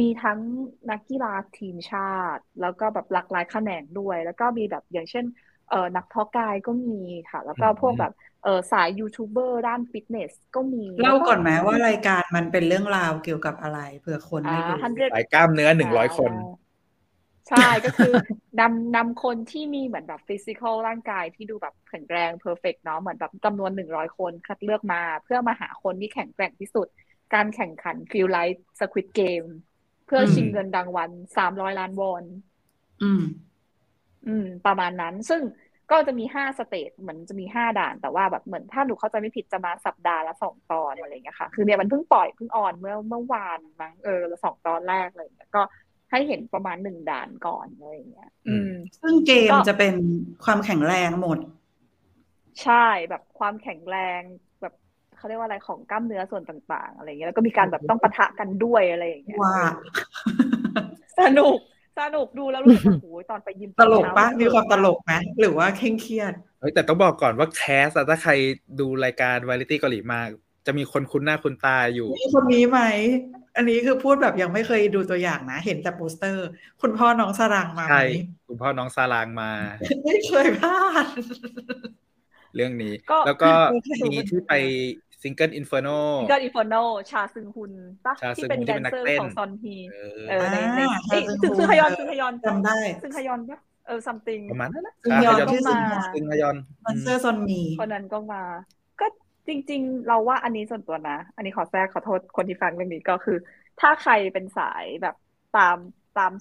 มีทั้งนักกีฬาทีมชาติ แล้วก็แบบหลากหลายแขนงด้วย แล้วก็มีแบบอย่างเช่นเออนักเพาะกายก็มีค่ะ แล้วก็
อืม
พวกแบบเออสายยูทูบเบอร์ด้านฟิตเนสก็มี
เล่า
แล้ว
ก่อนไหมว่ารายการมันเป็นเรื่องราวเกี่ยวกับอะไรเผื่อคน
อ่า
ไม่รู้
hundred
สายกล้ามเนื้อหนึ่งร้อยคน
ใช่ก็คือนำนำคนที่มีเหมือนแบบ physical ร่างกายที่ดูแบบแข็งแรง perfect เนาะเหมือนแบบจำนวนหนึ่งร้อยคนคัดเลือกมา เพื่อมาหาคนที่แข็งแกร่งที่สุด การแข่งขัน feel like Squid Game เพื่อชิงเงินรางวัลสามร้อยล้านวอน
อืม
อืม ประมาณนั้น ซึ่งก็จะมีห้า stage เหมือนจะมีห้าด่าน แต่ว่าแบบเหมือนถ้าหนูเข้าใจไม่ผิดจะมาสัปดาห์ละสองตอนอะไรอย่างเงี้ยค่ะ คือเนี่ยมันเพิ่งปล่อยเพิ่ง on เมื่อเมื่อวานมั้งเออละสองตอนแรกเลยก็ให้เห็นประมาณหนึ่งด่านก่อนอะไรอย่างเงี้ย อืม
ซึ่งเกม
ก็
จะเป็นความแข็งแรงหมด
ใช่แบบความแข็งแรงแบบ เขาเรียกว่าอะไรของกล้ามเนื้อส่วนต่างๆ อะไรเงี้ยแล้วก็มีการแบบต้องปะทะกันด้วยอะไรอย่างเงี้ย
ว่า
สนุกสนุกดูแล้วรู้สึกว่าโอ้โหตอนไปยิม
ตลกปะ
เช้
มีความตลกไหมหรือว่าเคร่งเครียด
เฮ้ยแต่ต้องบอกก่อนว่าแคสอะถ้าใครดูรายการวาไรตี้เกาหลีมาจะมีคนคุ้นหน้าคุ้นตาอยู่
มีคนนี้ไหม อันนี้คือพูดแบบยังไม่เคยดูตัวอย่างนะ เห็นแต่โปสเตอร์ คุณพ่อน้องสรังมาไห
ใช่
ม
คุณพ่อน้องซารางมา
ไม่เคยพลาด
เรื่องนี้
ก็
แล้วก็
โอเค
มีที่ไป ซิงเกิลอินเฟอร์โน
ก็อินฟอร์โนชาซึงฮุนปะ
ชาซึ
ที่
ง
เป็น
ฮุน
แด
ที่เป็น
น
นัก
เซอร์
เต้น
ของซอนฮี
เออ
เออในใน
อ่า
เอ้ย
ชาซึง
ซึง
ฮุน
ซึงฮยอน
เออ
ซึงฮยอน
จำได้
ซึงฮยอนปะเออ something
ประมาณนั้นนะ
ซึงฮยอน
อ่า
ที่ซึง
มา
ซึงฮยอน
มอนเซอร์ซอนมี
คนนั้นก็มา ก็จริง ๆ เราว่าอันนี้ส่วนตัวนะ อันนี้ขอแทรกขอโทษคนที่ฟังเรื่องนี้ก็คือ ถ้าใครเป็นสายแบบตามตาม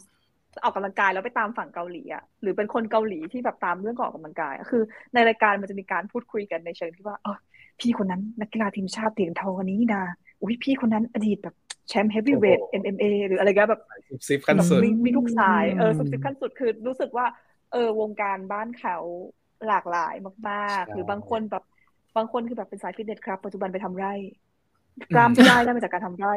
ออกกำลังกายแล้วไปตามฝั่งเกาหลีอะหรือเป็นคนเกาหลีที่แบบตามเรื่องของออกกำลังกายอะคือ ในรายการมันจะมีการพูดคุยกันในเชิงที่ว่าเออ พี่คนนั้นนักกีฬาทีมชาติเหรียญทองอันนี้นะอุ้ยพี่คนนั้นอดีตแบบแชมป์เฮฟวี่เวท
โอ้โห
MMA หรืออะไรเงี้ยแบบ
ซุบซิบขั้นสุด
มีมีทุกสายเออ
อืม
สุดสิบขั้นสุดคือรู้สึกว่า เออวงการบ้านเขาหลากหลายมาก
ใช่
ๆหรือบางคนแบบบางคนคือแบบเป็นสายฟิตเนสครับ ปัจจุบันไปทำไร่กล้ามที่ได้ได้มาจากการทำไร่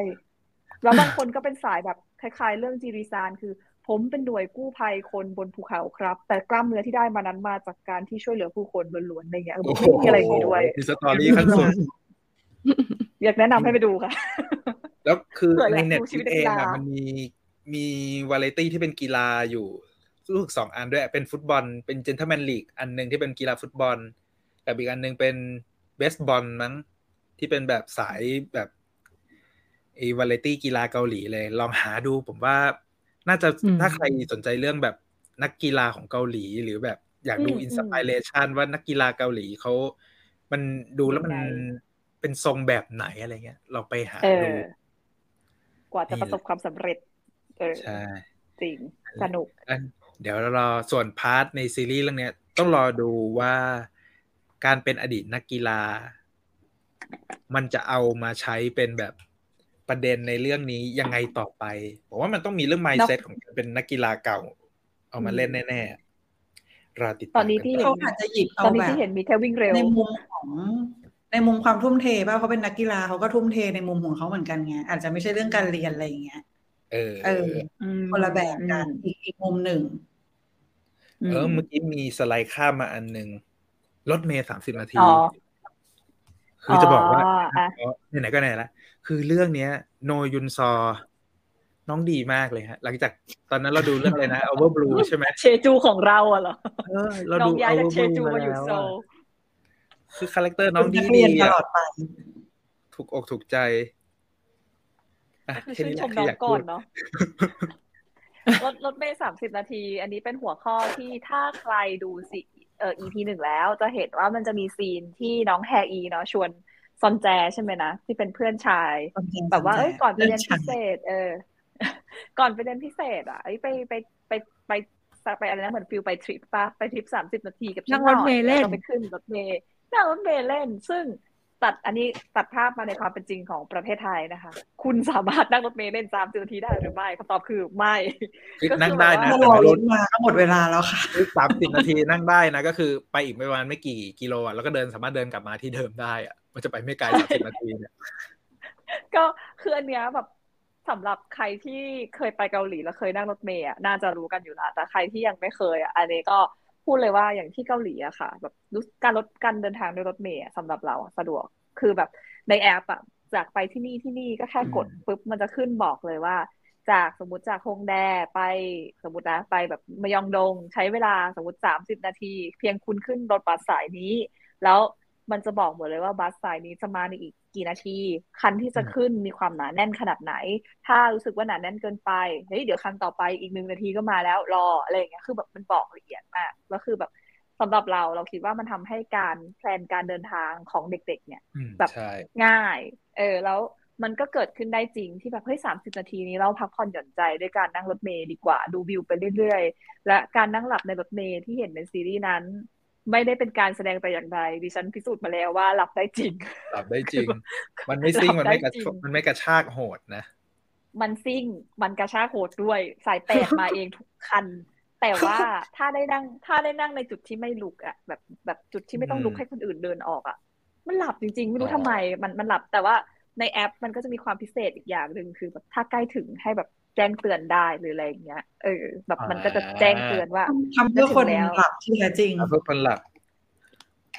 แล้วบางคนก็เป็นสายแบบคล้ายๆ เรื่องจีรีซานคือ ผมเป็นหน่วยกู้ภัยคนบนภูเขาครับ แต่กล้ามเนื้อที่ได้มานั้นมาจากการที่ช่วยเหลือผู้คนล้วนๆอะไรเงี้ยเออ
โอ้โห
มีอะไรอย่างงี้ด้วย
มีสตอรี่ขั้นสุด
อยากแนะนำให้ไปดูค่ะ
แล้วคือ
เผื่อ
ใน
อยาก
เน็ต
ดูชีวิตนัก
เอ
กี
ง
ฬา
อะมันมีมีวาไรตี้ที่เป็นกีฬาอยู่รู้สึกสองอันด้วยเป็นฟุตบอล เป็นเจนเท l แมนลีกอันหนึ่งที่เป็นกีฬาฟุตบอลกับอีกอันหนึ่งเป็นเบสบอลมั้งที่เป็นแบบสายแบบไอ้วาไรตี้กีฬาเกาหลีเลย ลองหาดูผมว่า น่าจะ
อืม
ถ้าใครสนใจเรื่องแบบนักกีฬาของเกาหลีหรือแบบอยากดู
อืม
inspiration ว่านักกีฬาเกาหลีเขามันดูแล้วมัน
ยังไง
เป็นทรงแบบไหนอะไรเงี้ย เราไปหา
เอ
ดู
อกว่าจะ
นี่
ประสบความสำเร็จ เออ
ใช่
จริง สนุก
อันเดี๋ยวรอส่วน part ในซีรีส์เรื่องเนี้ย ต้องรอดูว่าการเป็นอดีตนักกีฬา มันจะเอามาใช้เป็นแบบ ประเด็นในเรื่องนี้ยังไงต่อไปผมว่ามันต้องมีเรื่อง mindset ของการเป็นนักกีฬาเก่า เอามาเล่นแน่ๆรอติดตาม
ตอนนี้ที่
กั
เขาอาจจะหยิบ
ต
เอา
อนนี้
แบบ
ที่เห็นมีแค่วิ่งเร็ว
ในมุมของในมุมความทุ่มเทป่ะเขาเป็นนักกีฬาเขาก็ทุ่มเทในมุมของเขาเหมือนกันไงอาจจะไม่ใช่เรื่องการเรียนอะไรอย่างเงี้ย
เออ
เออ
อืม
คนละแบบกันอีกอีกมุมหนึ่ง
เออเมื่อกี้มีสไลด์ข้ามมาอันหนึ่งรถเมย์สามสิบนาที
อ๋อ
คือจะบอกว่า
อ๋ออะ
อ๋อไหนๆก็ไหนละ คือเรื่องเนี้ย โนยุนซอ น้องดีมากเลยฮะ หลังจากตอนนั้นเราดูเรื่องอะไรนะ Overblue ใช่ไหม
เชจูของเราอะเหรอ
เออเรา
น้อ
ดู
งย้ายจากเช
Overblue
จูมาอยู่
แล้ว
โซล
อะคือคาแรคเตอร์น้องดี
นัก
ดี
เรียนต
อะ
ลอดไป
ถูกอกถูกใจอะ
คือ
แค่
ชื่น
นี้แห
ช
ละ
ม
ที่
น้อ
องยาก
ก่
พู
อ
ด
นเนาะรถรถเมย์สามสิบนาที อันนี้เป็นหัวข้อที่ถ้าใครดูสิเอ่อ EP หนึ่งแล้วจะเห็นว่ามันจะมีซีนที่น้องแฮอีเนาะชวน ซอนแจใช่ไหมนะที่เป็นเพื่อนชายแบบว่าเอ้ยก่อนไปเรียนพิเศษ เออ ก่อนไปเรียนพิเศษ อะเอ้ยไปไปไปไปไปไปอะไรนะเหมือนฟิลไปทริปปะไปทริปสามสิบนาทีกับฉั
นั่งรถเมล์เล่น
แวก็ไปขึ้นรถเมล์นั่งรถเมล์เล่น ซึ่งตัดอันนี้ตัดภาพมาในความเป็นจริงของประเทศไทยนะคะ คุณสามารถนั่งรถเมล์เล่นสามสิบนาทีได้หรือไม่คำตอบคือไม่
คือ
ก็คือ
นั่งได้นะ
ถ้า
แต่
รอ
ไม่
ร
รู้
ถมาก็หมดเวลาแล้วค่ะ
สามสิบนาทีนั่งได้นะ ก็คือไปอีกไม่ประมาณไม่กี่กิโลอะแล้วก็เดินสามารถเดินกลับมาที่เดิมได้อะมันจะไปไม่ไกลสามสิบนาทีเนี่ย
ก็คืออันเนี้ยแบบสำหรับใครที่เคยไปเกาหลีแล้วเคยนั่งรถเมล์อะน่าจะรู้กันอยู่แล้วแต่ใครที่ยังไม่เคยอะอันนี้ก็พูดเลยว่าอย่างที่เกาหลีอะค่ะ แบบรู้การรถการเดินทางด้วยรถเมล์อะสำหรับเราอะสะดวกคือแบบในแอปอะจากไปที่นี่ที่นี่ก็แค่กด
อืม
ปุ๊บมันจะขึ้นบอกเลยว่า จากสมมติจากฮงแดไปสมมตินะไปแบบมยองดง ใช้เวลาสมมติสามสิบนาที เพียงคุณขึ้นรถบัสสายนี้ แล้ว มันจะบอกหมดเลยว่าบัสสายนี้จะมาในอีกกี่นาที คันที่จะขึ้นมีความหนาแน่นขนาดไหน ถ้ารู้สึกว่าหนาแน่นเกินไปเฮ้ยเดี๋ยวคันต่อไปอีกหนึ่งนาทีก็มาแล้วรออะไรอย่างเงี้ยคือแบบมันบอกละเอียดมากแล้วคือแบบสำหรับเราเราคิดว่ามันทำให้การแพลนการเดินทางของเด็ก ๆ เนี่ย
อืม
แบบ
ใช่
ง่าย เออ แล้วมันก็เกิดขึ้นได้จริงที่แบบเฮ้ยสามสิบนาทีนี้เราพักผ่อนหย่อนใจด้วยการนั่งรถเมล์ดีกว่าดูวิวไปเรื่อยๆ และการนั่งหลับในรถเมล์ที่เห็นในซีรีส์นั้น ไม่ได้เป็นการแสดงแต่อย่างใดดิฉันพิสูจน์มาแล้วว่าหลับได้จริง
หลับได้จริง มันไม่ซิ่ง
หลั
มัน
บได้
ไม่กระ
จริง
มันไม่กระชากโหดนะ
มันซิ่งมันกระชากโหดด้วยสายแปดมาเองทุกคัน แต่ว่าถ้าได้นั่งถ้าได้นั่งในจุดที่ไม่ลุกอะแบบแบบจุดที่ไม่ต้องลุก
อืม
ให้คนอื่นเดินออกอะมันหลับจริง ๆ ไม่รู้
อ๋อ
ทำไมมันมันหลับแต่ว่าในแอปมันก็จะมีความพิเศษอีกอย่างหนึ่งคือแบบถ้าใกล้ถึงให้แบบ แจ้งเตือนได้หรืออะไรอย่างเงี้ย เออ แบบมันก็จะแจ้งเตือนว่า
ทำเพื่อคน
จะถึงแล้ว
หลับที่แท้จริง
เอาเพื่อคนหลับ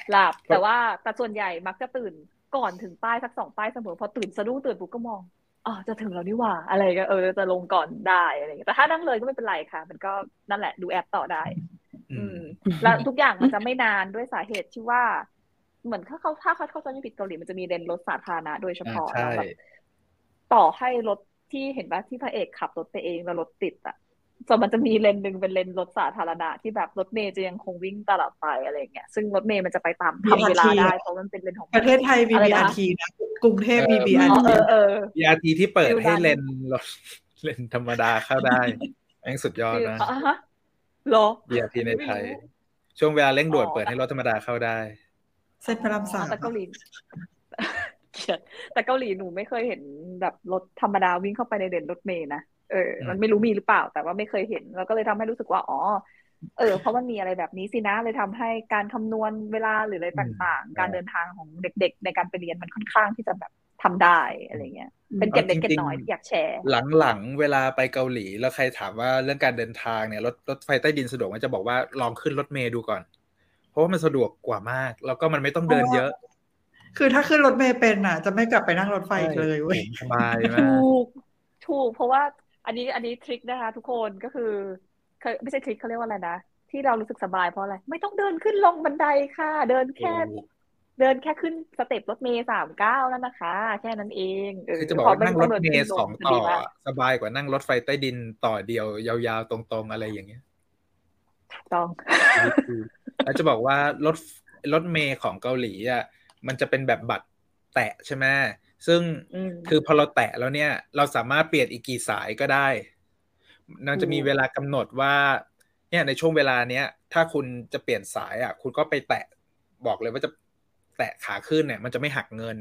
หลับแต่ว่าแต่ส่วนใหญ่มักจะตื่นก่อนถึงป้ายสักสองป้ายเสมอพอตื่นสะดุ้งตื่นปุ๊บก็มองอ๋อจะถึงแล้วนี่หว่า อะไรก็เออจะลงก่อนได้อะไรอย่างเงี้ยแต่ถ้านั่งเลยก็ไม่เป็นไรค่ะ มันก็นั่นแหละดูแอปต่อได้
อื
อื
ม
มแล้วทุกอย่างมันจะไม่นานด้วยสาเหตุที่ว่า เหมือนถ้าเขาถ้าเขาเข้าใจไม่ผิดเกาหลีมันจะมีเลนรถสาธารณะโดยเฉ
อ่า
พาะ
ใช่
แล้วแบบต่อให้รถ ที่เห็นว่าที่พระเอกขับรถไปเองแล้วรถติดอะส่วนมันจะมีเลนหนึ่งเป็นเลนรถสาธารณะที่แบบรถเมย์จะยังคงวิ่งตลอดไปอะไรอย่างเงี้ยซึ่งรถเมย์มันจะไปตามทำเวลา
BRT
ได้เพราะมันเป็นเลนของ
ประเทศไทยมี
อะไรนะ
BRT นะกรุงเทพมี
เออ
BRT
อ๋อเออเออ
BRT ที่เปิด
feel นั้น
ให้เลนรถเลนธรรมดาเข้าได้แม่งสุดยอด
คือ
นะ
อะฮะเหรอ
BRT ในไทย
ไม่รู้
ช่วงเวลาเร่งด่วน
อ๋อ
เปิดให้รถธรรมดาเข้าได้
เส้นพระรามสาม
แต่เกาหลี เกลียดแต่เกาหลีหนูไม่เคยเห็นแบบรถธรรมดาวิ่งเข้าไปในเลนรถเมล์นะเออ มันไม่รู้มีหรือเปล่า แต่ว่าไม่เคยเห็นแล้วก็เลยทำให้รู้สึกว่าอ๋อเออเพราะมันมีอะไรแบบนี้สินะเลยทำให้การคำนวณเวลาหรืออะไรต่างๆ การเดินทางของเด็ก ๆ ในการไปเรียนมันค่อนข้างที่จะแบบทำได้อะไรเงี้ย เป็นเก็บเล็กเก็บน้อยที่อยากแชร์
หลังๆ เวลาไปเกาหลีแล้วใครถามว่าเรื่องการเดินทางเนี่ยรถรถไฟใต้ดินสะดวกมันจะบอกว่าลองขึ้นรถเมล์ดูก่อน เพราะว่ามันสะดวกกว่ามาก แล้วก็มันไม่ต้องเดินเยอะ
คือถ้าขึ้นรถเมล์เป็นอะ จะไม่กลับไปนั่งรถไฟอีกเลยเว้ย
สบายมา
ถู
ก
กถูกเพราะว่าอันนี้อันนี้ทริคนะคะ ทุกคนก็คือเคยไม่ใช่ทริคเขาเรียกว่าอะไรนะที่เรารู้สึกสบายเพราะอะไร ไม่ต้องเดินขึ้นลงบันไดค่ะ เดินแค่ เดินแค่ขึ้นสเต็ปรถเมล์สามเก้านั่นนะคะ แค่นั้นเองเออ
คือจะบอก
พ
ว่านั่งรถ
ไต้
เม
ดิน
ล์
ล
สอง
จะ
ต่
ดี
อ
มาก
สบายกว่านั่งรถไฟใต้ดินต่อเดียว ยาวๆ ตรงๆอะไรอย่างเงี้ย
ถูกต้อง
แล้วจะบอกว่ารถรถเมล์ของเกาหลีอะ มันจะเป็นแบบบัตรแตะใช่ไหมซึ่ง
อืม
คือพอเราแตะแล้วเนี่ย เราสามารถเปลี่ยนอีกกี่สายก็ได้มันจะมีเวลากำหนดว่า เนี่ยในช่วงเวลาเนี้ย ถ้าคุณจะเปลี่ยนสายอะ คุณก็ไปแตะบอกเลยว่าจะแตะขาขึ้นเนี่ย มันจะไม่หักเงิน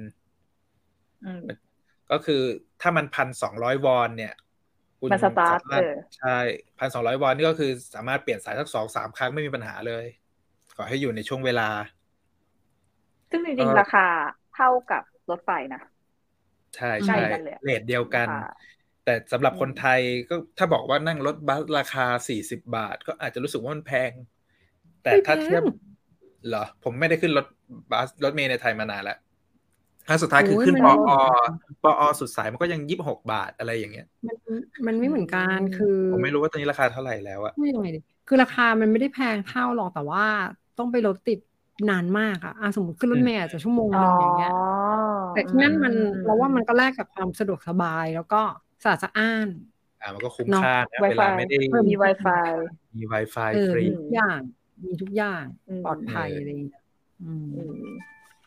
อืม
ก็คือถ้ามันพันสองร้อยวอนเนี่ยคุณ
มันสตาร์ท
มารถ
เออ
ใช่พันสองร้อยวอนนี่ก็คือสามารถเปลี่ยนสายสักสองสามครั้งไม่มีปัญหาเลย ขอให้อยู่ในช่วงเวลา
ซึ่งจ
เอ
ริง
อ
ๆราคาเท่ากับรถไฟนะ
ใช่
ใกล้
ใช่
กันเลยอะ
เรทเดียวกัน
ค่ะ
แต่สำหรับ
อืม
คนไทยก็ถ้าบอกว่านั่งรถบัสราคาสี่สิบาท ก็อาจจะรู้สึกว่ามันแพง แต่ถ้าเทียบเหรอ ผมไม่ได้ขึ้นรถบัสรถเมล์ในไทยมานานแล้วครั้งสุดท้ายคือ
โอ้ย
ขึ้น
มั
ป
น
อปอสุดสายมันก็ยังยี่สิบหกบาทอะไรอย่างเงี้ย
มันมันไม่เหมือนกันคือ
ผมไม่รู้ว่าตอนนี้ราคาเท่าไหร่แล้วอะ
พูดยังไงดีคือราคามันไม่ได้แพงเท่าหรอกแต่ว่าต้องไปรถติด นานมากอะอะสมมติขึ้นรถเมล์อาจจะชั่วโมงหนึงอย่างเงี้ยแต่ที่นั่นมัน
อืม
เราว่ามันก็แลกกับความสะดวกสบายแล้วก็สะอาดสะอ้าน
อ่ามันก็คุ้ม
เนอะ
ค่านะ
Wi-Fi
เวลาไม่ได้
เออ
มี Wi-Fi
มี Wi-Fi
เออ
ฟรี
มีทุกอย่าง มีทุกอย่าง
อืม
ปลอดภัย
เอออ
อะไรอย่างเงี้ยอืม
อืม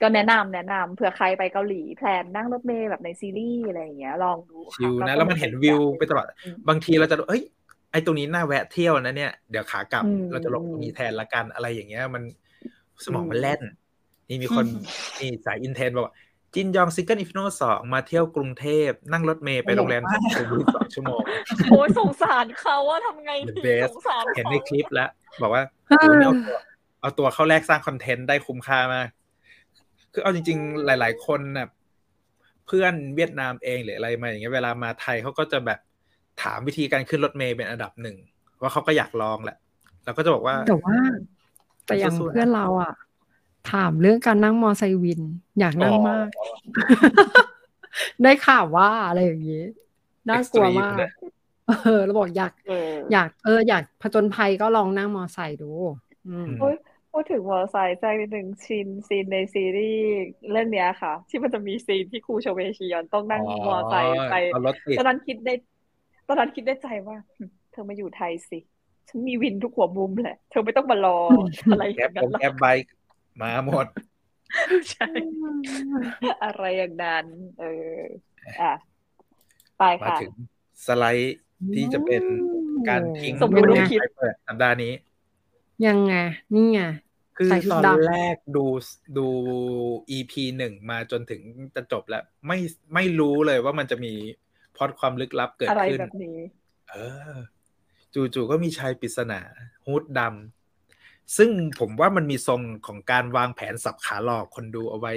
ก็แนะนำแนะนำเผื่อใครไปเกาหลี plan นั่งรถเมล์แบบในซีรีส์อะไรอย่างเงี้ยลองดูค่ะ
ชิล
ก็
นะ
ส
แล้วมันเห็นวิวไปตลอด
อืม
บางทีเราจะเอ้ยไอ้ตรงนี้น่าแวะเที่ยวนะเนี่ยเดี๋ยวขากลับ
อืม
เราจะลงตรงนี้แทนละกันอะไรอย่างเงี้ย มัน สมอง
อืม
มันแล่น นี่มีคน
อืม
นี่สายอินเทนบอกว่าจินยอง Single's Inferno สองมาเที่ยวกรุงเทพ นั่งรถเมล์ไปโรงแรม
โอ้โห
สุขุมวิทสองชั่วโมง
โอ้ยสงสารเขาว่าทำไง
the best
สงสาร
เห็นใน
ขา
คลิปแล้ว บอกว่า
เออ
โอ้โหนี่เอาตัวเอาตัวเข้าแรกสร้างคอนเทนต์ได้คุ้มค่ามาก คือเอาจริง ๆ หลาย ๆ คนน่ะเพื่อนเวียดนามเองหรืออะไรมาอย่างเงี้ยเวลามาไทยเขาก็จะแบบถามวิธีการขึ้นรถเมล์เป็นอันดับหนึ่งว่าเขาก็อยากลองแหละเราก็จะบอกว่า
แต่ว่า แต่อย่าง
สู้ๆนะ
เพื่อนเราอะ ถามเรื่องการนั่งมอไซค์วิน อยากนั่ง
อ๋อ
มาก ได้ข่าวว่าอะไรอย่างงี้น่ากลัวมาก
Extreme เลย
เออเราบอกอยาก
เออ
อยากเอออยากผจญภัยก็ลองนั่งมอไซค์ดูอืม
อืม
โอ้ยพูดถึงมอเตอร์ไซค์แจ้งนิดนึง scene ในซีรีส์เรื่องเนี้ยค่ะ ที่มันจะมี scene ที่ครูชเวชิยอนต้องนั่งมอเตอร์ไซค์ไป
เอารถติด
ตอนนั้นคิดในตอนนั้นคิดในใจว่าหึเธอมาอยู่ไทยสิ ฉันมีวินทุกหัวมุมแหละ เธอไม่ต้องมารออะไรอ
แก๊
ย่า
ง
งั้นหรอก
Grab Grab bike มาหมด
ใช่ อะไรอย่างนั้น เออ อะ ไป
มา
ค่ะ
ถึงสไลด์ที่จะเป็นการทิ้ง
สมรู้ร่วมคิด
ไปเปิดสัปดาห์นี้
ยังไง นี่ไง
คือ
ใส่ชุด
ตอน
ดำ
แรกดูดู EP หนึ่งมาจนถึงจะจบแล้ว ไม่ไม่รู้เลยว่ามันจะมีพล็อดความลึกลับเกิด
อะไร
ขึ้น
แบบนี้
เออ จู่ๆก็มีชายปริศนาฮูดดำซึ่งผมว่ามันมีทรงของการวางแผนสับขาหลอกคนดูเอาไว้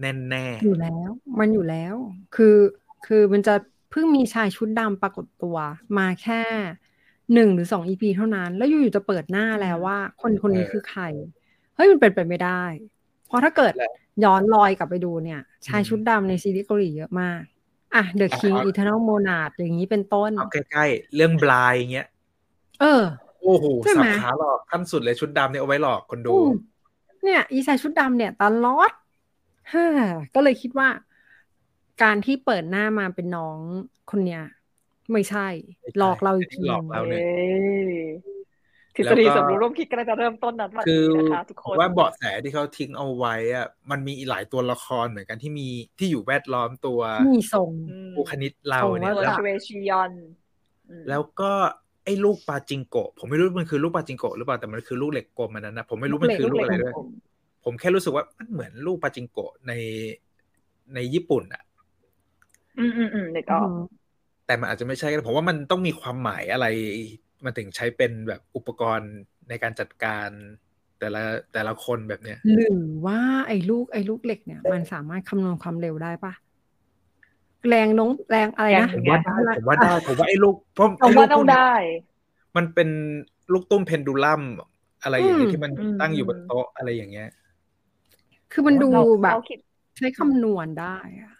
แน่
อยู่แล้ว มันอยู่แล้ว คือคือมันจะเพิ่งมีชายชุดดำปรากฏตัวมาแค่หนึ่งหรือสองอีพีเท่านั้น แล้วอยู่ๆจะเปิดหน้าแล้วว่า คนคนนี้คือใคร เฮ้ยมันเป็นไปไม่ได้ เพราะถ้าเกิดย้อนรอยกลับไปดูเนี่ย ชายชุดดำในซีรีส์เกาหลีเยอะมาก อะ The King Eternal Monarch อย่างนี้เป็นต้น
ๆเอาใกล้ๆ เรื่องบลายอย่างเงี้ย
เออ
โอ้โห
ใช่
สั
ไหม
บขาหลอกขั้นสุดเลยชุดดำเนี่ยเอาไว้หลอกคนดู
อืมเนี่ย อีชายชุดดำเนี่ยตลอดฮ่าก็เลยคิดว่า การที่เปิดหน้ามาเป็นน้องคนเนี้ยไม่ใช่
ไม่ใช่
หลอกเราอีกที
หลอกเรา
เอ้ยทฤษฎีสมรู้ร่วมคิดก็จะเริ่มต้นนั้นวัน
คือ
นี้นะคะทุก
ผ
ค
ม
น
ว่าเบาะแสที่เขาทิ้งเอาไว้อะมันมีอีกหลายตัวละครเหมือนกันที่มีที่อยู่แวดล้อมตัว
มีทรง
อืม
ผู้คณิตเรา
ส่ง
เนี่ย
ว่า
ตัว
แล้ว
ชเวชิยอนอืม
แล้วก็ ไอ้ลูกปาจิงโกะผมไม่รู้มันคือลูกปาจิงโกะหรือเปล่าแต่มันคือลูกเหล็กกลมอันนั้นนะผมไม่รู้มันคือลูกอะไรด้วยผมแค่รู้สึกว่ามันเหมือนลูกปาจิงโกะในในญี่ปุ่นอะ
อืมอืมอืมนึกออก
แต่มันอาจจะไม่ใช่ก็ได้ผมว่ามันต้องมีความหมายอะไร มันถึงใช้เป็นแบบอุปกรณ์ในการจัดการแต่ละแต่ละคนแบบเนี้ย
หรือว่าไอ้ลูกไอ้ลูกเหล็กเนี่ย มันสามารถคำนวณความเร็วได้ปะ แรงน้องแรงอะไรนะ
ผมว่าได้ผมว่าได้ผมว่าไอ้ลูกเพราะ
ผ
ไอ้
ม
ลู
ว่ากต้อง
พวกเนี้ย
ได้
มันเป็นลูกตุ้มเพนดูลัมอะไรอย่างเงี้ยที่มัน
อืม
ตั้งอยู่บนโต๊ะอะไรอย่างเงี้ย
คือมันดู
เรา
แบบ
เราคิด
ใช้คำนวณได้อะ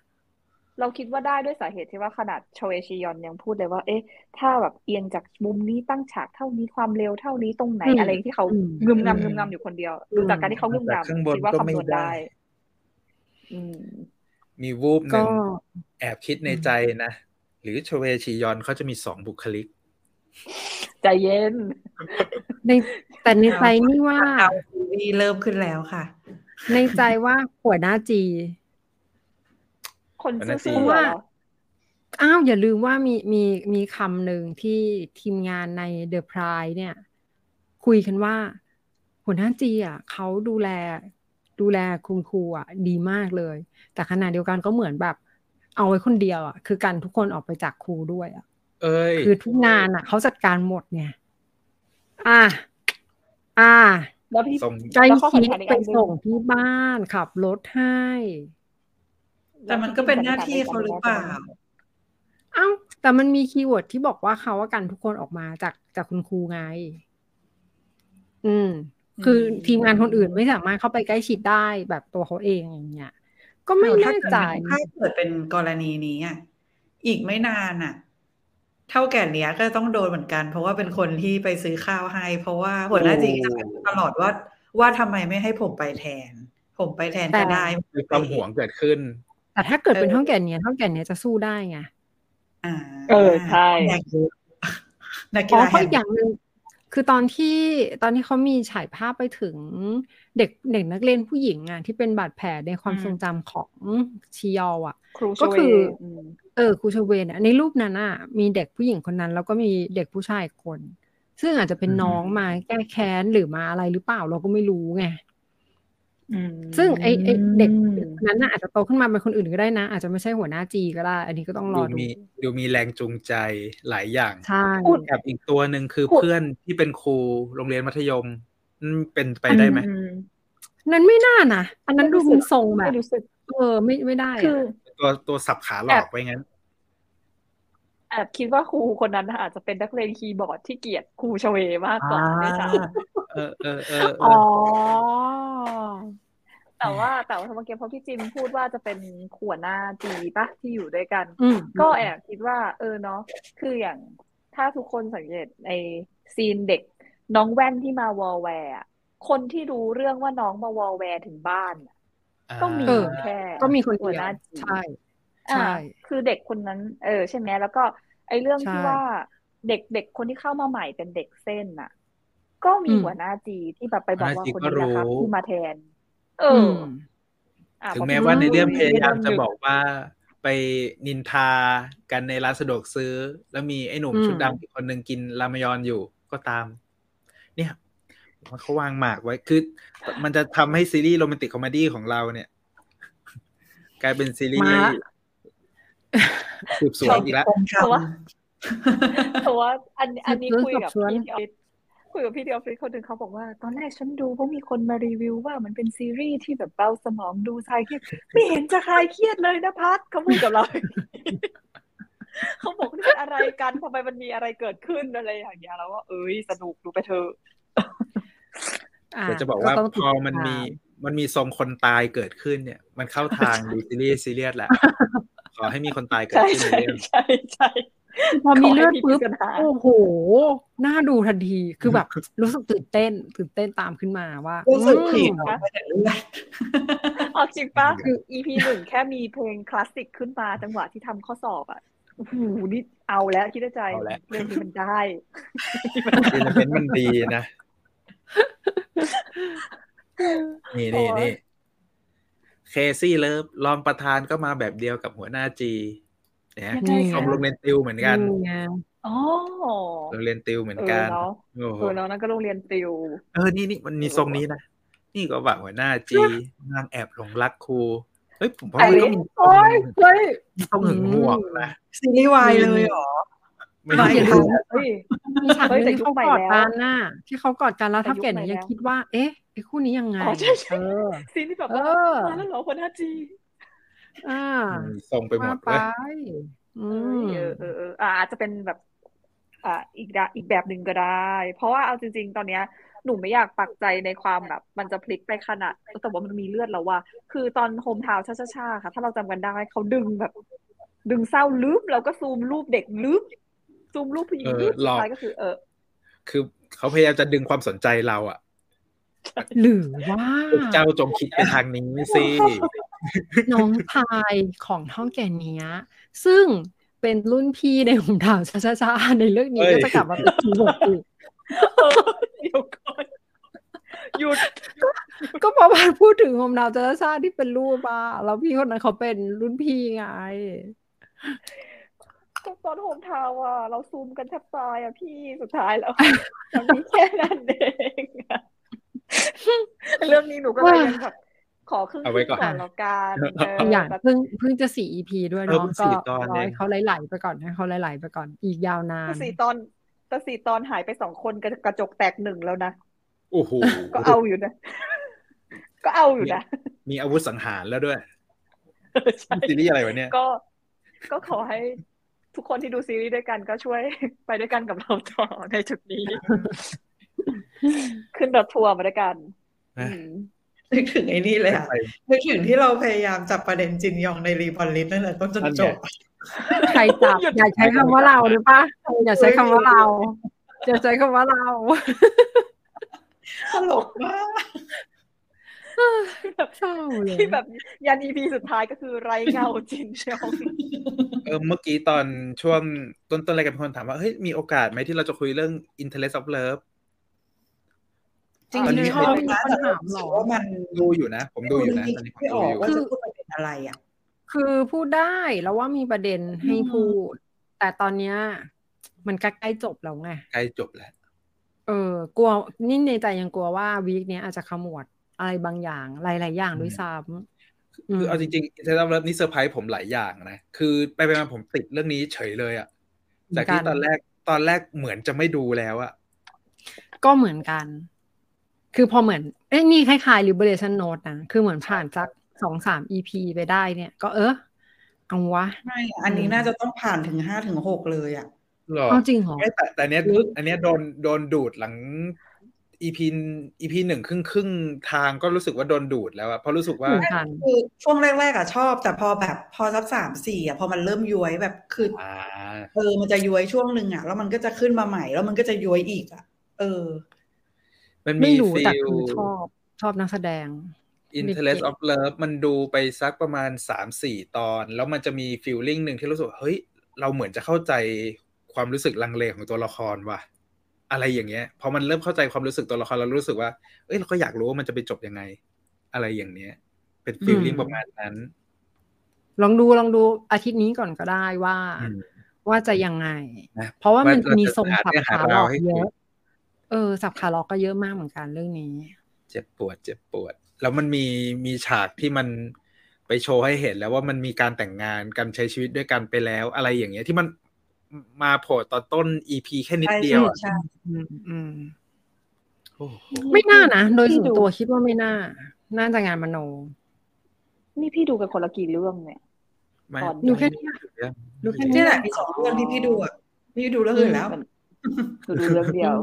เราคิดว่าได้ด้วยสาเหตุที่ว่าขนาดโชเอชิยอนยังพูดเลยว่า เอ๊ะ ถ้าแบบเอียงจากมุมนี้ตั้งฉากเท่านี้ความเร็วเท่านี้ตรงไหน
อืม
อะไรที่เขา
อืม
งึมงำงึมงำอยู่คนเดียวดูจากการที่เขางึม
แต่ข้างบ
งำ
น
คิดว่า
ก็
คำ
ไม่
นวณ
ได้
ได้อืม
มีวูบห
ก็
นึ่งแอบคิดในใจนะ หรือชเวชียอนเขาจะมีสองบุคลิก
ใจเย็น
ในแต่ในใจนี่ว่า
เอาซีรีส์เริ่มขึ้นแล้วค่ะ
ในใจว่าหัวหน้าจี
คน
วันนั้น
ซื่อ
สิ
ๆเหรอ
อ้าวอย่าลืมว่ามีมีมีคำหนึ่งที่ทีมงานใน The Pride เนี่ย คุยกันว่า หัวหน้าจีอะเขาดูแล ดูแลคุณครูอะดีมากเลย แต่ขณะเดียวกันก็เหมือนแบบ เอาไว้คนเดียวอะคือกันทุกคนออกไปจากครูด้วยอะ
เอ้ย
คือทุกงานอะเขาจัดการหมดไงอะอะ
แล้วพี่
ส่ง
ใจ
แล้วข้อ
คิด
สำคัญอีก
ไป
อันหนึ่ง
ส่งที่บ้านขับรถให้
แต่มันก็เป็นหน้าที่เขาหรือเปล่า
เอ้าแต่มันมี keyword ที่บอกว่าเขาว่ากันทุกคนออกมาจากจากคุณครูไง อืม คือทีมงานคนอื่นไม่สามารถเข้าไปใกล้ชิดได้แบบตัวเขาเองอย่างเงี้ยก็ไม่
ถ้า
แน่
เกิด
ใจ
ถ้าเกิดเป็นกรณีนี้อะอีกไม่นานอะ เท่าแก่เนี้ยก็ต้องโดนเหมือนกัน เพราะว่าเป็นคนที่ไปซื้อข้าวให้ เพราะว่าหัวหน้าจีจะเป็นตลอดว่า ว่าทำไมไม่ให้ผมไปแทน ผมไปแทนก็ได้
มีความหวงเกิดขึ้น
แต่ถ้าเกิดเป็น
เออ
เท่าแก่เนี้ยเท่าแก่เนี้ยจะสู้ได้ไง
อ่า
เออใช่
นักกีฬานักกี
อ๋อ
ฬา
เพราะ
แห่
อีกอย่างหนึ่ง คือตอนที่ตอนที่เขามีฉายภาพไปถึงเด็กเด็กนักเรียนผู้หญิงอะที่เป็นบาดแผลในความ
อืม
ทรงจำของชิยออะ
ครู
ก็
ชเว
คือ
ม
เออครูชเวนอะในรูปนั้นอะมีเด็กผู้หญิงคนนั้น แล้วก็มีเด็กผู้ชายอีกคน ซึ่งอาจจะเป็น
อืม
น้องมาแก้แค้นหรือมาอะไรหรือเปล่าเราก็ไม่รู้ไง
อืม
ซึ่งไอไอเด็กนั้นน่ะอาจจะโตขึ้นมาเป็นคนอื่นก็ได้นะ อาจจะไม่ใช่หัวหน้าจีก็ได้ อันนี้ก็ต้องร
ดู
อดู
มีดูมีแรงจูงใจหลายอย่าง
ใช่
กับอีกตัวหนึ่งคือ
พูด
เพื่อนที่เป็นครูโรงเรียนมัธยมนั่นเป็นไปได้ไหม
อืม
นั้นไม่น่านะอันนั้นดูมันทรงแบบ
ไม่รู้สึก
เออไม่ไม่ได้
คือ
อะ
ตัวตัวสับขาหลอกไว้งั้น
แอบคิดว่าครูคนนั้นน่ะอาจจะเป็นนักเรียนคีย์บอร์ดที่เกลียดครูชเวมากกว่าด้วยซ้ำ
เออเออเออเอ
อ๋อ
อ
แต่ว่าแต่ว่าเมื่อกี้พอพี่จิมพูดว่าจะเป็นหัวหน้าจีปะที่อยู่ด้วยกัน
อืม
ก็แอบคิดว่า เออเนาะคืออย่างถ้าทุกคนสังเกตใน scene เด็ก น้องแว่นที่มาวอลแวร์อะคนที่รู้เรื่องว่าน้องมาวอลแวร์ถึงบ้านอะก็มี
เออ
แค่
ก็มีคน
หัว
เดียว
ห
ว
น้าจี
ใช่
อ่า
ใช่
คือเด็กคนนั้น เออ ใช่ไหมแล้วก็ ไอ้เรื่อง
ใช่
ที่ว่าเด็กเด็กคนที่เข้ามาใหม่เป็นเด็กเส้นน่ะ ก็มี
อืม
หัวหน้าจีที่แบบไปบอกว่า
หัวหน้าจี
คนนี้นะครับ
ก็รู้
ที่มาแทน เอ
อื
อ
ม
อะ
ถึง
พอ
แม้
พี่
ว่าในเรื่อง
พูด
พยายาม
ไม่
จะ
โดนห
บ
ยุ
อ
ด
กว่าไปนินทากันในร้านสะดวกซื้อ แล้วมีไอ้หนุ่ม
อืม
ชุดดำอีกคนหนึ่งกินรามยอนอยู่ก็ตาม เนี่ยมันเขาวางหมากไว้คือ มันจะทำให้ซีรีส์โรแมนติกคอมเมดี้ของเราเนี่ย กลายเป็นซีรีส์
มา
สืบสวนอีกแล้ว
คง
เพราะว่า
ทำ
เพราะว่าอันอันนี้
สืบสวน
คุยกับ
สอบสวน
พี่ที่ออฟฟิศคุยกับพี่ที่ออฟฟิศคนหนึ่งเขาบอกว่า ตอนแรกฉันดูเพราะมีคนมารีวิวว่ามันเป็นซีรีส์ที่แบบเบาสมองดูคลายเครียดไม่เห็นจะคลายเครียดเลยนะพัดเขาพูดกับเราเขาบอกนี่เป็นอะไรกันทำไมมันมีอะไรเกิดขึ้นอะไรอย่างเงี้ยแล้วว่าเอ้ยสนุกดูไปเถอะ
อ่า
แต่จะบอกว่า
ต้ง
พ
ติด
อมันมี
ตา
มันมีทรงคนตายเกิดขึ้นเนี่ย มันเข้าทางดูซีรีส์ซีเรียสแหละ ขอให้มีคนตายเกิด
ใช่
ขึ้นใน
ใช่
เรื่อง
ใช่ใช่
พอมีเลือด
ขให้
ปุ๊บ
พิจารณา
โอ้โห น่าดูทันที คือแบบ รู้สึกตื่นเต้น ตื่นเต้นตามขึ้นมาว่า
รู้สึกผิด
อืม
ออกมาแต่เลือด
เอาจริงปะ
คือ
EP หนึ่งแค่มีเพลงคลาสสิกขึ้นมาจังหวะที่ทำข้อสอบอะโอ้โหนี่เอาแล้วคิดในใจ
เอาแล้ว
เรื่องนี้มันได้
ซีนเมนต์มันดีนะ นี่นี่นี่ เคซี่เลิฟรองประธานก็มาแบบเดียวกับหัวหน้าจีเนี่ย
ยังไง
ส่
คะ
งโรงเรียนติวเหมือนกัน
นี่ไง
อ๋อ
โรงเรียนติวเหมือน
เออ
กัน
เนาะ
โอ้โห
เออเนาะนั่นก็โรงเรียนติว
เออนี่นี่มันมีทรงนี้นะนี่ก็ว่าหัวหน้าจีนางแอบหลงรักครูเฮ้ยผมว่ามันก็มีทรง
โอ้ยเฮ้ย
มีทรงหึงห่วงนะ
ซีรีส์วายเลยเหรอ
ไม่
ไม่
ใช่
รู้
เฮ้ย
มีฉากห
เฮ้ย
นึ
แต่
งที่
ยุค
เขา
ใหม่
กอด
แล้ว
กันน่ะที่เขากอดกันแล้ว
แต่
ถ้า
ยุค
แก่
ให
ไหน
ม่
ยัง
แล้ว
คิดว่า เอ๊ะ ไอ้คู่นี้ยังไง
อ๋อใช่ใช่
เออ
ซีนที่แบบ
เอ
ว่า
อ
มาแล้วเหรอคนห้าจี
อ่า
มีทรงไปหมด
ว่า
เว้ย
อืม
เออเออเอออ่าอาจจะเป็นแบบ อ่าอีกดะอีกแบบหนึ่งก็ได้ เพราะว่าเอาจริง ๆ ตอนเนี้ย หนูไม่อยากปักใจในความแบบ มันจะพลิกไปขนาดแต่ว่ามันมีเลือดแล้วว่าคือตอนโฮมทาวน์ชาๆค่ะ ถ้าเราจำกันได้เขาดึงแบบ ดึงเศร้าลืบแล้วก็ซูมรูปเด็กลืบซูมรูปผู้หญิง
เออ
ลืบ
ห
สุ
ล
ด
อก
ท้ายก็คือ เออ
คือเขาพยายามจะดึงความสนใจเราอะ
หรือว่า
พวกเจ้าจงคิดไปทางนี้สิ
น้องพายของเท่าแก่เนี้ย ซึ่งเป็นรุ่นพี่ในหุ่มดาวช้าๆในเรื่องนี้
เฮ้ย
ก็จะกลับมาเป็นทีบทอีก
เออเดี๋ยวก่อนหยุด
ก็เพราะว่าพูดถึงหุ่มดาวช้าๆที่เป็นรูปอะแล้วพี่คนนั้นเขาเป็นรุ่นพี่ไง
ตอนโฮมทาวน์อะ เราซูมกันแทบตายอะพี่สุดท้ายแล้วมันมีแค่นั้นเองอะ เรื่องนี้หนูก็เลยยังแบบขอครึ่ง
เอาไว้ก่อน
ก่อนแล้วกันเออ
อีกอย่าง
แต่
เพิ่งเพิ่งจะสี่ EP ด้วย
เออ
เนาะ
เพิ่งสี่
ก็
ตอน
รอ
เอง
ให้เขาไหลๆไปก่อนให้เขาไหลๆไปก่อนอีกยาวนาน
แต่สี่ตอนแต่สี่ตอนหายไปสองคนกระกระจกแตกหนึ่งแล้วนะ
โอ้โห
ก็เอาอยู่นะ ก็เอาอยู่นะ
มีอาวุธสังหารแล้วด้วย
ใช่
ซีรีส์อะไรวะเนี่ย
ก็ก็ขอให้ทุกคนที่ดูซีรีส์ด้วยกันก็ช่วยไปด้วยกันกับเราต่อในจุดนี้ ขึ้นรถทัวร์มาด้วยกัน
อะ
อืม
นึกถึงไอ้นี่เลยอะ
ไป
นึกถึงที่เราพยายามจับประเด็นจินยองในรีบอลลิสนั่นแหละต้นจน
นั่นไง
จบ
ใครจับอย่าใช้คำว่าเราหรือปะอย่าใช้คำว่าเราอย่าใช้คำว่าเรา
ตลกมาก
เศร้าเลย
ที่แบบยันอีพีสุดท้ายก็คือไรเงาจินชอง
เออเมื่อกี้ตอนช่วงต้นต้นรายการมีคนถามว่าเฮ้ยมีโอกาสไหมที่เราจะคุยเรื่อง interest of love
จริง
ตอนนี้
ๆชอบ
มี
นะ
คน
แต่
ถาม
รู้
เหร
สึ
อ
กว่ามัน
ดูอยู่นะ ผมดูอยู่นะตอนนี้ผม
ไม่อ
ดู
อก
อยู่
ว่าจะพูดประเด็นอะไรอะ
คือพูดได้แล้วว่ามีประเด็นให้พูด แต่ตอนเนี้ย มันใกล้ๆจบแล้วไง
ใกล้จบแล้ว
เออกลัวนี่ในใจยังกลัวว่าวีคเนี้ยอาจจะขมวดอะไรบางอย่างหลายๆอย่างด้วยซ้ำ
คือเอาจริงๆ interest of love นี่เซอร์ไพรส์ผมหลายอย่างนะ คือไปไปมาผมติดเรื่องนี้เฉยเลยอะจากที่ตอนแรกตอนแรกเหมือนจะไม่ดูแล้วอะ
ก็เหมือนกัน คือพอเหมือนเอ้ยนี่คล้ายๆ liberation note นะ คือเหมือนผ่านสักสองสาม EP ไปได้เนี่ย ก็เออเอาวะ
ไม่ อันนี้น่าจะต้องผ่านถึงห้าถึงหกเลยอะ
หรอ
เอาจริงเหรอ
ไม่แต่แต่อันเนี้ยอันเนี้ยโดนโดนดูดหลัง EP EP หนึ่งครึ่งครึ่งทางก็รู้สึกว่าโดนดูดแล้วอะเพราะรู้สึกว่า
เหมือนกัน
คือช่วงแรกๆอะชอบ แต่พอแบบพอสักสามสี่อะพอมันเริ่มย้วยแบบคือ
อ่า
เออมันจะย้วยช่วงหนึ่งอะแล้วมันก็จะขึ้นมาใหม่ แล้วมันก็จะย้วยอีกอะเออ
มัน
ไม่
มี
รู้
ฟิ
แต่
ล
คือชอบชอบนักแสดง
interest
เด็ก
of love มันดูไปสักประมาณสามสี่ตอน แล้วมันจะมีฟีลลิ่งหนึ่งที่รู้สึกว่าเฮ้ย เราเหมือนจะเข้าใจความรู้สึกลังเลของตัวละครว่ะ อะไรอย่างเงี้ย พอมันเริ่มเข้าใจความรู้สึกตัวละครเรารู้สึกว่า เอ้ยเราก็อยากรู้ว่ามันจะไปจบยังไง อะไรอย่างเนี้ย เป็นฟีลลิ่ง
อืม
ประมาณนั้น
ลองดูลองดูอาทิตย์นี้ก่อนก็ได้ว่า
อืม
ว่าจะยังไง
นะ
เพราะว่ามัน
ว่าเรา
มี
จะ
ทรง
หา
สับ
เรื่องหา
ขาหล
รา
อ
ว
ก
ให้
เย
คุย
อะ เออสับขาหลอกก็เยอะมากเหมือนกันเรื่องนี้
เจ็บปวด เจ็บปวด แล้วมันมีมีฉากที่มันไปโชว์ให้เห็นแล้วว่ามันมีการแต่งงานการใช้ชีวิตด้วยกันไปแล้ว อะไรอย่างเงี้ย ที่มันมาโผล่ตอนต้น EP แค่นิด
ใช่
เดียวอะ
ใช่
อืมอืม
โอ้โห
ไม่น่านะ โดย
พี่
ส่วน
ดู
ตัวคิดว่าไม่น่า น่าจะงานมโน
นี่พี่ดูกันคนละกี่เรื่องเนี่ย
ไม่
ตอน
ดูแค่นี้ดูแค่
นี่แหละมีสองเรื่องที่พี่ดูอะพี่ดูเรื่องอื่นแล้ว
หนูดูเรื่องเดียว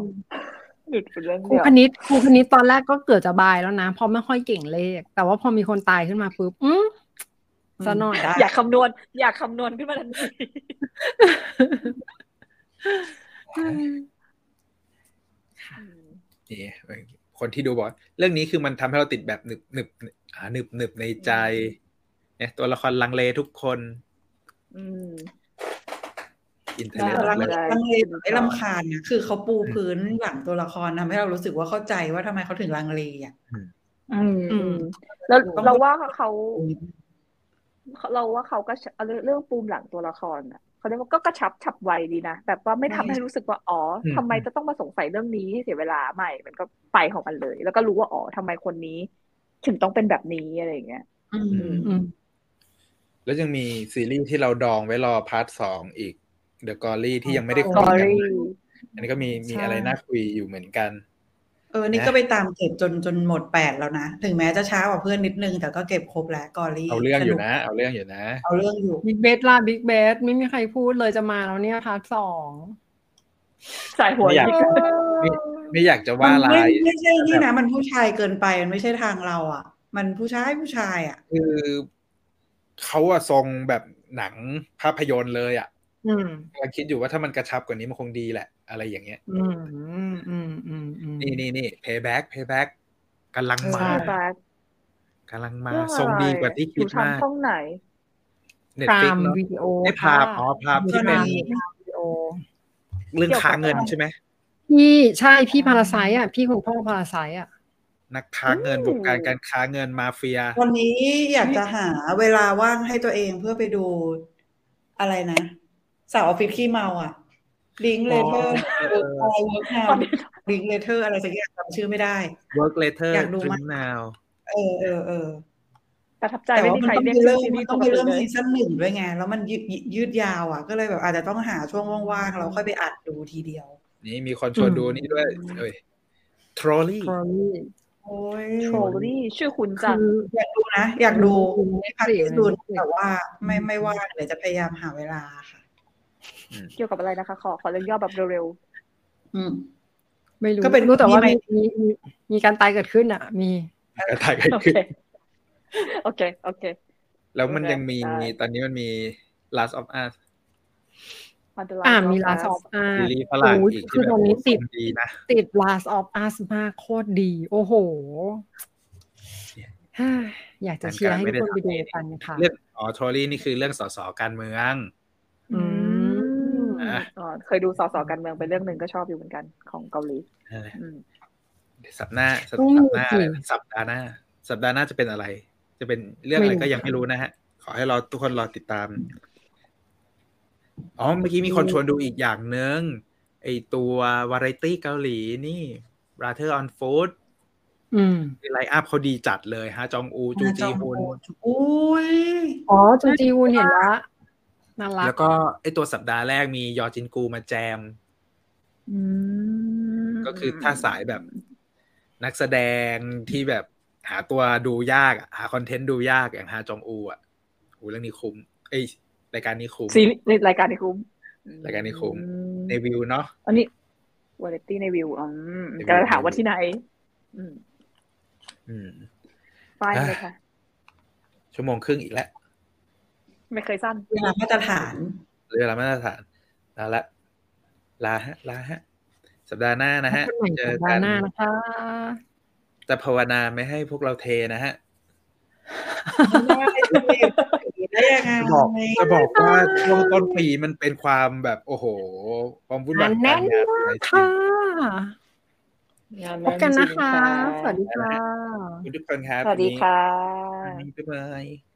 หนูดูเรื่อง
ครู
เดียว
คณิตครูคณิตตอนแรกก็เกิดจะบายแล้วนะเพราะไม่ค่อยเก่งเลข แต่ว่าพอมีคนตายขึ้นมาปุ๊บอืมซะหน่อย
ได้
อยากคำนวณ อยากคำนวณขึ้นมาทันที
นี่คนที่ดูบอกว่าเรื่องนี้คือมันทำให้เราติดแบบหนึบหนึบอ่าหนึบหนึบในใจเนี่ยตัวละครลังเลทุกคน
อืม
อินเทอ
ได้
ร์เน็ต
ลัง
ได้
ลังเลแบบไม่ลำคาญนะคือเขาปูพื้นหลังตัวละครทำให้เรารู้สึกว่าเข้าใจว่าทำไมเขาถึงลังเลอะ
อืม
อืม
อืมแล้วเราว่าเขาเราว่าเขาก็เอาเรื่องปูมหลังตัวละครอะเขาเรียกว่าก็กระชับฉับไวดีนะแบบว่าไม่ทำให้รู้สึกว่าอ๋ออ
ม
ทำไมจะต้องมาสงสัยเรื่องนี้ให้เสียเวลาใหม่ มันก็ไปของมันเลย แล้วก็รู้ว่าอ๋อทำไมคนนี้ ถึงต้องเป็นแบบนี้อะไรอย่างเงี้ย
อืม
อืม
แล้วยังมีซีรีส์ที่เราดองไว้รอพาร์ทสองอีก The g o r y ที่ยังไม่ได้คุยกัน
Gory
อันนี้ก็มีมี
ใช่
อะไรน่าคุยอยู่เหมือนกัน
เออ นี่ก็ไปตามเก็บจนจนหมดแปดแล้วนะ ถึงแม้จะช้ากว่าเพื่อนนิดนึง แต่ก็เก็บครบแล้ Glory
เอาเรื่องอยู่นะ
ส
เอาเรื่องอยู่นะ
เอาเรื่องอยู่
Big Bet ล่ะ Big Bet ไม่มีใครพูดเลยจะมาแล้วเนี่ย part สอง
ส่ายหัว
ไม่อยาก
อีก
ไม่ไม่อยากจะว่า
มัน
อะไร
ไม่ไม่ใช่นี่นะ มันผู้ชายเกินไปมันไม่ใช่ทางเรา อะ มันผู้ชายผู้ชายอะ
คือเขาอะทรงแบบหนังภาพยนตร์เลยอะ
อืม
กำลังคิดอยู่ว่าถ้ามันกระชับกว่านี้มันคงดีแหละ อะไรอย่างเงี้ย
อืมอืมอืมอืมอืม
นี่นี่นี่ payback payback กำลังมา
ใช่
แบ็ค
กำลังมา
เรื่อง
ทรง
อะไร
ดีกว่าที่
อ
คิด
ยู่ทาง
มาก
ช่องไหน
เน็ต
พรา
ฟิก
ม
เนาะ
วิดีโอ
ได้ภาพอ๋อภาพที่
พ
เป็น
รามวิดีโอ
เรื่องค้าเงินใช่ไหม
พี่ใช่พี่พาราไซอะ พี่คุณพ่อพาราไซอะ
นักค้าเงิน
อืม
วงการการค้าเงินมาเฟีย
วันนี้อยากจะหาเวลาว่างให้ตัวเองเพื่อไปดูอะไรนะ สาวออฟฟิศขี้เมาอะลิงเลเทอร์
เออ
อะไรเวิร์กนาวลิงเลเทอร์อะไรสักอย่างจำชื่อไม่ได้
work later
อยากดู
dream
มาก
now
เออเออเออ
ประทับใจ
แต่
ไม่
ว่า
มี
มัน
ใคร
ต้อง
เรีย
ไป
ก
เริ่ม
ซีรี
มัน
ส์
ต้อง
ป
ไป
กติ
เริ่ม
เลย
ซีซั่นหนึ่งด้วยไง แล้วมันยืดยืดยาวอะ ก็เลยแบบอาจจะต้องหาช่วงว่างๆเราค่อยไปอัดดูทีเดียว
นี่มีคนชวน
อืม
ดูนี่ด้วยเอ้ย trolley
ทรอรี่
โอ้ย
โทรลี่ชื่อคุณจัง
คือ
อยากดูนะ อยากดู
อืม
ไม่พักที่ดู
Netflix
แต่ว่าไม่ไม่ว่างเดี๋ยวจะพยายามหาเวลาค่ะ
เกี่ยวกับอะไรนะคะ ขอขอเรื่องย่อแบบเร็ว
อืม
ไม่รู้
ก็เป็น
รู้แต่ว่า
มี
มี
ไหม
มีมีมีการตายเกิดขึ้นอะ มี
ก็ถ่ายกัน
ๆโอ
ขึ้
เคนโอเค โอเค
แล้วมันยังมี
ได้
ตอนนี้มันมี last of us
On the Line
อ่า
of
มี Last
Us
of Us
ซีรีส์ฝรั่ง
โอ้ย
อีก
คื
ที่
อ
แบบ
ตอนนี้ติด
ทรงดีนะ
ติด Last of Us มากโคตรดี โอ้โหฮ่าอยากจะเชียร์ให้ทุกคนไปดูกันค่ะ
เรื่องอ๋อ trolley นี่คือเรื่องสสการเมือง
อืม
อะ
อ๋อ เคยดูสอสอการเมืองเป็นเรื่องหนึ่งก็ชอบอยู่เหมือนกันของเกาหลี
นั่นแหละ
อืม
สัปดาห์หน้าสัป
ต้อง
ดา
มี
ห์หน้า
สิ
สัปดาห์หน้า สัปดาห์หน้าจะเป็นอะไร จะเป็นเรื่องอะไร
ไม่รู้
ก็ยังไม่รู้นะฮะ ขอให้รอทุกคนรอติดตาม อ๋อ เมื่อกี้มีคนชวนดูอีกอย่างหนึ่งไอตัววาไรตี้เกาหลีนี่ Brother on Food
อืม
ไลน์อัพเขาดีจัดเลยฮะ จองอู จูจีฮุน
โอ้ย
อ๋อ จูจีวุนเห็นละ น่ารัก
แล้วก็ไอตัวสัปดาห์แรกมียอจินกูมาแจม
อืม
ก็คือถ้าสายแบบนักแสดงที่แบบหาตัวดูยากอะหาคอนเทนต์ดูยากอย่างฮาจองอูอะโหเรื่องนี้คุ้ม เอ้ยรายการนี้คุ้ม
ซีรีส์รายการนี้คุ้ม
รายการนี้คุ้ม
อื
ในวิวเนาะ
อันนี้วาไรตี้ในวิวอืม
ในวิว
กำลังถามว่าที่ไหน อืม
อืม
ป้าย
อะ
เลยค่ะ
ชั่วโมงครึ่งอีกแล้ว
ไม่เคยสั้น
เวลามาตรฐาน
เรือลามาตรฐานลาละลาฮะลาฮะ สัปดาห์หน้านะฮะ
พบกันใหม่
เจ
สั
อ
ปดา
กัน
ห์หน้านะคะ
จะภาวนาไม่ให้พวกเราเทนะฮะ
ได้ได้ยังไง
จะบอกจะบอกว่าช่วงต้นปีมันเป็นความแบบโอ้โห ความวุ่นวาย
แน่
การ
น
งาน
มา
อะไร
กค่ะ
งาน
พบกันนะคะ
จริงๆ
สวัสดีค่ะ
ทุกคนครับ
สวัสดีค่ะ
วันนี้บ๊ายบาย